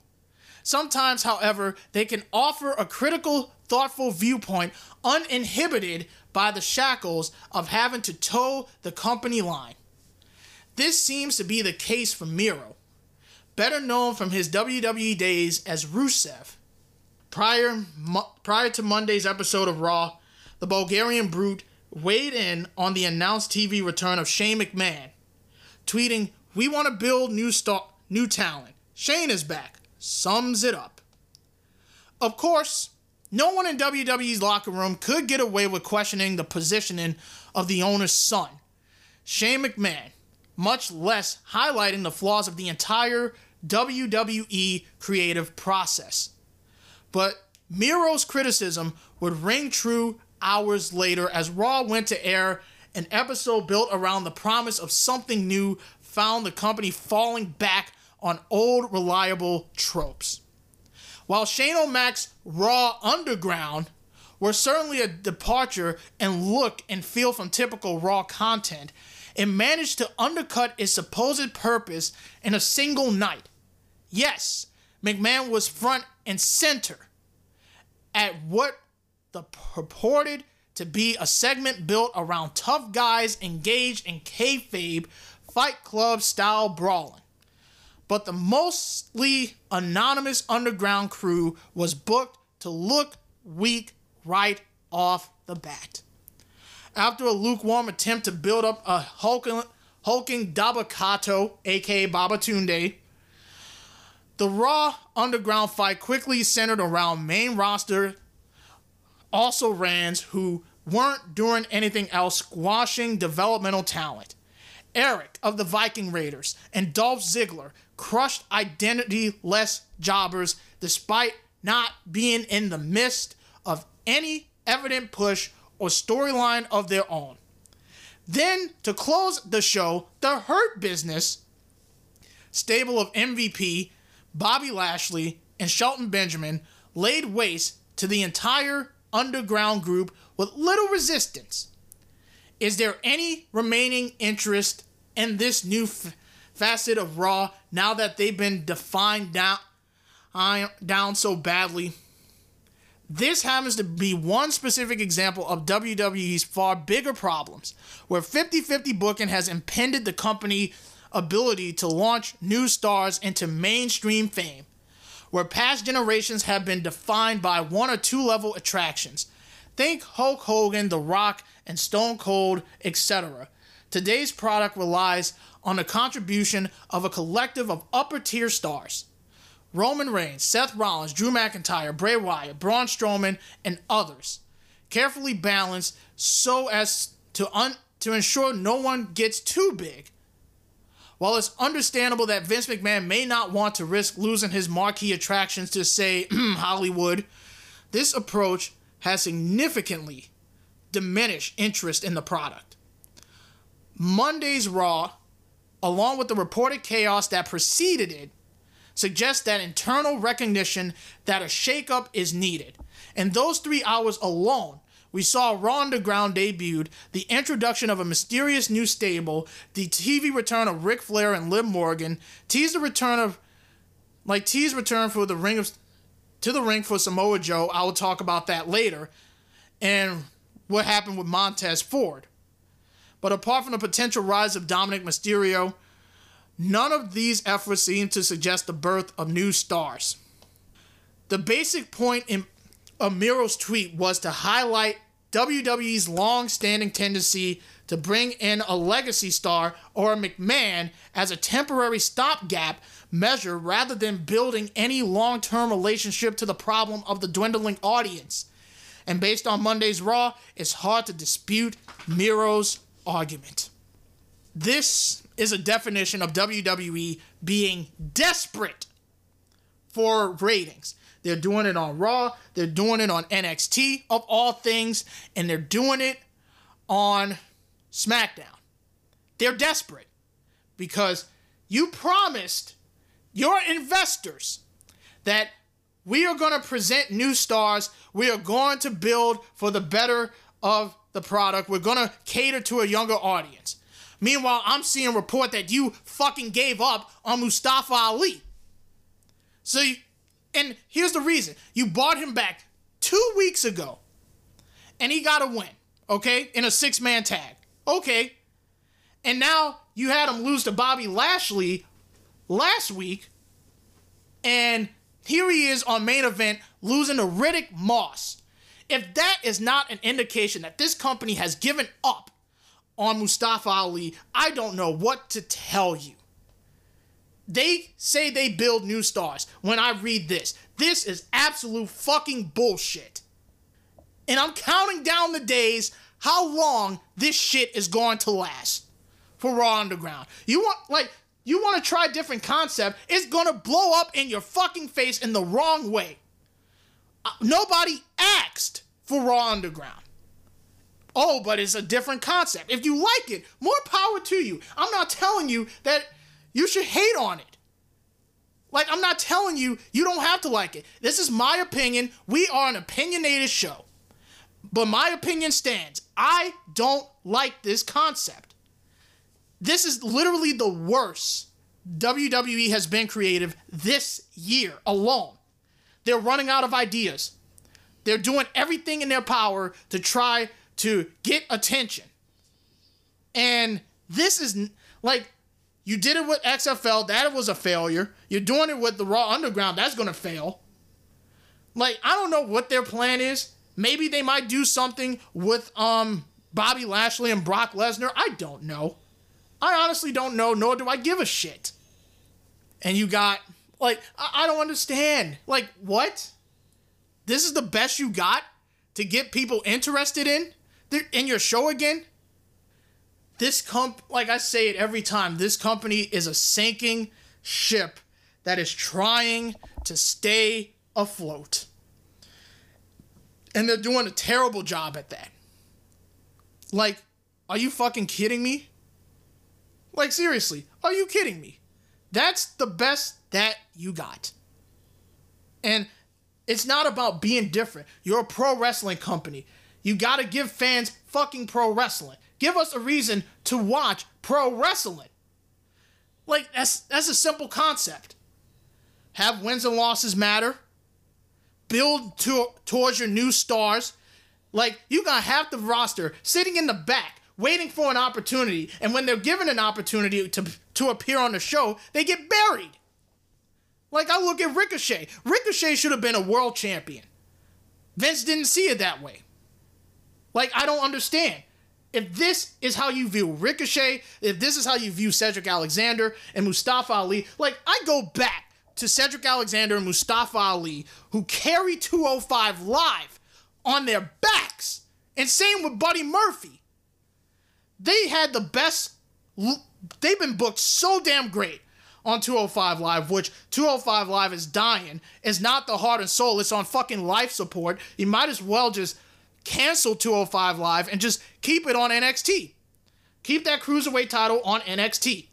Sometimes, however, they can offer a critical, thoughtful viewpoint uninhibited by the shackles of having to toe the company line. This seems to be the case for Miro, better known from his WWE days as Rusev. Prior, prior to Monday's episode of Raw, the Bulgarian brute weighed in on the announced TV return of Shane McMahon, tweeting, "We want to build new star, new talent. Shane is back." Sums it up. Of course, no one in WWE's locker room could get away with questioning the positioning of the owner's son, Shane McMahon, much less highlighting the flaws of the entire WWE creative process. But Miro's criticism would ring true hours later as Raw went to air. An episode built around the promise of something new found the company falling back on old reliable tropes. While Shane O'Mac's Raw Underground were certainly a departure in look and feel from typical Raw content, it managed to undercut its supposed purpose in a single night. Yes, McMahon was front and center at what the purported to be a segment built around tough guys engaged in kayfabe fight club style brawling. But the mostly anonymous underground crew was booked to look weak right off the bat. After a lukewarm attempt to build up a hulking, hulking Dabba-Kato, aka Babatunde, the Raw underground fight quickly centered around main roster also rans who weren't doing anything else squashing developmental talent. Erik of the Viking Raiders and Dolph Ziggler crushed identity less jobbers despite not being in the midst of any evident push or storyline of their own. Then, to close the show, the Hurt Business stable of MVP, Bobby Lashley, and Shelton Benjamin laid waste to the entire underground group with little resistance. Is there any remaining interest in this new f- facet of Raw now that they've been defined down, uh, down so badly? This happens to be one specific example of WWE's far bigger problems, where 50 50 booking has impeded the company ability to launch new stars into mainstream fame where past generations have been defined by one or two level attractions. Think Hulk Hogan, The Rock, and Stone Cold, etc. Today's product relies on the contribution of a collective of upper tier stars. Roman Reigns, Seth Rollins, Drew McIntyre, Bray Wyatt, Braun Strowman, and others. Carefully balanced so as to, un- to ensure no one gets too big while it's understandable that Vince McMahon may not want to risk losing his marquee attractions to, say, Hollywood, this approach has significantly diminished interest in the product. Monday's Raw, along with the reported chaos that preceded it, suggests that internal recognition that a shakeup is needed. And those three hours alone we saw Raw Underground debuted, the introduction of a mysterious new stable, the TV return of Ric Flair and Liv Morgan, teased the return of, like teased return for the ring of, to the ring for Samoa Joe. I will talk about that later, and what happened with Montez Ford. But apart from the potential rise of Dominik Mysterio, none of these efforts seem to suggest the birth of new stars. The basic point in of Miro's tweet was to highlight WWE's long standing tendency to bring in a legacy star or a McMahon as a temporary stopgap measure rather than building any long term relationship to the problem of the dwindling audience. And based on Monday's Raw, it's hard to dispute Miro's argument. This is a definition of WWE being desperate for ratings. They're doing it on Raw. They're doing it on NXT, of all things. And they're doing it on SmackDown. They're desperate because you promised your investors that we are going to present new stars. We are going to build for the better of the product. We're going to cater to a younger audience. Meanwhile, I'm seeing a report that you fucking gave up on Mustafa Ali. So you, and here's the reason you bought him back two weeks ago and he got a win, okay, in a six man tag. Okay. And now you had him lose to Bobby Lashley last week. And here he is on main event losing to Riddick Moss If that is not an indication that this company has given up on Mustafa Ali, I don't know what to tell you. They say they build new stars. When I read this, this is absolute fucking bullshit. And I'm counting down the days how long this shit is going to last for Raw Underground. You want, like, you want to try different concept, it's going to blow up in your fucking face in the wrong way. Uh, nobody asked for Raw Underground. Oh, but it's a different concept. If you like it, more power to you. I'm not telling you that you should hate on it. Like, I'm not telling you you don't have to like it. This is my opinion. We are an opinionated show. But my opinion stands. I don't like this concept. This is literally the worst WWE has been creative this year alone. They're running out of ideas. They're doing everything in their power to try to get attention. And this is like you did it with XFL, that was a failure. You're doing it with the Raw Underground, that's gonna fail. Like, I don't know what their plan is. Maybe they might do something with um Bobby Lashley and Brock Lesnar. I don't know. I honestly don't know, nor do I give a shit. And you got like I, I don't understand. Like, what? This is the best you got to get people interested in in your show again? This comp like I say it every time, this company is a sinking ship that is trying to stay afloat. And they're doing a terrible job at that. Like, are you fucking kidding me? Like, seriously, are you kidding me? That's the best that you got. And it's not about being different. You're a pro wrestling company. You gotta give fans fucking pro wrestling. Give us a reason to watch pro wrestling. Like that's that's a simple concept. Have wins and losses matter. Build to, towards your new stars. Like you got half the roster sitting in the back waiting for an opportunity, and when they're given an opportunity to to appear on the show, they get buried. Like I look at Ricochet. Ricochet should have been a world champion. Vince didn't see it that way. Like I don't understand. If this is how you view Ricochet, if this is how you view Cedric Alexander and Mustafa Ali, like I go back to Cedric Alexander and Mustafa Ali who carry 205 live on their backs. And same with Buddy Murphy. They had the best they've been booked so damn great on 205 Live, which 205 Live is dying. It's not the heart and soul, it's on fucking life support. You might as well just cancel 205 Live and just keep it on NXT. Keep that cruiserweight title on NXT.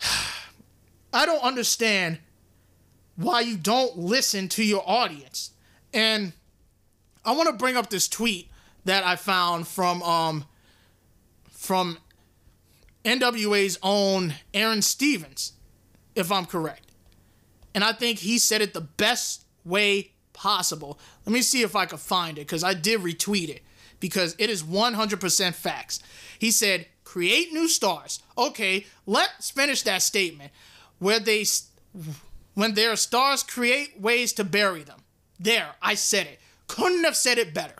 I don't understand why you don't listen to your audience. And I want to bring up this tweet that I found from um from NWA's own Aron Stevens, if I'm correct. And I think he said it the best way possible. Let me see if I can find it because I did retweet it because it is 100% facts. He said, create new stars. Okay, let's finish that statement where they, when their stars create ways to bury them. There, I said it. Couldn't have said it better.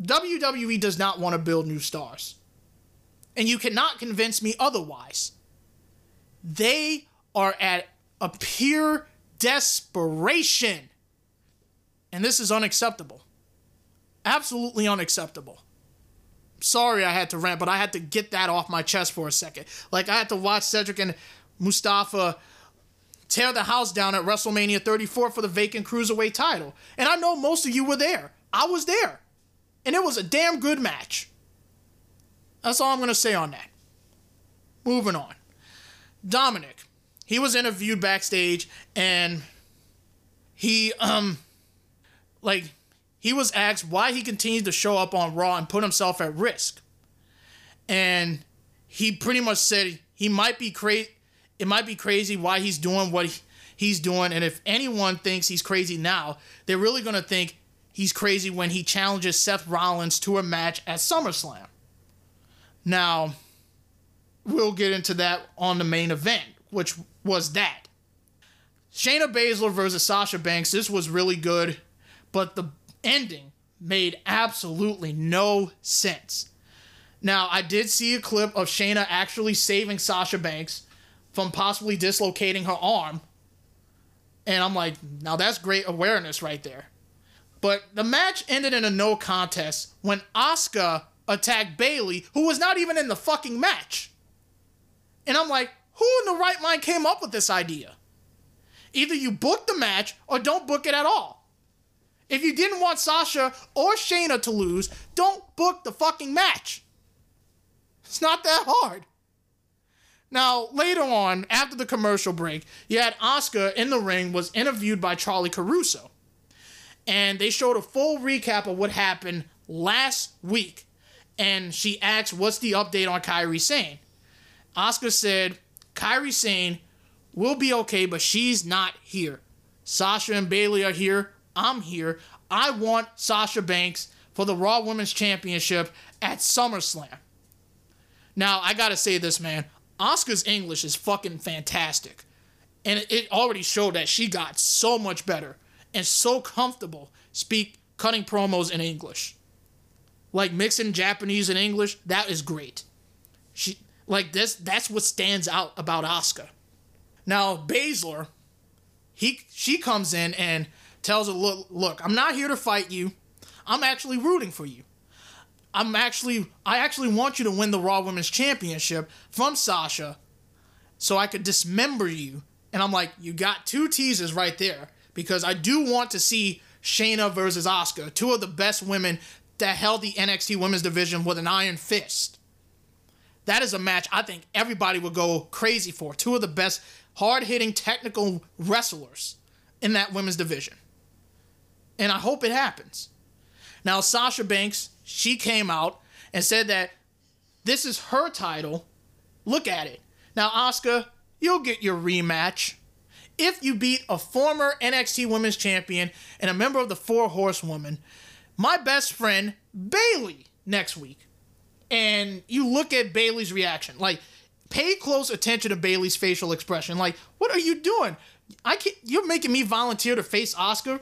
WWE does not want to build new stars and you cannot convince me otherwise. They are at a pure desperation. And this is unacceptable. Absolutely unacceptable. Sorry I had to rant, but I had to get that off my chest for a second. Like, I had to watch Cedric and Mustafa tear the house down at WrestleMania 34 for the vacant cruiserweight title. And I know most of you were there. I was there. And it was a damn good match. That's all I'm going to say on that. Moving on. Dominik, he was interviewed backstage and he, um, like, he was asked why he continued to show up on Raw and put himself at risk. And he pretty much said he might be crazy. It might be crazy why he's doing what he, he's doing. And if anyone thinks he's crazy now, they're really going to think he's crazy when he challenges Seth Rollins to a match at SummerSlam. Now, we'll get into that on the main event, which was that. Shayna Baszler versus Sasha Banks. This was really good, but the ending made absolutely no sense. Now, I did see a clip of Shayna actually saving Sasha Banks from possibly dislocating her arm. And I'm like, now that's great awareness right there. But the match ended in a no contest when Asuka attacked Bayley, who was not even in the fucking match. And I'm like, who in the right mind came up with this idea? Either you book the match or don't book it at all. If you didn't want Sasha or Shayna to lose, don't book the fucking match. It's not that hard. Now, later on, after the commercial break, you had Asuka in the ring was interviewed by Charly Caruso. And they showed a full recap of what happened last week. And she asked, What's the update on Kairi Sane? Asuka said, Kairi Sane will be okay, but she's not here. Sasha and Bayley are here. I'm here. I want Sasha Banks for the Raw Women's Championship at SummerSlam. Now, I gotta say this, man. Asuka's English is fucking fantastic. And it already showed that she got so much better and so comfortable speak cutting promos in English. Like mixing Japanese and English, that is great. She like this that's what stands out about Asuka. Now, Baszler, he she comes in and tells her, "Look, look, I'm not here to fight you. I'm actually rooting for you. I'm actually I actually want you to win the Raw Women's Championship from Sasha so I could dismember you. And I'm like, you got two teasers right there because I do want to see Shayna versus Asuka, two of the best women that held the NXT Women's Division with an iron fist. That is a match I think everybody would go crazy for. Two of the best hard-hitting technical wrestlers in that women's division. And I hope it happens. Now Sasha Banks she came out and said that this is her title. Look at it. Now, Asuka, you'll get your rematch if you beat a former NXT Women's Champion and a member of the Four Horsewomen, my best friend Bayley next week. And you look at Bayley's reaction. Like, pay close attention to Bayley's facial expression. Like, what are you doing? I can't, you're making me volunteer to face Asuka.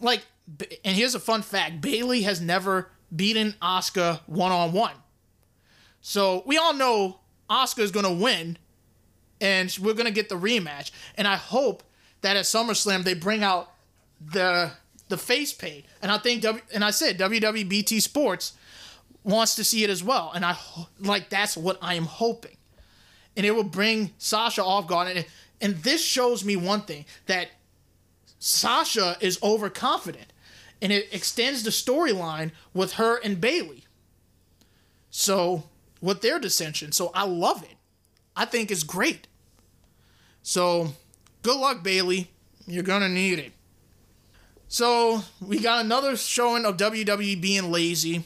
Like, and here's a fun fact: Bayley has never beaten Asuka one on one. So we all know Asuka is going to win and we're going to get the rematch. And I hope that at SummerSlam they bring out the the face paint. And I think w, and I said WWBT Sports wants to see it as well. And I like that's what I am hoping. And it will bring Sasha off guard and and this shows me one thing that Sasha is overconfident and it extends the storyline with her and Bayley. So, with their dissension. So, I love it. I think it's great. So, good luck, Bayley. You're to need it. So, we got another showing of WWE being lazy.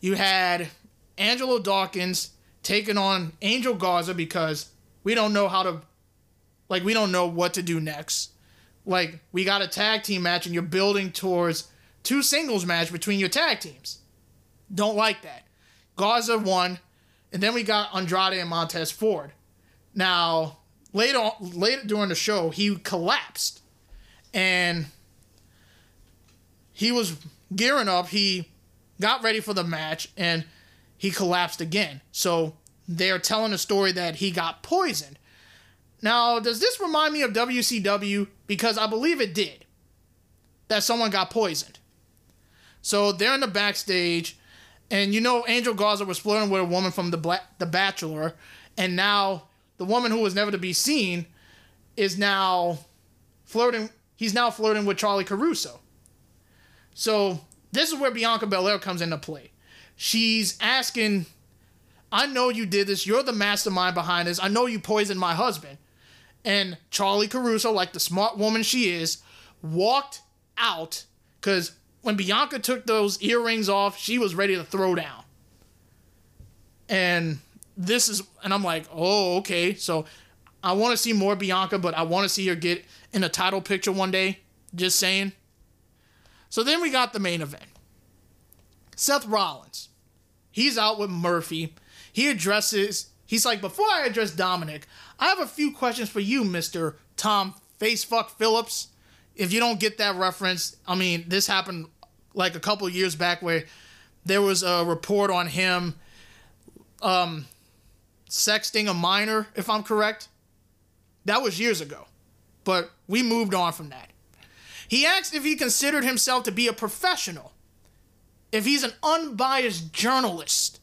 You had Angelo Dawkins taking on Angel Garza because we don't know how to, like, we don't know what to do next like we got a tag team match and you're building towards two singles match between your tag teams. Don't like that. Garza won, and then we got Andrade and Montez Ford. Now, later on, later during the show, he collapsed, and he was gearing up. He got ready for the match, and he collapsed again. So they're telling a story that he got poisoned. Now, does this remind me of WCW? Because I believe it did. That someone got poisoned. So they're in the backstage, and you know Angel Garza was flirting with a woman from the Black, the Bachelor, and now the woman who was never to be seen is now flirting. He's now flirting with Charly Caruso. So this is where Bianca Belair comes into play. She's asking, "I know you did this. You're the mastermind behind this. I know you poisoned my husband." And Charly Caruso, like the smart woman she is, walked out because when Bianca took those earrings off, she was ready to throw down. And this is, and I'm like, oh, okay. So I want to see more Bianca, but I want to see her get in a title picture one day. Just saying. So then we got the main event Seth Rollins. He's out with Murphy. He addresses, he's like, before I address Dominik, I have a few questions for you, Mr. Tom Facefuck Phillips. If you don't get that reference, I mean, this happened like a couple years back where there was a report on him um, sexting a minor, if I'm correct. That was years ago. But we moved on from that. He asked if he considered himself to be a professional, if he's an unbiased journalist.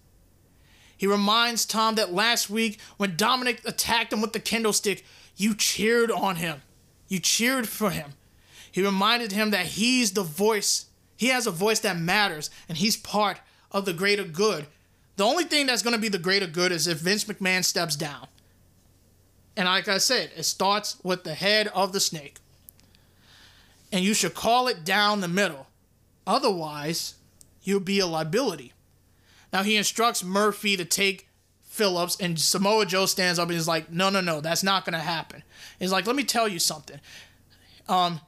He reminds Tom that last week, when Dominik attacked him with the kendo stick, you cheered on him. You cheered for him. He reminded him that he's the voice. He has a voice that matters, and he's part of the greater good. The only thing that's going to be the greater good is if Vince McMahon steps down. And like I said, it starts with the head of the snake. And you should call it down the middle. Otherwise, you'll be a liability. Now, he instructs Murphy to take Phillips, and Samoa Joe stands up and is like, no, no, no, that's not to happen. He's like, let me tell you something. Um,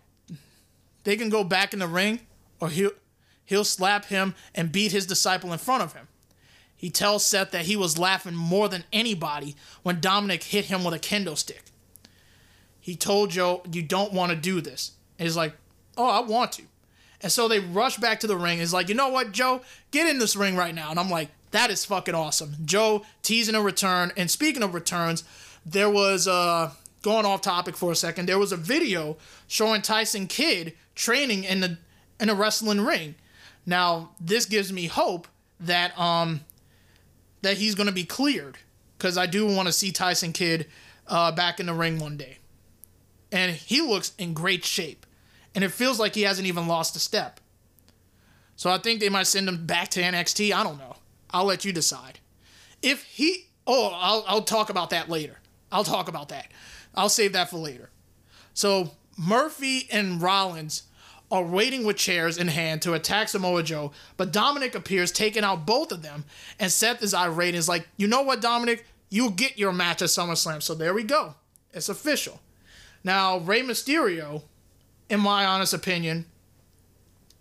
they can go back in the ring, or he'll, he'll slap him and beat his disciple in front of him. He tells Seth that he was laughing more than anybody when Dominik hit him with a kendo stick. He told Joe, You don't want to do this. And he's like, Oh, I want to. And so they rush back to the ring. He's like, You know what, Joe? Get in this ring right now. And I'm like, That is fucking awesome. Joe teasing a return. And speaking of returns, there was, uh, going off topic for a second, there was a video showing Tyson Kidd training in the in a wrestling ring. Now, this gives me hope that um that he's going to be cleared because I do want to see Tyson Kidd uh, back in the ring one day. And he looks in great shape. And it feels like he hasn't even lost a step. So I think they might send him back to NXT. I don't know. I'll let you decide. If he. Oh, I'll, I'll talk about that later. I'll talk about that. I'll save that for later. So Murphy and Rollins are waiting with chairs in hand to attack Samoa Joe, but Dominik appears taking out both of them, and Seth is irate and is like, you know what, Dominik? You'll get your match at SummerSlam. So there we go. It's official. Now, Rey Mysterio, in my honest opinion,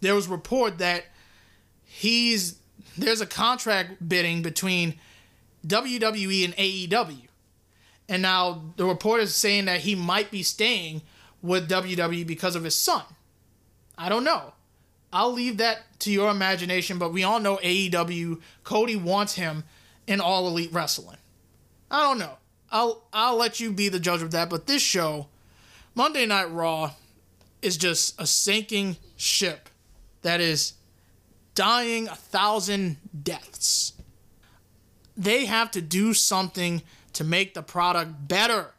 there was report that he's there's a contract bidding between WWE and AEW. And now the report is saying that he might be staying with WWE because of his son. I don't know. I'll leave that to your imagination, but we all know AEW, Cody wants him in all elite wrestling. I don't know. I'll I'll let you be the judge of that, but this show, Monday Night Raw, is just a sinking ship that is dying a thousand deaths. They have to do something to make the product better.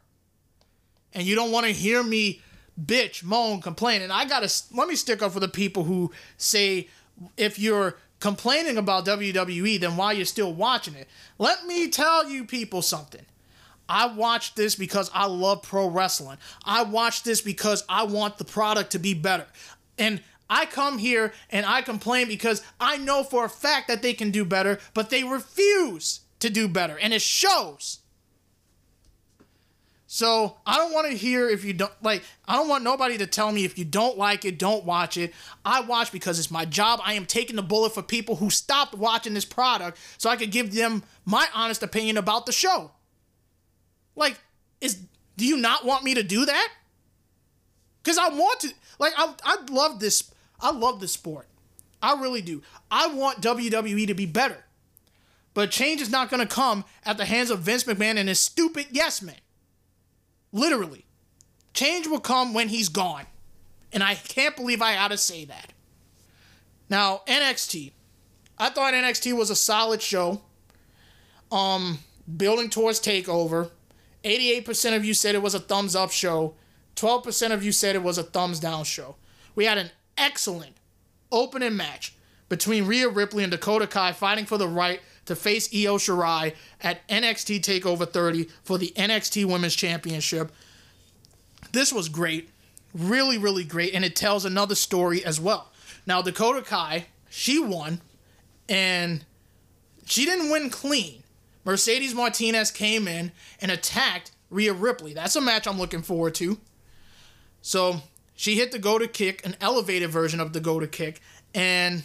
And you don't want to hear me bitch, moan, complain. And I gotta let me stick up for the people who say if you're complaining about WWE, then why you're still watching it. Let me tell you people something. I watch this because I love pro wrestling. I watch this because I want the product to be better. And I come here and I complain because I know for a fact that they can do better, but they refuse to do better. And it shows. So I don't want to hear if you don't like. I don't want nobody to tell me if you don't like it, don't watch it. I watch because it's my job. I am taking the bullet for people who stopped watching this product, so I could give them my honest opinion about the show. Like, is do you not want me to do that? Because I want to. Like, I I love this. I love this sport. I really do. I want WWE to be better, but change is not going to come at the hands of Vince McMahon and his stupid yes men. Literally. Change will come when he's gone. And I can't believe I had to say that. Now, NXT. I thought NXT was a solid show. Um, building towards takeover. 88% of you said it was a thumbs up show. 12% of you said it was a thumbs down show. We had an excellent opening match between Rhea Ripley and Dakota Kai fighting for the right to face Io Shirai at NXT TakeOver 30 for the NXT Women's Championship. This was great. Really, really great. And it tells another story as well. Now, Dakota Kai, she won, and she didn't win clean. Mercedes Martinez came in and attacked Rhea Ripley. That's a match I'm looking forward to. So she hit the go to kick, an elevated version of the go to kick, and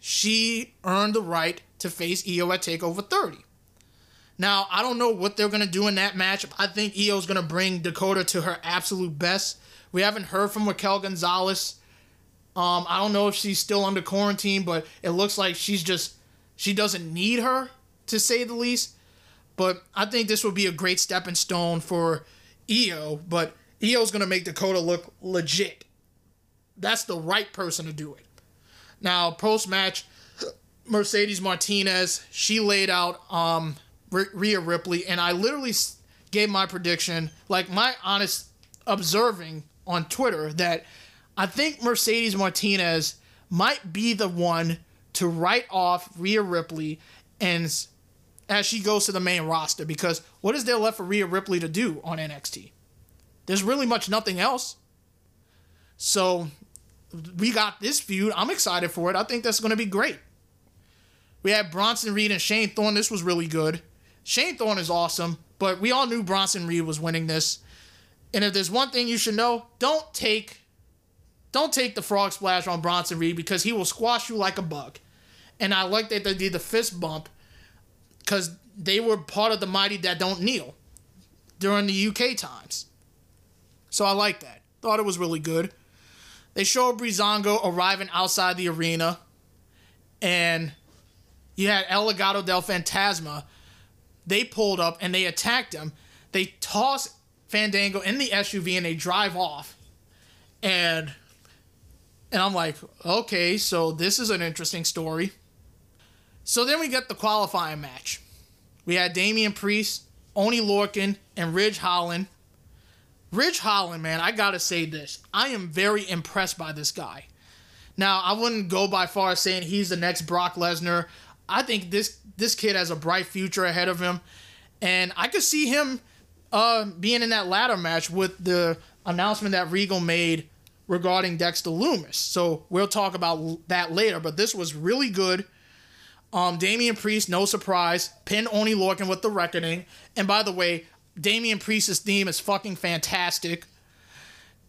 she earned the right to face Io at TakeOver 30. Now, I don't know what they're going to do in that match. I think Io's going to bring Dakota to her absolute best. We haven't heard from Raquel Gonzalez Um, I don't know if she's still under quarantine, but it looks like she's just she doesn't need her to say the least. But I think this would be a great stepping stone for Io. But Io's gonna make Dakota look legit. That's the right person to do it. Now, post match, Mercedes Martinez she laid out um, Rhea Ripley, and I literally gave my prediction, like my honest observing on Twitter, that I think Mercedes Martinez might be the one to write off Rhea Ripley and as she goes to the main roster because what is there left for Rhea Ripley to do on NXT? There's really much nothing else. So we got this feud. I'm excited for it. I think that's going to be great. We had Bronson Reed and Shane Thorne. This was really good. Shane Thorne is awesome, but we all knew Bronson Reed was winning this. And if there's one thing you should know, don't take don't take the frog splash on Bronson Reed because he will squash you like a bug. And I like that they did the fist bump because they were part of the mighty that don't kneel during the UK times. So I like that. Thought it was really good. They show Breezango arriving outside the arena, and you had El Legado del Fantasma. They pulled up and they attacked him. They toss Fandango in the SUV and they drive off. And and I'm like, okay, so this is an interesting story. So then we get the qualifying match. We had Damian Priest, Oney Lorcan, and Ridge Holland. Ridge Holland, man, I gotta say this. I am very impressed by this guy. Now, I wouldn't go by far saying he's the next Brock Lesnar. I think this this kid has a bright future ahead of him, and I could see him uh, being in that ladder match with the announcement that Regal made regarding Dexter Lumis. So we'll talk about that later. But this was really good. Um, Damian Priest, no surprise, pin Oney Lorcan with the Reckoning. And by the way, Damian Priest's theme is fucking fantastic.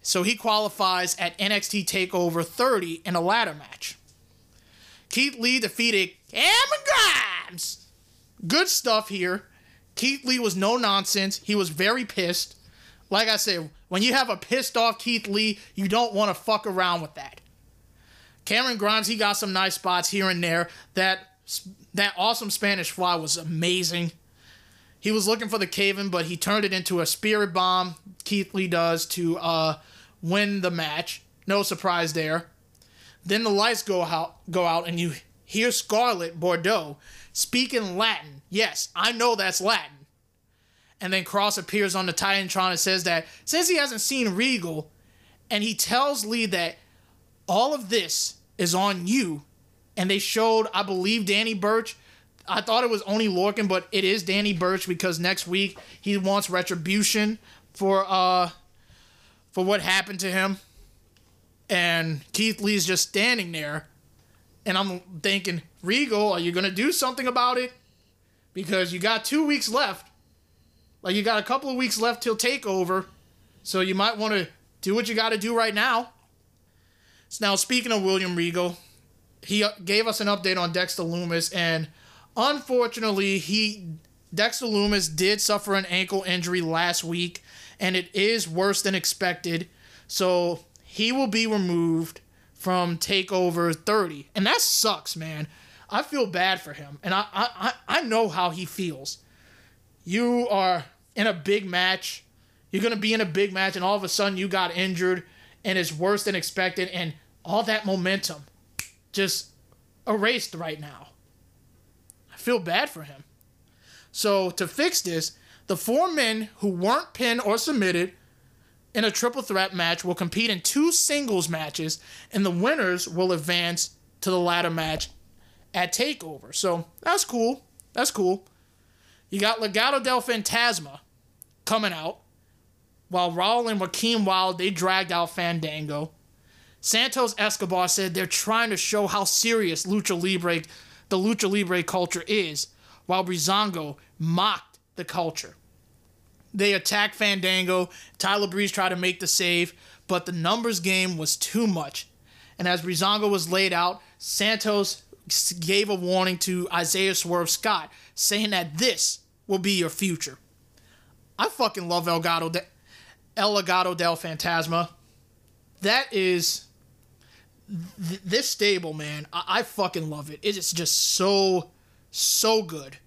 So he qualifies at NXT TakeOver 30 in a ladder match. Keith Lee defeated Cameron Grimes. Good stuff here. Keith Lee was no nonsense. He was very pissed. Like I said, when you have a pissed off Keith Lee, you don't want to fuck around with that. Cameron Grimes, he got some nice spots here and there. That that awesome Spanish fly was amazing. He was looking for the cave but he turned it into a spirit bomb. Keith Lee does to uh, win the match. No surprise there. Then the lights go out, go out, and you hear Scarlett Bordeaux speaking Latin. Yes, I know that's Latin. And then Kross appears on the Titantron and says that since he hasn't seen Regal, and he tells Lee that all of this is on you and they showed, I believe, Danny Burch. I thought it was only Lorcan, but it is Danny Burch because next week he wants retribution for uh for what happened to him. And Keith Lee's just standing there, and I'm thinking, Regal, are you gonna do something about it? Because you got two weeks left. Like you got a couple of weeks left till takeover, so you might want to do what you got to do right now. So now, speaking of William Regal, he gave us an update on Dexter Lumis, and unfortunately, he Dexter Lumis did suffer an ankle injury last week, and it is worse than expected. So he will be removed from Takeover 30, and that sucks, man. I feel bad for him, and I I I know how he feels. You are in a big match. You're gonna be in a big match, and all of a sudden you got injured, and it's worse than expected, and all that momentum just erased right now. I feel bad for him. So, to fix this, the four men who weren't pinned or submitted in a triple threat match will compete in two singles matches, and the winners will advance to the ladder match at TakeOver. So, that's cool. That's cool. You got Legado del Fantasma coming out, while Raul and Joaquin Wilde they dragged out Fandango. Santos Escobar said they're trying to show how serious Lucha Libre, the Lucha Libre culture is, while Breezango mocked the culture. They attacked Fandango. Tyler Breeze tried to make the save, but the numbers game was too much. And as Breezango was laid out, Santos gave a warning to Isaiah Swerve Scott, saying that this will be your future. I fucking love El Gato, de- El Legado del Fantasma. That is th- this stable, man, I-, I fucking love it. It is just so, so good.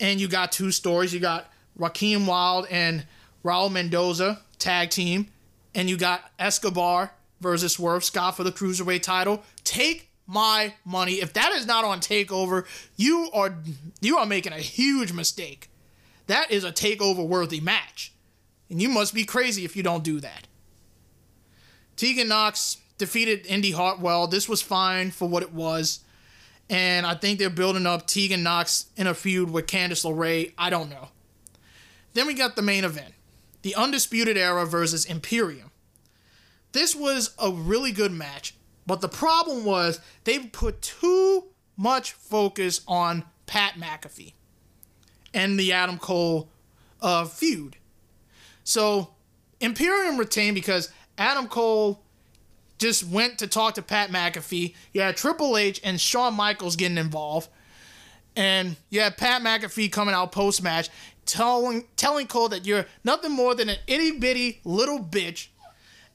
And you got two stories. You got Joaquin Wilde and Raul Mendoza tag team, and you got Escobar versus Swerve Scott for the cruiserweight title. Take my money. If that is not on Takeover, you are you are making a huge mistake. That is a Takeover worthy match, and you must be crazy if you don't do that. Tegan Knox defeated Indi Hartwell. This was fine for what it was. And I think they're building up Tegan Knox in a feud with Candice LeRae. I don't know. Then we got the main event the Undisputed Era versus Imperium. This was a really good match, but the problem was they put too much focus on Pat McAfee and the Adam Cole uh, feud. So Imperium retained because Adam Cole just went to talk to Pat McAfee. You had Triple H and Shawn Michaels getting involved. And you had Pat McAfee coming out post match telling telling Cole that you're nothing more than an itty bitty little bitch.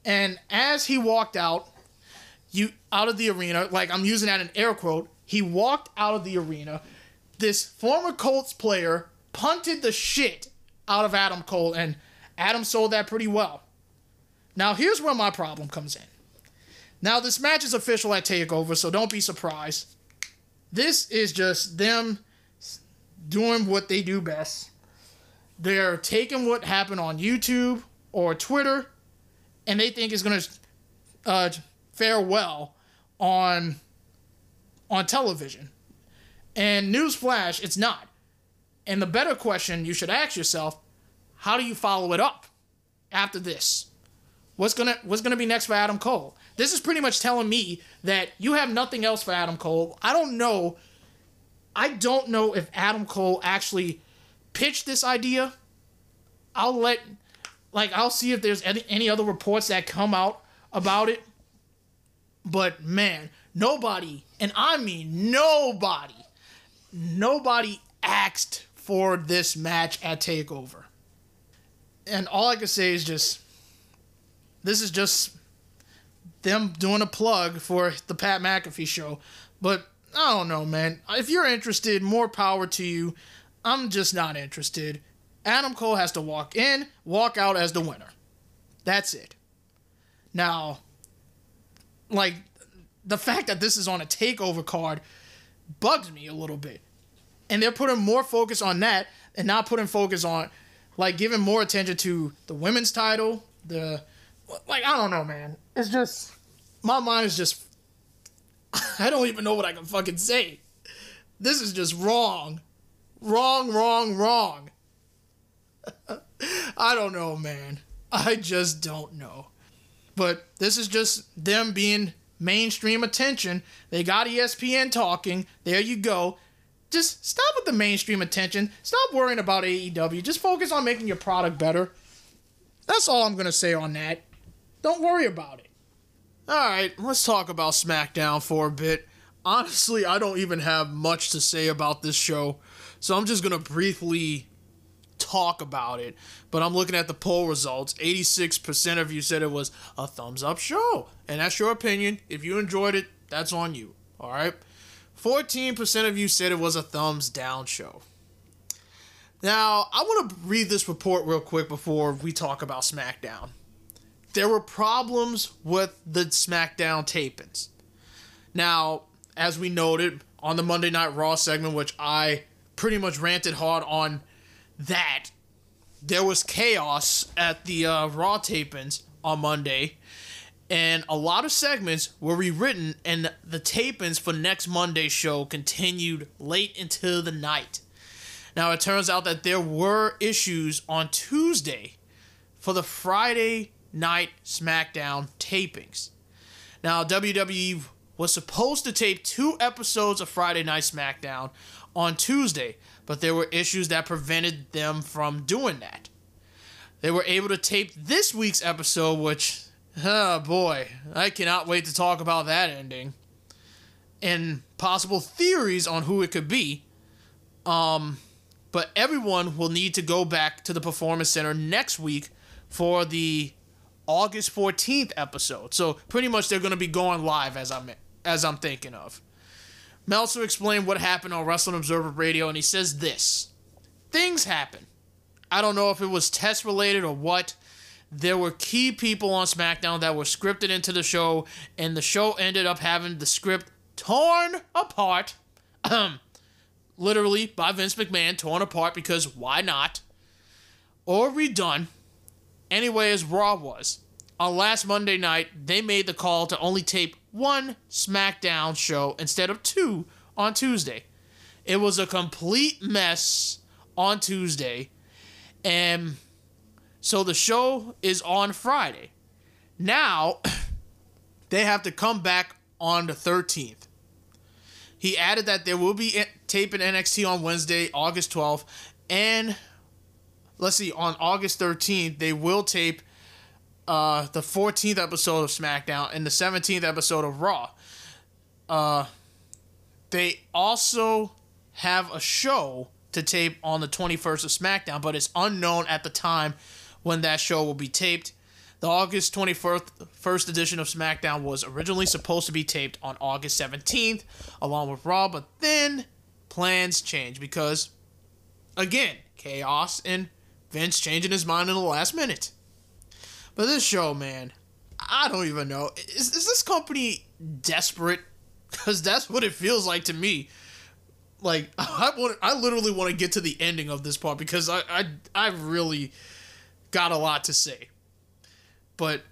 And as he walked out, you out of the arena, like I'm using that in air quote, he walked out of the arena. This former Colts player punted the shit out of Adam Cole, and Adam sold that pretty well. Now here's where my problem comes in. Now this match is official at Takeover, so don't be surprised. This is just them doing what they do best they're taking what happened on YouTube or Twitter, and they think it's gonna uh, fare well on on television. And newsflash, it's not. And the better question you should ask yourself: How do you follow it up after this? What's gonna What's gonna be next for Adam Cole? This is pretty much telling me that you have nothing else for Adam Cole. I don't know. I don't know if Adam Cole actually pitched this idea. I'll let, like, I'll see if there's any, any other reports that come out about it. But man, nobody, and I mean nobody, nobody asked for this match at TakeOver. And all I can say is just, this is just them doing a plug for the Pat McAfee show. But I don't know, man. If you're interested, more power to you. I'm just not interested. Adam Cole has to walk in, walk out as the winner. That's it. Now, like, the fact that this is on a takeover card bugs me a little bit. And they're putting more focus on that and not putting focus on, like, giving more attention to the women's title, the. Like, I don't know, man. It's just. My mind is just. I don't even know what I can fucking say. This is just wrong. Wrong, wrong, wrong. I don't know, man. I just don't know. But this is just them being mainstream attention. They got ESPN talking. There you go. Just stop with the mainstream attention. Stop worrying about AEW. Just focus on making your product better. That's all I'm going to say on that. Don't worry about it. All right, let's talk about SmackDown for a bit. Honestly, I don't even have much to say about this show. So I'm just going to briefly talk about it. But I'm looking at the poll results. 86% of you said it was a thumbs up show. And that's your opinion. If you enjoyed it, that's on you. All right. 14% of you said it was a thumbs down show. Now, I want to read this report real quick before we talk about SmackDown. There were problems with the SmackDown tapings. Now, as we noted on the Monday Night Raw segment, which I pretty much ranted hard on that there was chaos at the uh, Raw tapings on Monday, and a lot of segments were rewritten, and the tapings for next Monday's show continued late into the night. Now, it turns out that there were issues on Tuesday for the Friday night SmackDown tapings. Now, WWE was supposed to tape two episodes of Friday Night SmackDown on Tuesday, but there were issues that prevented them from doing that. They were able to tape this week's episode, which, oh boy, I cannot wait to talk about that ending and possible theories on who it could be. Um, but everyone will need to go back to the Performance Center next week for the August 14th episode. So pretty much they're going to be going live as I'm as I'm thinking of. Meltzer explained what happened on Wrestling Observer Radio and he says this. Things happen. I don't know if it was test related or what. There were key people on SmackDown that were scripted into the show and the show ended up having the script torn apart. literally by Vince McMahon, torn apart because why not? Or redone. Anyway, as Raw was. On last Monday night, they made the call to only tape one SmackDown show instead of two on Tuesday. It was a complete mess on Tuesday, and so the show is on Friday. Now, they have to come back on the 13th. He added that there will be eh, taping NXT on Wednesday, August 12th, and let's see, on August 13th, they will tape uh, the 14th episode of SmackDown and the 17th episode of Raw. Uh, they also have a show to tape on the 21st of SmackDown, but it's unknown at the time when that show will be taped. The August 21st first edition of SmackDown was originally supposed to be taped on August 17th, along with Raw, but then plans changed because, again, chaos and Vince changing his mind in the last minute. But this show, man, I don't even know. Is, is this company desperate? Because that's what it feels like to me. Like I want, I literally want to get to the ending of this part because I, I, I really got a lot to say but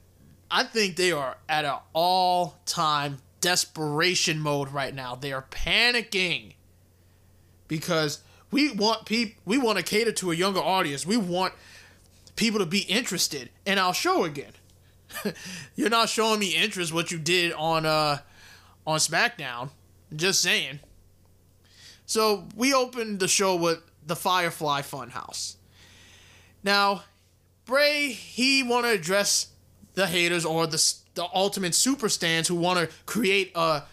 I think they are at an all time desperation mode right now. They are panicking because we want people we want to cater to a younger audience. We want people to be interested in our show again. You're not showing me interest what you did on uh on SmackDown. Just saying. So we opened the show with the Firefly Funhouse. Now, Bray, he want to address the haters or the the ultimate super stands who want to create a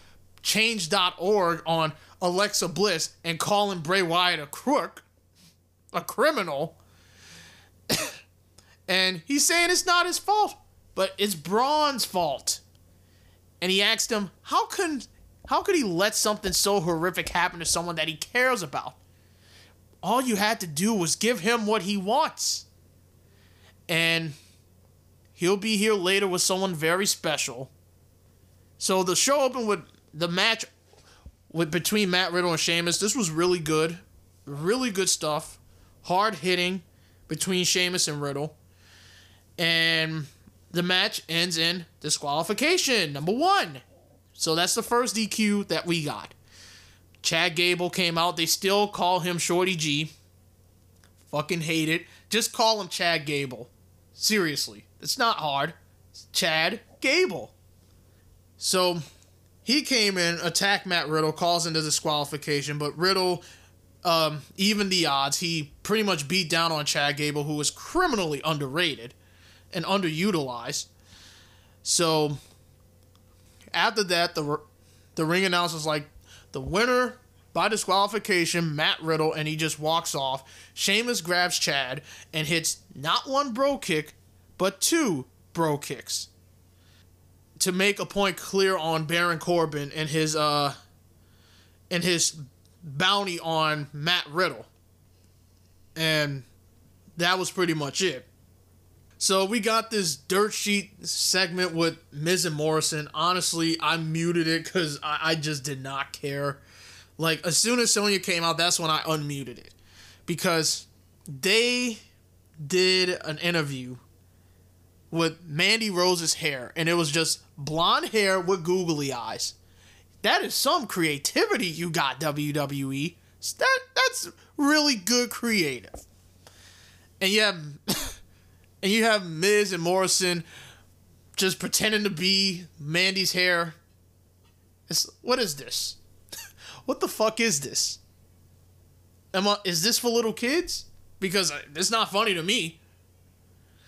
change.org on Alexa Bliss and calling Bray Wyatt a crook, a criminal. and he's saying it's not his fault, but it's Braun's fault. And he asked him, how can how could he let something so horrific happen to someone that he cares about? All you had to do was give him what he wants. And He'll be here later with someone very special. So the show opened with the match with between Matt Riddle and Sheamus. This was really good. Really good stuff. Hard hitting between Sheamus and Riddle. And the match ends in disqualification, number one. So that's the first DQ that we got. Chad Gable came out. They still call him Shorty G. Fucking hate it. Just call him Chad Gable. Seriously. It's not hard. It's Chad Gable. So he came in, attacked Matt Riddle, calls into disqualification, but Riddle, um, even the odds, he pretty much beat down on Chad Gable, who was criminally underrated and underutilized. So after that, the the ring announcer's like, the winner by disqualification, Matt Riddle, and he just walks off. Sheamus grabs Chad and hits not one Brogue Kick, but two Brogue Kicks to make a point clear on Baron Corbin and his uh and his bounty on Matt Riddle. And that was pretty much it. So we got this dirt sheet segment with Miz and Morrison. Honestly, I muted it because I, I just did not care. Like as soon as Sonya came out, that's when I unmuted it. Because they did an interview with Mandy Rose's hair, and it was just blonde hair with googly eyes. That is some creativity you got, WWE. That that's really good creative. And you have and you have Miz and Morrison just pretending to be Mandy's hair. It's, what is this? what the fuck is this? Am I, is this for little kids? Because uh, it's not funny to me.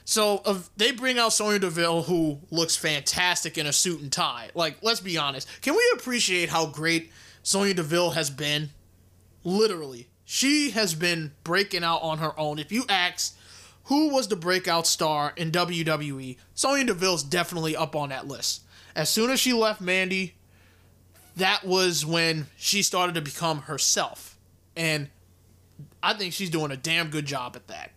So uh, they bring out Sonya Deville, who looks fantastic in a suit and tie. Like, let's be honest. Can we appreciate how great Sonya Deville has been? Literally, she has been breaking out on her own. If you ask who was the breakout star in WWE? Sonya Deville's definitely up on that list. As soon as she left Mandy, that was when she started to become herself. And I think she's doing a damn good job at that.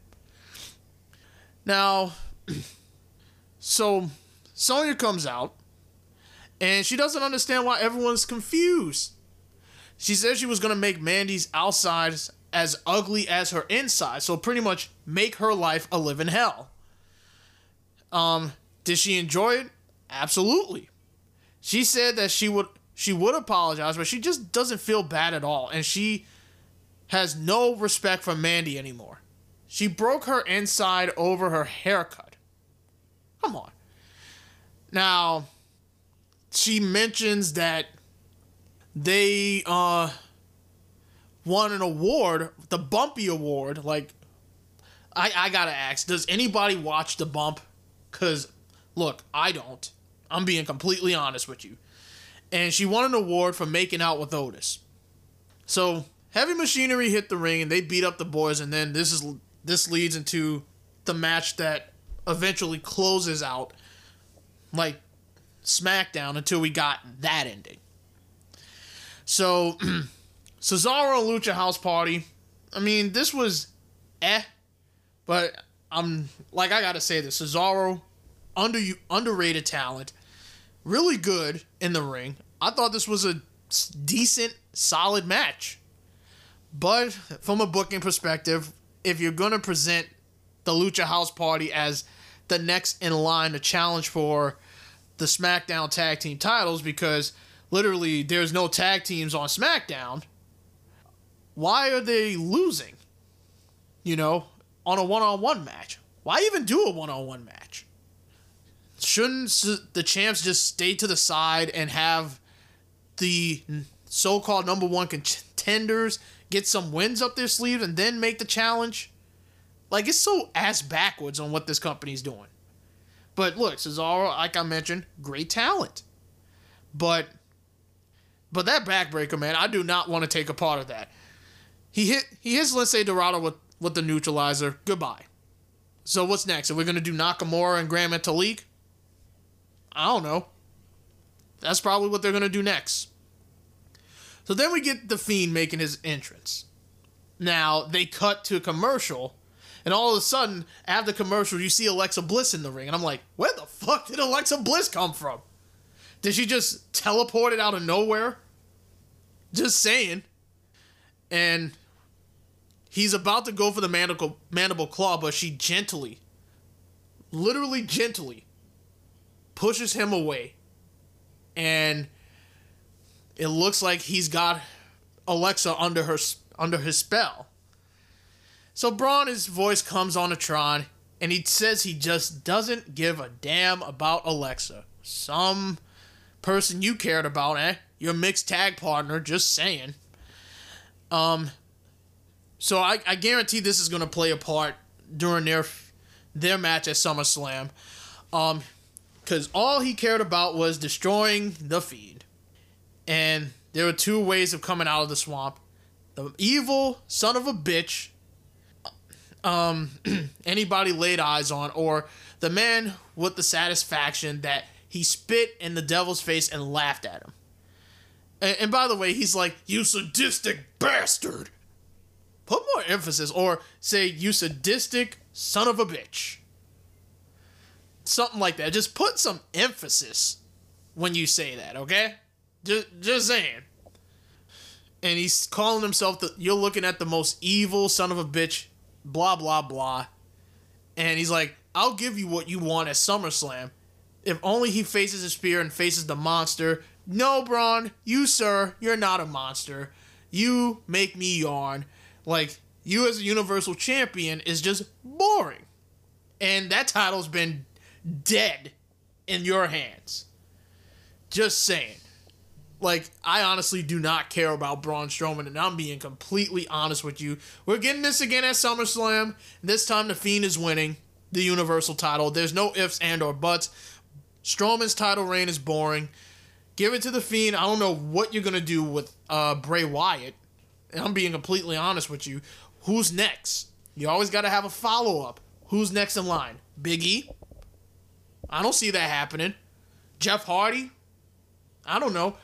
Now, so Sonya comes out and she doesn't understand why everyone's confused. She said she was going to make Mandy's outside as ugly as her inside, so pretty much make her life a living hell. Um, did she enjoy it? Absolutely. She said that she would she would apologize, but she just doesn't feel bad at all, and she has no respect for Mandy anymore. She broke her inside over her haircut. Come on. Now, she mentions that they uh won an award, the Bumpy Award. Like, I I gotta ask, does anybody watch the Bump? Cause look, I don't. I'm being completely honest with you. And she won an award for making out with Otis. So heavy machinery hit the ring and they beat up the boys, and then this is this leads into the match that eventually closes out like SmackDown until we got that ending. So Cesaro and Lucha House Party. I mean, this was eh, but I'm like I gotta say this Cesaro, under underrated talent, really good in the ring. I thought this was a decent, solid match. But from a booking perspective, if you're gonna present the Lucha House Party as the next in line to challenge for the SmackDown tag team titles, because literally there's no tag teams on SmackDown, why are they losing? You know, on a one on one match. Why even do a one on one match? Shouldn't the champs just stay to the side and have the so called number one contenders get some wins up their sleeve and then make the challenge? Like, it's so ass backwards on what this company's doing. But look, Cesaro, like I mentioned, great talent. But but that backbreaker, man, I do not want to take a part of that. He hit he hits Lince Dorado with, with the neutralizer. Goodbye. So what's next? Are we gonna do Nakamura and Gran Metalik? I don't know. That's probably what they're gonna do next. So then we get the Fiend making his entrance. Now they cut to a commercial, and all of a sudden, after the commercial, you see Alexa Bliss in the ring, and I'm like, where the fuck did Alexa Bliss come from? Did she just teleport it out of nowhere? Just saying. And he's about to go for the mandible, mandible claw, but she gently, literally gently, pushes him away. And it looks like he's got Alexa under her under his spell. So Braun, his voice comes on a Tron, and he says he just doesn't give a damn about Alexa. Some person you cared about, eh? Your mixed tag partner, just saying. Um, so I, I guarantee this is gonna play a part during their their match at SummerSlam. Um, because all he cared about was destroying the Fiend. And there were two ways of coming out of the swamp. The evil son of a bitch um, anybody laid eyes on, or the man with the satisfaction that he spit in the devil's face and laughed at him. And, and by the way, he's like, You sadistic bastard! Put more emphasis, or say, You sadistic son of a bitch. Something like that. Just put some emphasis when you say that, okay? Just, just saying. And he's calling himself the. You're looking at the most evil son of a bitch, blah, blah, blah. And he's like, I'll give you what you want at SummerSlam. If only he faces a spear and faces the monster. No, Braun, you, sir, you're not a monster. You make me yawn. Like, you as a Universal Champion is just boring. And that title's been dead in your hands. Just saying. Like, I honestly do not care about Braun Strowman, and I'm being completely honest with you. We're getting this again at SummerSlam. This time, The Fiend is winning the Universal title. There's no ifs and or buts. Strowman's title reign is boring. Give it to The Fiend. I don't know what you're going to do with uh, Bray Wyatt. And I'm being completely honest with you. Who's next? You always got to have a follow up. Who's next in line? Biggie? I don't see that happening. Jeff Hardy? I don't know.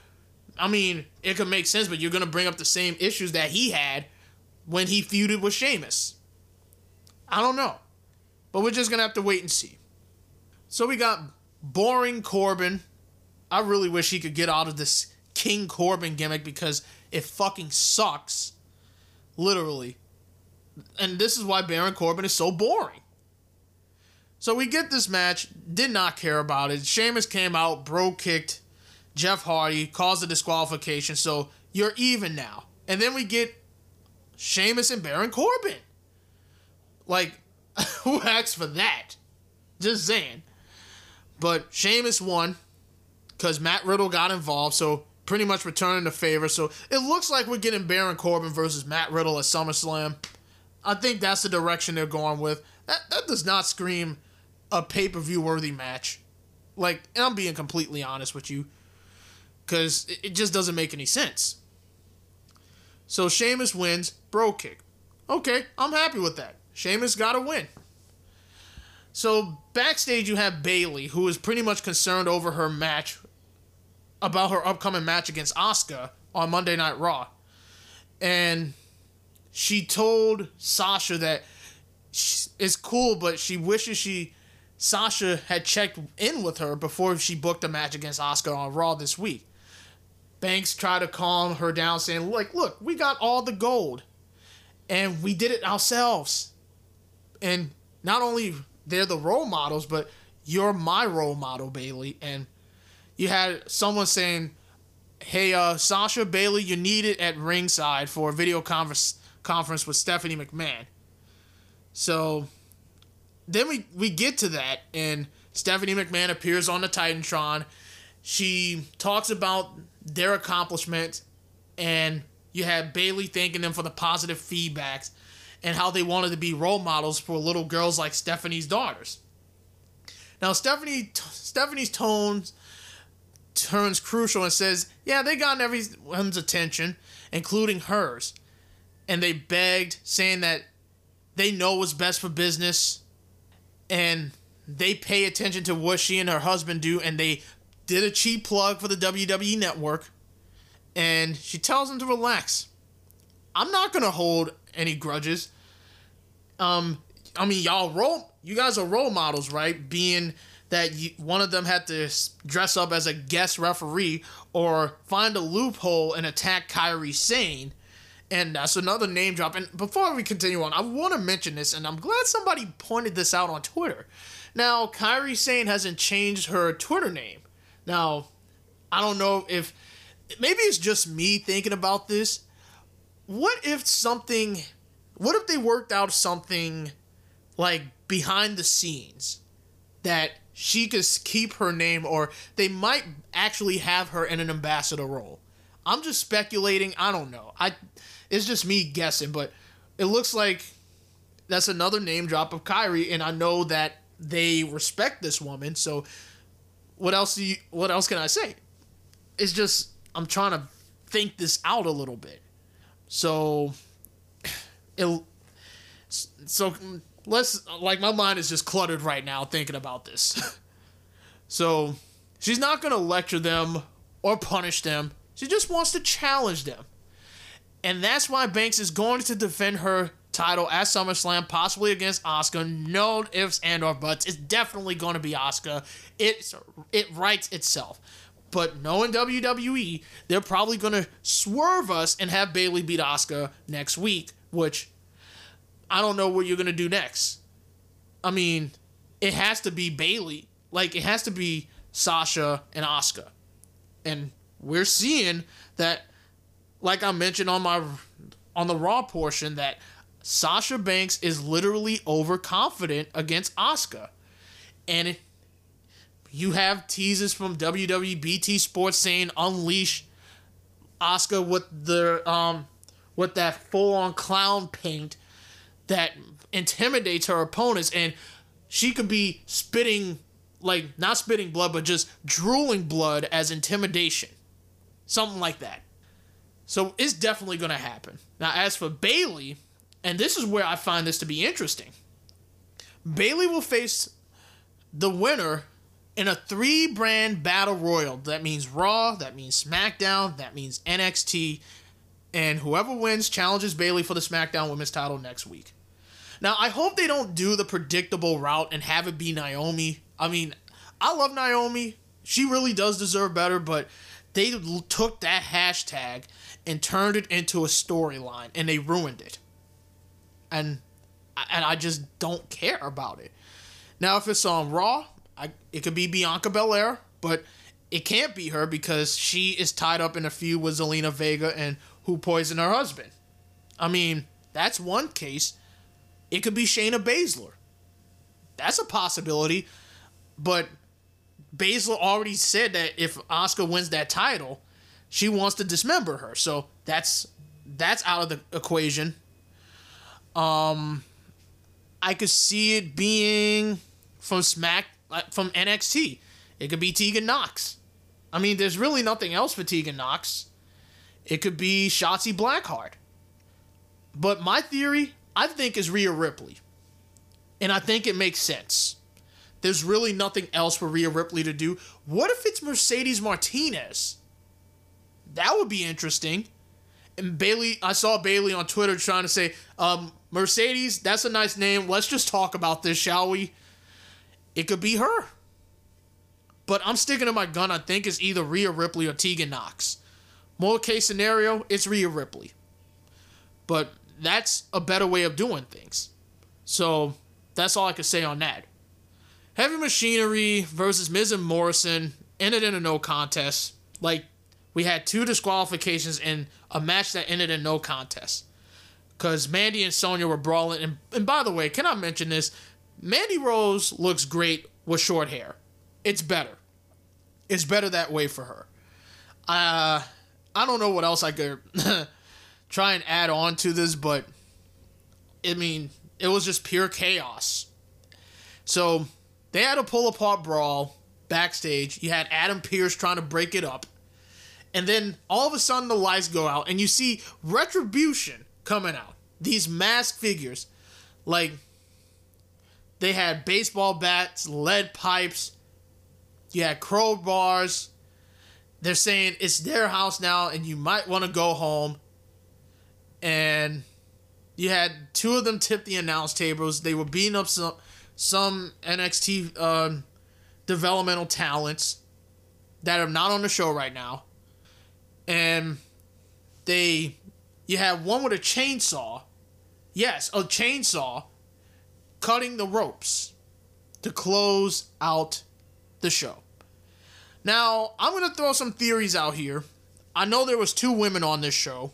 I mean, it could make sense, but you're gonna bring up the same issues that he had when he feuded with Sheamus. I don't know. But we're just gonna have to wait and see. So we got boring Corbin. I really wish he could get out of this King Corbin gimmick because it fucking sucks. Literally. And this is why Baron Corbin is so boring. So we get this match, did not care about it. Sheamus came out, Brogue Kicked Jeff Hardy, caused a disqualification, so you're even now. And then we get Sheamus and Baron Corbin. Like, who asked for that? Just saying. But Sheamus won because Matt Riddle got involved, so pretty much returning the favor. So it looks like we're getting Baron Corbin versus Matt Riddle at SummerSlam. I think that's the direction they're going with. That, that does not scream a pay per view worthy match. Like, I'm being completely honest with you, because it, just doesn't make any sense. So Sheamus wins, Brogue Kick. Okay, I'm happy with that. Sheamus got a win. So backstage, you have Bayley, who is pretty much concerned over her match, about her upcoming match against Asuka on Monday Night Raw, and she told Sasha that it's cool, but she wishes she Sasha had checked in with her before she booked a match against Asuka on Raw this week. Banks tried to calm her down, saying, "Like, look, we got all the gold, and we did it ourselves. And not only they're the role models, but you're my role model, Bayley. And you had someone saying, "Hey, uh, Sasha Bayley, you need it at ringside for a video conference conference with Stephanie McMahon." So then we we get to that, and Stephanie McMahon appears on the Titantron. She talks about their accomplishments, and you have Bayley thanking them for the positive feedbacks and how they wanted to be role models for little girls like Stephanie's daughters. Now Stephanie Stephanie's tones turns crucial and says, "Yeah, they got everyone's attention, including hers." And they begged, saying that they know what's best for business and they pay attention to what she and her husband do and they did a cheap plug for the WWE network and she tells them to relax. I'm not going to hold any grudges. Um I mean y'all role you guys are role models, right? Being that you, one of them had to dress up as a guest referee or find a loophole and attack Kairi Sane and that's another name drop. And before we continue on, I want to mention this, and I'm glad somebody pointed this out on Twitter. Now, Kairi Sane hasn't changed her Twitter name. Now, I don't know if maybe it's just me thinking about this. What if something, what if they worked out something like behind the scenes that she could keep her name, or they might actually have her in an ambassador role? I'm just speculating. I don't know. I it's just me guessing, but it looks like that's another name drop of Kairi, and I know that they respect this woman. So, what else? Do you, what else can I say? It's just I'm trying to think this out a little bit. So, it. So let's like my mind is just cluttered right now thinking about this. so she's not gonna lecture them or punish them. She just wants to challenge them. And that's why Banks is going to defend her title at SummerSlam, possibly against Asuka. No ifs and or buts. It's definitely going to be Asuka. It's it writes itself. But knowing WWE, they're probably going to swerve us and have Bayley beat Asuka next week, which I don't know what you're going to do next. I mean, it has to be Bayley. Like it has to be Sasha and Asuka. And we're seeing that like I mentioned on my on the Raw portion that Sasha Banks is literally overconfident against Asuka. And it, you have teases from WWE BT Sports saying unleash Asuka with the um with that full on clown paint that intimidates her opponents and she could be spitting like not spitting blood but just drooling blood as intimidation. Something like that. So it's definitely going to happen. Now, as for Bayley, and this is where I find this to be interesting. Bayley will face the winner in a three brand battle royal. That means Raw, that means SmackDown, that means NXT, and whoever wins challenges Bayley for the SmackDown Women's title next week. Now, I hope they don't do the predictable route and have it be Naomi. I mean, I love Naomi. She really does deserve better, but they took that hashtag and turned it into a storyline and they ruined it. And and I just don't care about it. Now, if it's on Raw, I, it could be Bianca Belair, but it can't be her because she is tied up in a feud with Zelina Vega and who poisoned her husband. I mean, that's one case. It could be Shayna Baszler. That's a possibility, but Baszler already said that if Asuka wins that title, she wants to dismember her. So that's that's out of the equation. Um, I could see it being from Smack from NXT. It could be Tegan Nox. I mean, there's really nothing else for Tegan Nox. It could be Shotzi Blackheart. But my theory, I think, is Rhea Ripley. And I think it makes sense. There's really nothing else for Rhea Ripley to do. What if it's Mercedes Martinez? That would be interesting. And Bayley, I saw Bayley on Twitter trying to say, um, Mercedes, that's a nice name. Let's just talk about this, shall we? It could be her. But I'm sticking to my gun. I think it's either Rhea Ripley or Tegan Nox. More case scenario, it's Rhea Ripley. But that's a better way of doing things. So that's all I could say on that. Heavy Machinery versus Miz and Morrison ended in a no contest. Like, we had two disqualifications in a match that ended in no contest. Because Mandy and Sonya were brawling. And, and by the way, can I mention this? Mandy Rose looks great with short hair. It's better. It's better that way for her. Uh, I don't know what else I could try and add on to this, but I mean, it was just pure chaos. So they had a pull apart brawl backstage. You had Adam Pearce trying to break it up. And then all of a sudden the lights go out and you see retribution coming out. These masked figures. Like they had baseball bats, lead pipes, you had crowbars. They're saying it's their house now and you might want to go home. And you had two of them tip the announce tables. They were beating up some some NXT uh, developmental talents that are not on the show right now. And they, you have one with a chainsaw. Yes, a chainsaw cutting the ropes to close out the show. Now, I'm going to throw some theories out here. I know there was two women on this show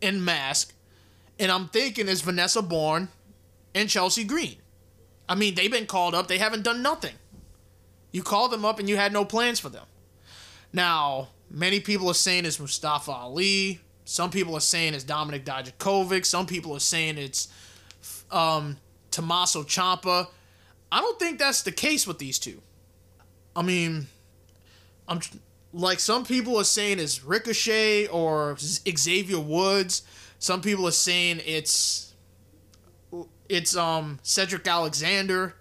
in mask, and I'm thinking it's Vanessa Borne and Chelsea Green. I mean, they've been called up. They haven't done nothing. You called them up and you had no plans for them. Now, many people are saying it's Mustafa Ali. Some people are saying it's Dominik Dijakovic. Some people are saying it's um, Tommaso Ciampa. I don't think that's the case with these two. I mean, I'm like some people are saying it's Ricochet or Xavier Woods. Some people are saying it's it's um Cedric Alexander.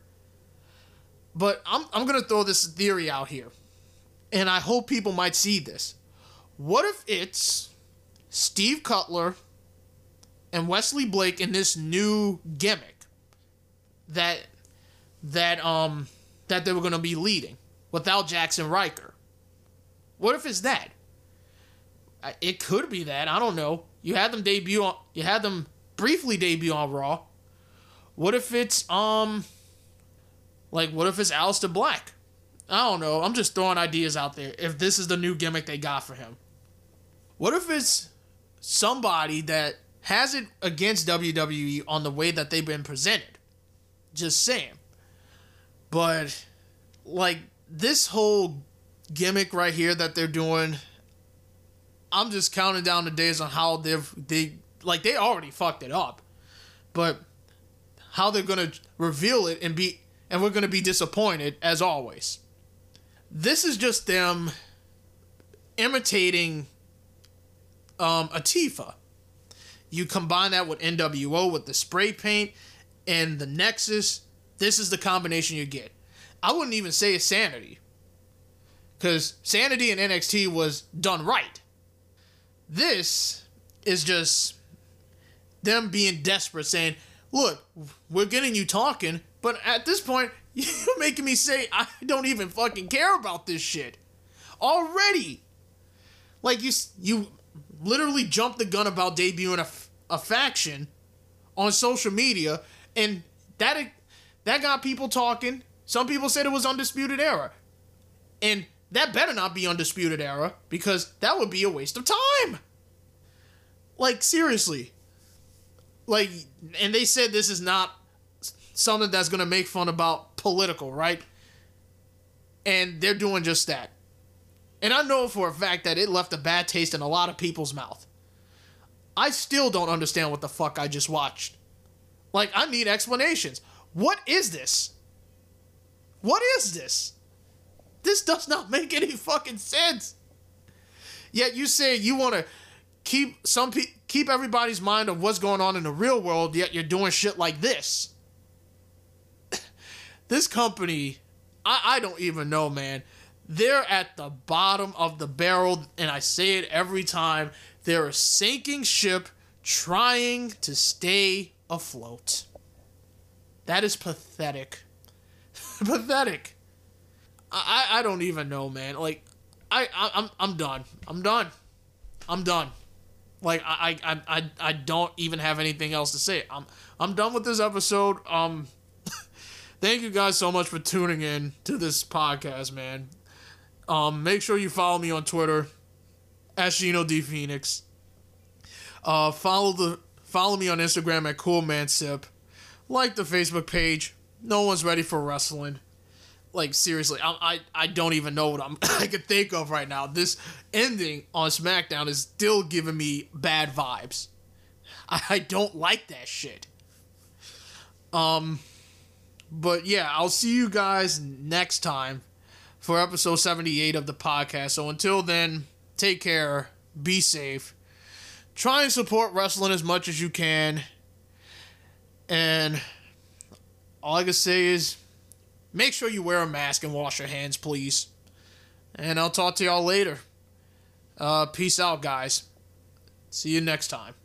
But I'm I'm gonna throw this theory out here, and I hope people might see this. What if it's Steve Cutler and Wesley Blake in this new gimmick that that um that they were gonna be leading without Jackson Ryker? What if it's that? It could be that. I don't know. You had them debut on. You had them briefly debut on Raw. What if it's um like what if it's Aleister Black? I don't know. I'm just throwing ideas out there. If this is the new gimmick they got for him. What if it's somebody that has it against WWE on the way that they've been presented? Just saying. But like this whole gimmick right here that they're doing, I'm just counting down the days on how they've they like they already fucked it up. But how they're to reveal it and be and we're to be disappointed as always. This is just them imitating um, Tifa. You combine that with NWO with the spray paint and the Nexus. this is the combination you get. I wouldn't even say it's sanity. Because sanity in NXT was done right. This is just them being desperate, saying, Look, we're getting you talking, but at this point, you're making me say I don't even fucking care about this shit. Already. Like, you, you literally jumped the gun about debuting a, a faction on social media, and that that got people talking. Some people said it was Undisputed Era. And that better not be Undisputed Era because that would be a waste of time. Like, seriously. Like, and they said this is not something that's to make fun about political, right? And they're doing just that. And I know for a fact that it left a bad taste in a lot of people's mouth. I still don't understand what the fuck I just watched. Like, I need explanations. What is this? What is this? This does not make any fucking sense. Yet you say you want to keep some pe- keep everybody's mind of what's going on in the real world, yet you're doing shit like this. This company, I, I don't even know, man. They're at the bottom of the barrel, and I say it every time. They're a sinking ship trying to stay afloat. That is pathetic. pathetic. I, I don't even know, man. Like, I, I I'm I'm done. I'm done. I'm done. Like I, I I I don't even have anything else to say. I'm I'm done with this episode. Um thank you guys so much for tuning in to this podcast, man. Um make sure you follow me on Twitter at Shino D Phoenix. Uh follow the follow me on Instagram at CoolManSip like the Facebook page. No one's ready for wrestling. Like seriously, I I, I don't even know what I'm I could think of right now. This ending on SmackDown is still giving me bad vibes. I, I don't like that shit. Um, but yeah, I'll see you guys next time for episode 78 of the podcast. So until then, take care, be safe, try and support wrestling as much as you can. And all I can say is make sure you wear a mask and wash your hands, please. And I'll talk to y'all later. Uh, peace out, guys. See you next time.